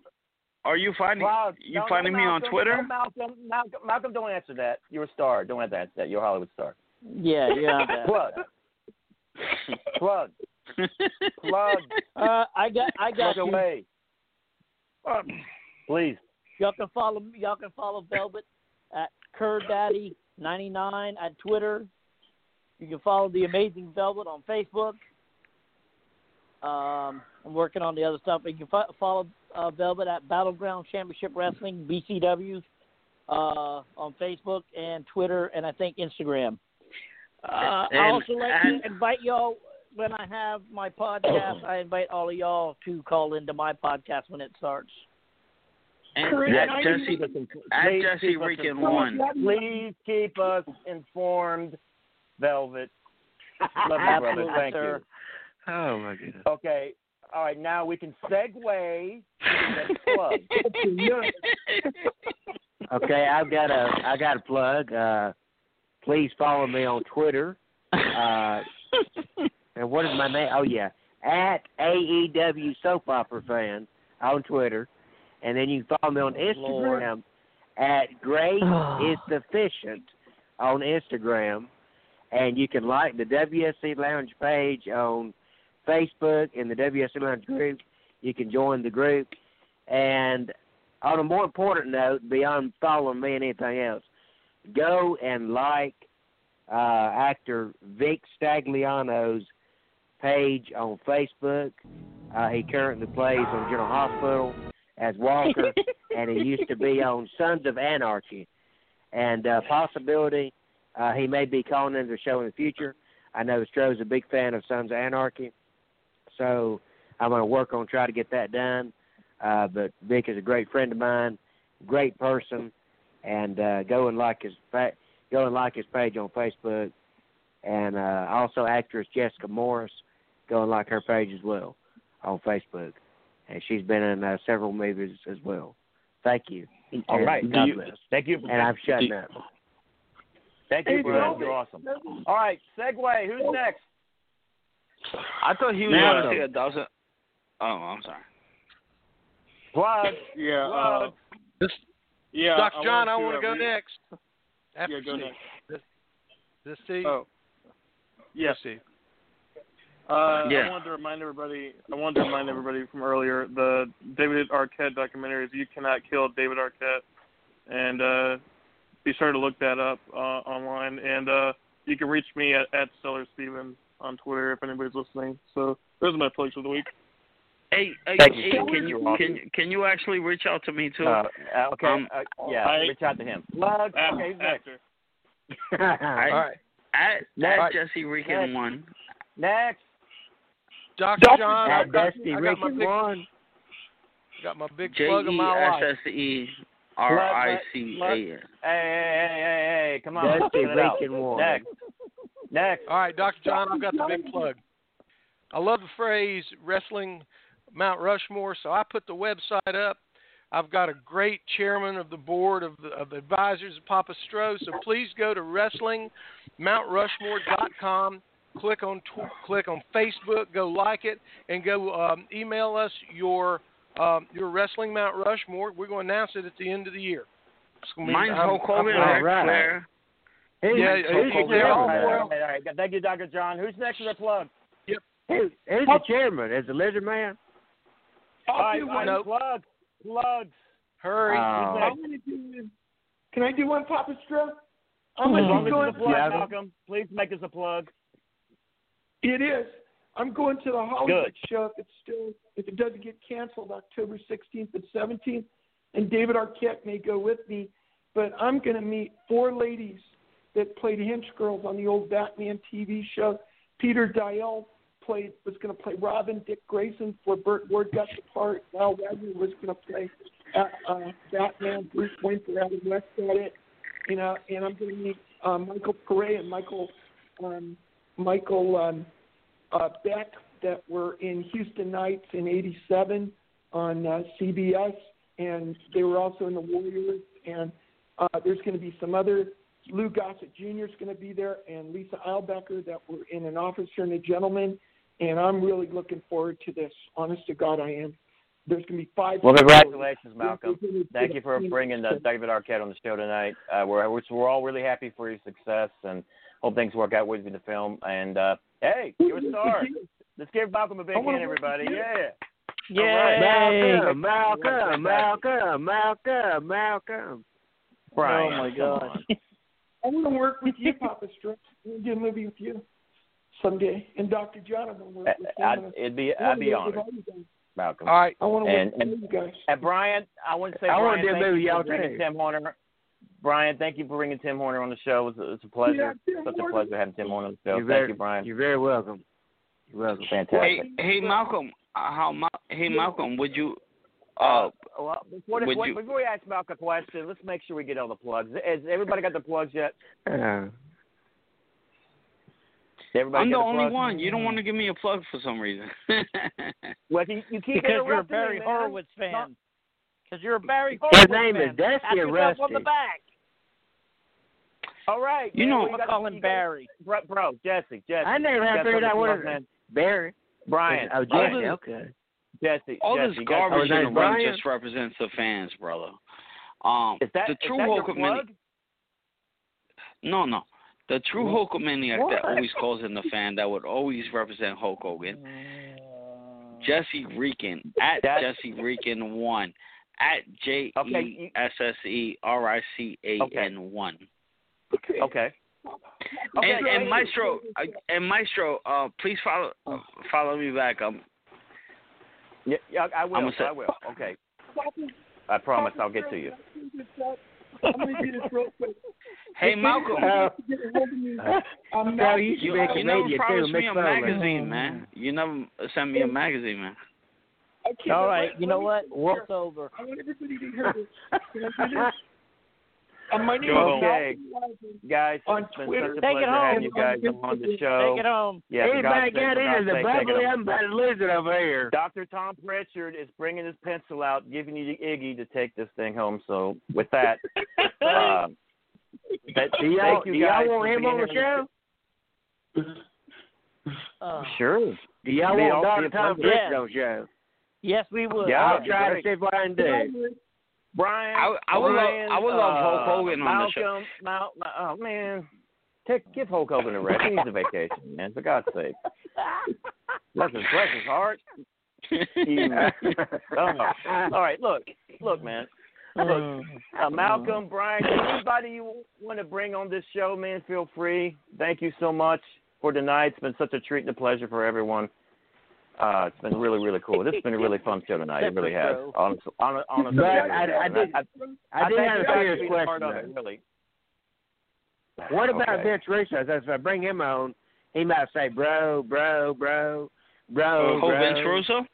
Speaker 12: are you finding
Speaker 1: Plugs.
Speaker 12: you
Speaker 1: No,
Speaker 12: finding
Speaker 1: no,
Speaker 12: me on Twitter?
Speaker 1: no, Malcolm, Malcolm, Malcolm, don't answer that. You're a star. Don't have to answer that. You're a Hollywood star.
Speaker 11: Yeah, yeah.
Speaker 1: Plug. Plug. Plug.
Speaker 11: Uh, I got, I got
Speaker 1: Plug
Speaker 11: you.
Speaker 1: away. Please.
Speaker 11: Y'all can follow y'all can follow Velvet at CurDaddy99 at Twitter. You can follow the Amazing Velvet on Facebook. Um, I'm working on the other stuff. You can fo- follow uh, Velvet at Battleground Championship Wrestling (BCW) uh, on Facebook and Twitter, and I think Instagram. Uh, I also like
Speaker 12: and-
Speaker 11: to invite y'all when I have my podcast. I invite all of y'all to call into my podcast when it starts.
Speaker 12: And
Speaker 1: Please
Speaker 12: at
Speaker 1: keep
Speaker 12: Jesse,
Speaker 1: us
Speaker 12: at Jesse Rican
Speaker 1: informed.
Speaker 12: one.
Speaker 1: Please keep us informed, Velvet. Love you, brother. Thank
Speaker 11: sir.
Speaker 1: you.
Speaker 13: Oh my goodness.
Speaker 1: Okay. All right. Now we can segue to the next.
Speaker 13: Okay, I've got a I got a plug. Uh, please follow me on Twitter. Uh, and what is my name? Oh yeah, at AEW Soap Opera Fan on Twitter, and then you can follow me on Instagram at Grace is Sufficient on Instagram, and you can like the WSC Lounge page on Facebook in the WSC Lounge group. You can join the group, and on a more important note, beyond following me and anything else, go and like uh, actor Vic Stagliano's page on Facebook. Uh, he currently plays on General Hospital as Walker, and he used to be on Sons of Anarchy. And uh, possibility uh, he may be calling into the show in the future. I know Stro's a big fan of Sons of Anarchy, so I'm going to work on trying to get that done. Uh, but Vic is a great friend of mine, great person, and uh, go and like his fa- go and like his page on Facebook, and uh, also actress Jessica Morris, go and like her page as well on Facebook, and she's been in uh, several movies as well. Thank you.
Speaker 1: All
Speaker 13: And
Speaker 1: right.
Speaker 13: God
Speaker 1: You-
Speaker 13: bless.
Speaker 1: Thank you.
Speaker 13: And I'm shutting up.
Speaker 1: Thank you
Speaker 12: Hey,
Speaker 1: for You're awesome. All right. Segue. Who's next?
Speaker 12: I thought he was
Speaker 1: Now-
Speaker 12: going to say a thousand. Oh, I'm sorry.
Speaker 1: Plug.
Speaker 9: Yeah. Uh,
Speaker 16: This,
Speaker 9: yeah.
Speaker 16: Dr. John, I
Speaker 9: want
Speaker 16: want to go
Speaker 9: read-
Speaker 16: next. After
Speaker 9: Yeah, go
Speaker 16: Steve.
Speaker 9: next.
Speaker 16: This, this Steve?
Speaker 9: Oh. Yes.
Speaker 16: Steve.
Speaker 9: Uh,
Speaker 16: Yeah.
Speaker 9: I wanted to remind everybody. I wanted to remind everybody from earlier the David Arquette documentary is "You Cannot Kill David Arquette," and uh, be sure to look that up uh, online. And uh, you can reach me at, at Stellar Stevens on Twitter if anybody's listening. So those are my plugs for the week.
Speaker 12: Hey, hey,
Speaker 1: Thank you,
Speaker 12: hey, can
Speaker 1: You're
Speaker 12: you
Speaker 1: awesome.
Speaker 12: can you- can you actually reach out to me too?
Speaker 1: Uh, uh, okay.
Speaker 12: Um,
Speaker 1: uh, yeah.
Speaker 9: I-
Speaker 1: reach out to him. Plug. Okay. Who's next?
Speaker 12: I-
Speaker 16: All right.
Speaker 12: At,
Speaker 1: Next.
Speaker 12: at Jesse Rican
Speaker 1: Next.
Speaker 12: one.
Speaker 1: Next.
Speaker 16: Dr. John, I
Speaker 13: At
Speaker 16: got,
Speaker 13: Dusty
Speaker 16: I got my big,
Speaker 13: one.
Speaker 16: got my big
Speaker 12: J
Speaker 16: plug of
Speaker 12: E
Speaker 16: my life.
Speaker 12: S S E R I C A N.
Speaker 1: Hey, hey, hey, hey, hey, come on.
Speaker 13: Dusty
Speaker 1: Get it out.
Speaker 13: Rican one.
Speaker 1: Next. Next.
Speaker 16: All right, Dr. John, I've got the big plug. I love the phrase wrestling Mount Rushmore, so I put the website up. I've got a great chairman of the board of the, of advisors of Papa Stro, so please go to wrestlingmountrushmore.com. Click on tw- click on Facebook, go like it, and go um, email us your um, your wrestling Mount Rushmore. We're going to announce it at the end of the year. It's gonna be-
Speaker 12: Mine's
Speaker 16: I'm-
Speaker 12: Hulk Hogan, Ric
Speaker 13: right.
Speaker 12: Flair.
Speaker 13: Who,
Speaker 16: Yeah,
Speaker 13: who's,
Speaker 16: Hulk
Speaker 13: the
Speaker 16: Hogan.
Speaker 13: Chairman?
Speaker 1: all right, all right. Thank you, Dr. John. Who's next to the plug?
Speaker 13: Who, who's the chairman? Is the lizard man?
Speaker 1: All right,
Speaker 9: do
Speaker 1: all right,
Speaker 16: one.
Speaker 1: plug. Plugs.
Speaker 16: Hurry.
Speaker 13: Uh,
Speaker 9: I'm gonna do
Speaker 10: Can I do one, Papa Stro?
Speaker 1: I'm
Speaker 10: I'm
Speaker 1: as long
Speaker 10: going
Speaker 1: as it's a plug, Malcolm. Please make us a plug.
Speaker 10: It is. I'm going to the Hollywood
Speaker 1: Good.
Speaker 10: show if it's still if it doesn't get canceled October 16th and 17th, and David Arquette may go with me. But I'm going to meet four ladies that played Hinch Girls on the old Batman TV show. Peter Deyell played was going to play Robin. Dick Grayson for Burt Ward got the part. Lyle Waggoner was going to play uh, uh, Batman. Bruce Wayne for Adam West got it. You know, and I'm going to meet um, Michael Paré and Michael um, Michael um, uh, Beck that were in Houston Knights in '87 on uh, CBS, and they were also in the Warriors. And uh, there's going to be some other. Lou Gossett Jr. is going to be there, and Lisa Eilbacher that were in an officer and a gentleman. And I'm really looking forward to this. Honest to God, I am. There's going to be five.
Speaker 1: Well, congratulations, Malcolm. Thank you for bringing uh, David Arquette on the show tonight. Uh, we're we're all really happy for your success and hope things work out with you in the film. And uh, hey, you're a star. Let's give Malcolm a big hand, everybody. Yeah.
Speaker 13: Yeah,
Speaker 1: All right.
Speaker 13: Malcolm, Malcolm, Malcolm, Malcolm, Malcolm.
Speaker 1: Brian.
Speaker 11: Oh my God.
Speaker 10: I want to work with you, Papa Stro. I want to do a movie with you someday. And Dr. John, I want to work with you.
Speaker 1: I'd, it'd be
Speaker 10: I wanna
Speaker 1: I'd be
Speaker 10: with
Speaker 1: honored,
Speaker 10: you.
Speaker 1: Malcolm.
Speaker 16: All right.
Speaker 10: I want to
Speaker 1: And-
Speaker 10: work
Speaker 1: and-
Speaker 10: with you guys.
Speaker 1: And Brian, I want to say,
Speaker 13: I
Speaker 1: Brian,
Speaker 13: wanna do a
Speaker 1: thank
Speaker 13: movie,
Speaker 1: you
Speaker 13: y'all
Speaker 1: for bringing. Tim Horner. Brian, thank you for bringing Tim Horner on the show. It was, it's a pleasure.
Speaker 10: Yeah, Tim
Speaker 1: Such a pleasure having Tim Horner on the show.
Speaker 13: You're
Speaker 1: thank
Speaker 13: very,
Speaker 1: you, Brian.
Speaker 13: You're very welcome. You're welcome.
Speaker 1: Fantastic.
Speaker 12: Hey, hey, Malcolm. Uh, how, Ma- hey, Malcolm, would you? Uh,
Speaker 1: well, before, before,
Speaker 12: you-
Speaker 1: before we ask Malcolm a question, let's make sure we get all the plugs. Has everybody got the plugs yet?
Speaker 13: Uh,
Speaker 1: Everybody
Speaker 12: I'm the
Speaker 1: the
Speaker 12: only
Speaker 1: plugs?
Speaker 12: one. You don't want to give me a plug for some reason.
Speaker 1: Well, you, you keep
Speaker 11: Because you're a
Speaker 1: interrupting
Speaker 11: Barry
Speaker 1: me.
Speaker 11: Horowitz fan. Because you're a Barry
Speaker 13: His
Speaker 11: Horowitz
Speaker 13: name
Speaker 11: fan.
Speaker 13: is Dusty
Speaker 11: Pat yourself on the
Speaker 13: Rusty.
Speaker 11: back.
Speaker 1: All right.
Speaker 12: You
Speaker 1: man,
Speaker 12: know-
Speaker 1: well,
Speaker 11: I'm calling Barry.
Speaker 1: Bro, bro, Jesse, Jesse.
Speaker 13: I never
Speaker 1: you
Speaker 13: have
Speaker 1: got
Speaker 13: figured
Speaker 1: something
Speaker 13: out what
Speaker 1: plug,
Speaker 13: it- Barry.
Speaker 1: Brian.
Speaker 13: Oh, Jesse. Okay.
Speaker 1: Jesse.
Speaker 12: All
Speaker 1: Jesse,
Speaker 12: this garbage
Speaker 1: something-
Speaker 12: in the ring just represents the fans, brother. Um,
Speaker 1: Is that,
Speaker 12: the true Hulkamaniac. No, no. The true Hulkamaniac that always calls in the fan that would always represent Hulk Hogan. Jesse Rican at
Speaker 1: That-
Speaker 12: Jesse Rican one at J
Speaker 1: Okay,
Speaker 12: E S S E R I C A N one.
Speaker 1: Okay. Okay.
Speaker 12: And, and. Maestro, uh, and Maestro, uh, please follow uh, follow me back. Um,
Speaker 1: Yeah, yeah, I will.
Speaker 12: I'ma say-
Speaker 1: I will. Okay. I promise I'll get to you.
Speaker 10: I'm going to do this real quick.
Speaker 12: hey Malcolm,
Speaker 13: Uh,
Speaker 10: I'm not,
Speaker 13: you
Speaker 12: you,
Speaker 13: make a
Speaker 12: you never
Speaker 13: media too.
Speaker 12: promised me a
Speaker 13: Foley.
Speaker 12: magazine, man. You never sent me a magazine, man.
Speaker 10: okay,
Speaker 11: All
Speaker 10: but
Speaker 11: you know what? It's over.
Speaker 10: I want everybody to hear this. Can I do this? Uh, my name
Speaker 1: Go
Speaker 10: is
Speaker 1: okay. Guys,
Speaker 10: On
Speaker 1: it's been
Speaker 10: Twitter.
Speaker 11: Take it home.
Speaker 1: you guys on the show.
Speaker 11: Take it home.
Speaker 1: Yeah, for God's
Speaker 13: Everybody got
Speaker 1: for
Speaker 13: into
Speaker 1: God's
Speaker 13: the
Speaker 1: sake, take it
Speaker 13: bubbly.
Speaker 1: home.
Speaker 13: I'm about to lose it over here.
Speaker 1: Dr. Tom Prichard is bringing his pencil out, giving you the Iggy to take this thing home. So, with that, um, that
Speaker 13: Do y'all,
Speaker 1: thank you
Speaker 13: do y'all want him on the show?
Speaker 11: Uh,
Speaker 1: Sure.
Speaker 13: Do y'all want Dr. Tom
Speaker 1: pleasure.
Speaker 13: Prichard on the show?
Speaker 11: yes, we would.
Speaker 1: Yeah,
Speaker 13: I'll try to
Speaker 1: great.
Speaker 13: see what I can do.
Speaker 1: Brian,
Speaker 12: I, I would love
Speaker 1: Brian,
Speaker 12: I would love
Speaker 1: uh,
Speaker 12: Hulk Hogan on the
Speaker 1: Malcolm,
Speaker 12: show.
Speaker 1: Mal, Mal, oh man, take give Hulk Hogan a rest. He needs a vacation, man. For God's sake, bless his bless his heart. Oh. All right, look, look, man. Look, uh, Malcolm, Brian, anybody you want to bring on this show, man, feel free. Thank you so much for tonight. It's been such a treat and a pleasure for everyone. Uh, it's been really, really cool. This has been a really fun show tonight. It really has. Honestly, honestly, honestly
Speaker 13: But
Speaker 1: it really
Speaker 13: I-
Speaker 1: has.
Speaker 13: I
Speaker 1: And
Speaker 13: did-
Speaker 1: I,
Speaker 13: I did have a serious
Speaker 1: for part
Speaker 13: question,
Speaker 1: of it,
Speaker 13: though.
Speaker 1: really.
Speaker 13: What about
Speaker 1: Okay.
Speaker 13: Vince Russo? If I bring him on, he might say, bro, bro, bro, bro,
Speaker 12: Who
Speaker 13: bro.
Speaker 12: Vince Russo?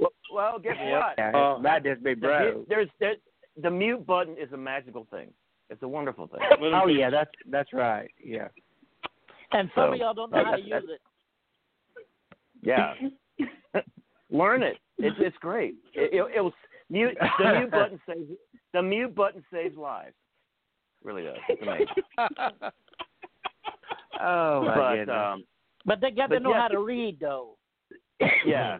Speaker 1: Well, well guess what?
Speaker 13: Yeah,
Speaker 1: Uh,
Speaker 13: might just be bro.
Speaker 1: mute- there's there, the mute button is a magical thing. It's a wonderful thing.
Speaker 13: Oh yeah, that's that's right. Yeah.
Speaker 11: And some
Speaker 1: So,
Speaker 11: of y'all don't know how to use it.
Speaker 1: Yeah. Learn it. It's it's great. It, it, it'll mute the mute button saves the mute button saves lives. Really does. It's amazing.
Speaker 13: Oh my
Speaker 1: but
Speaker 13: goodness.
Speaker 1: um,
Speaker 11: But they got to know
Speaker 1: yeah.
Speaker 11: how to read, though.
Speaker 1: yeah,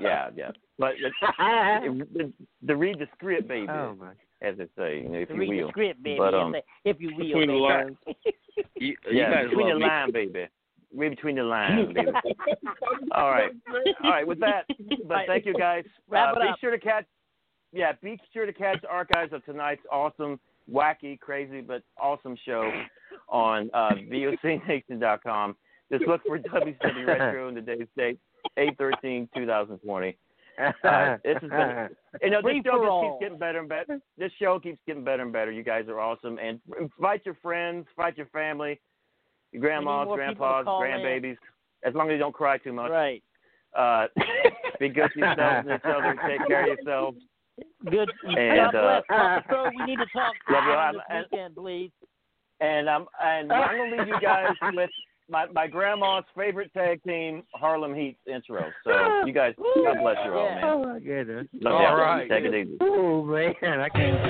Speaker 1: yeah, yeah. But the, the, the read the script, baby,
Speaker 13: oh my.
Speaker 1: as they say, if
Speaker 11: To
Speaker 1: you
Speaker 11: read
Speaker 1: will.
Speaker 11: the script, baby.
Speaker 1: But, um,
Speaker 11: if you will,
Speaker 9: Between the
Speaker 11: baby.
Speaker 9: lines.
Speaker 12: You, you
Speaker 1: yeah,
Speaker 12: guys
Speaker 1: between
Speaker 12: love
Speaker 1: the
Speaker 12: me.
Speaker 1: line, baby. Read between the lines, baby. All right, all right. With that, but
Speaker 11: Right.
Speaker 1: thank you guys.
Speaker 11: Wrap
Speaker 1: uh,
Speaker 11: it
Speaker 1: be
Speaker 11: up.
Speaker 1: sure to catch. Yeah, be sure to catch the archives of tonight's awesome wacky, crazy, but awesome show on uh, VOCNation.com. Just look for WCW Retro in today's date, 8-13-2020. Uh, this has been, you know, this show
Speaker 11: for
Speaker 1: just
Speaker 11: all.
Speaker 1: keeps getting better and better. This show keeps getting better and better. You guys are awesome, and invite your friends, invite your family, your grandmas,
Speaker 11: more people to
Speaker 1: grandpas,
Speaker 11: grandbabies, in.
Speaker 1: as long as you don't cry too much.
Speaker 11: Right.
Speaker 1: Uh, be good to yourselves and each other. Take care of yourselves.
Speaker 11: Good.
Speaker 1: And,
Speaker 11: God
Speaker 1: uh,
Speaker 11: bless. Papa we need to talk
Speaker 1: Love you.
Speaker 11: on
Speaker 1: I'm-
Speaker 11: this
Speaker 1: and-
Speaker 11: weekend, please.
Speaker 1: And um, and I'm gonna leave you guys with my my grandma's favorite tag team, Harlem Heat intro. So you guys, God bless you all, man.
Speaker 13: Oh my goodness.
Speaker 1: Love
Speaker 16: All
Speaker 1: y'all.
Speaker 16: right.
Speaker 1: Take it easy.
Speaker 13: Oh man, I can't.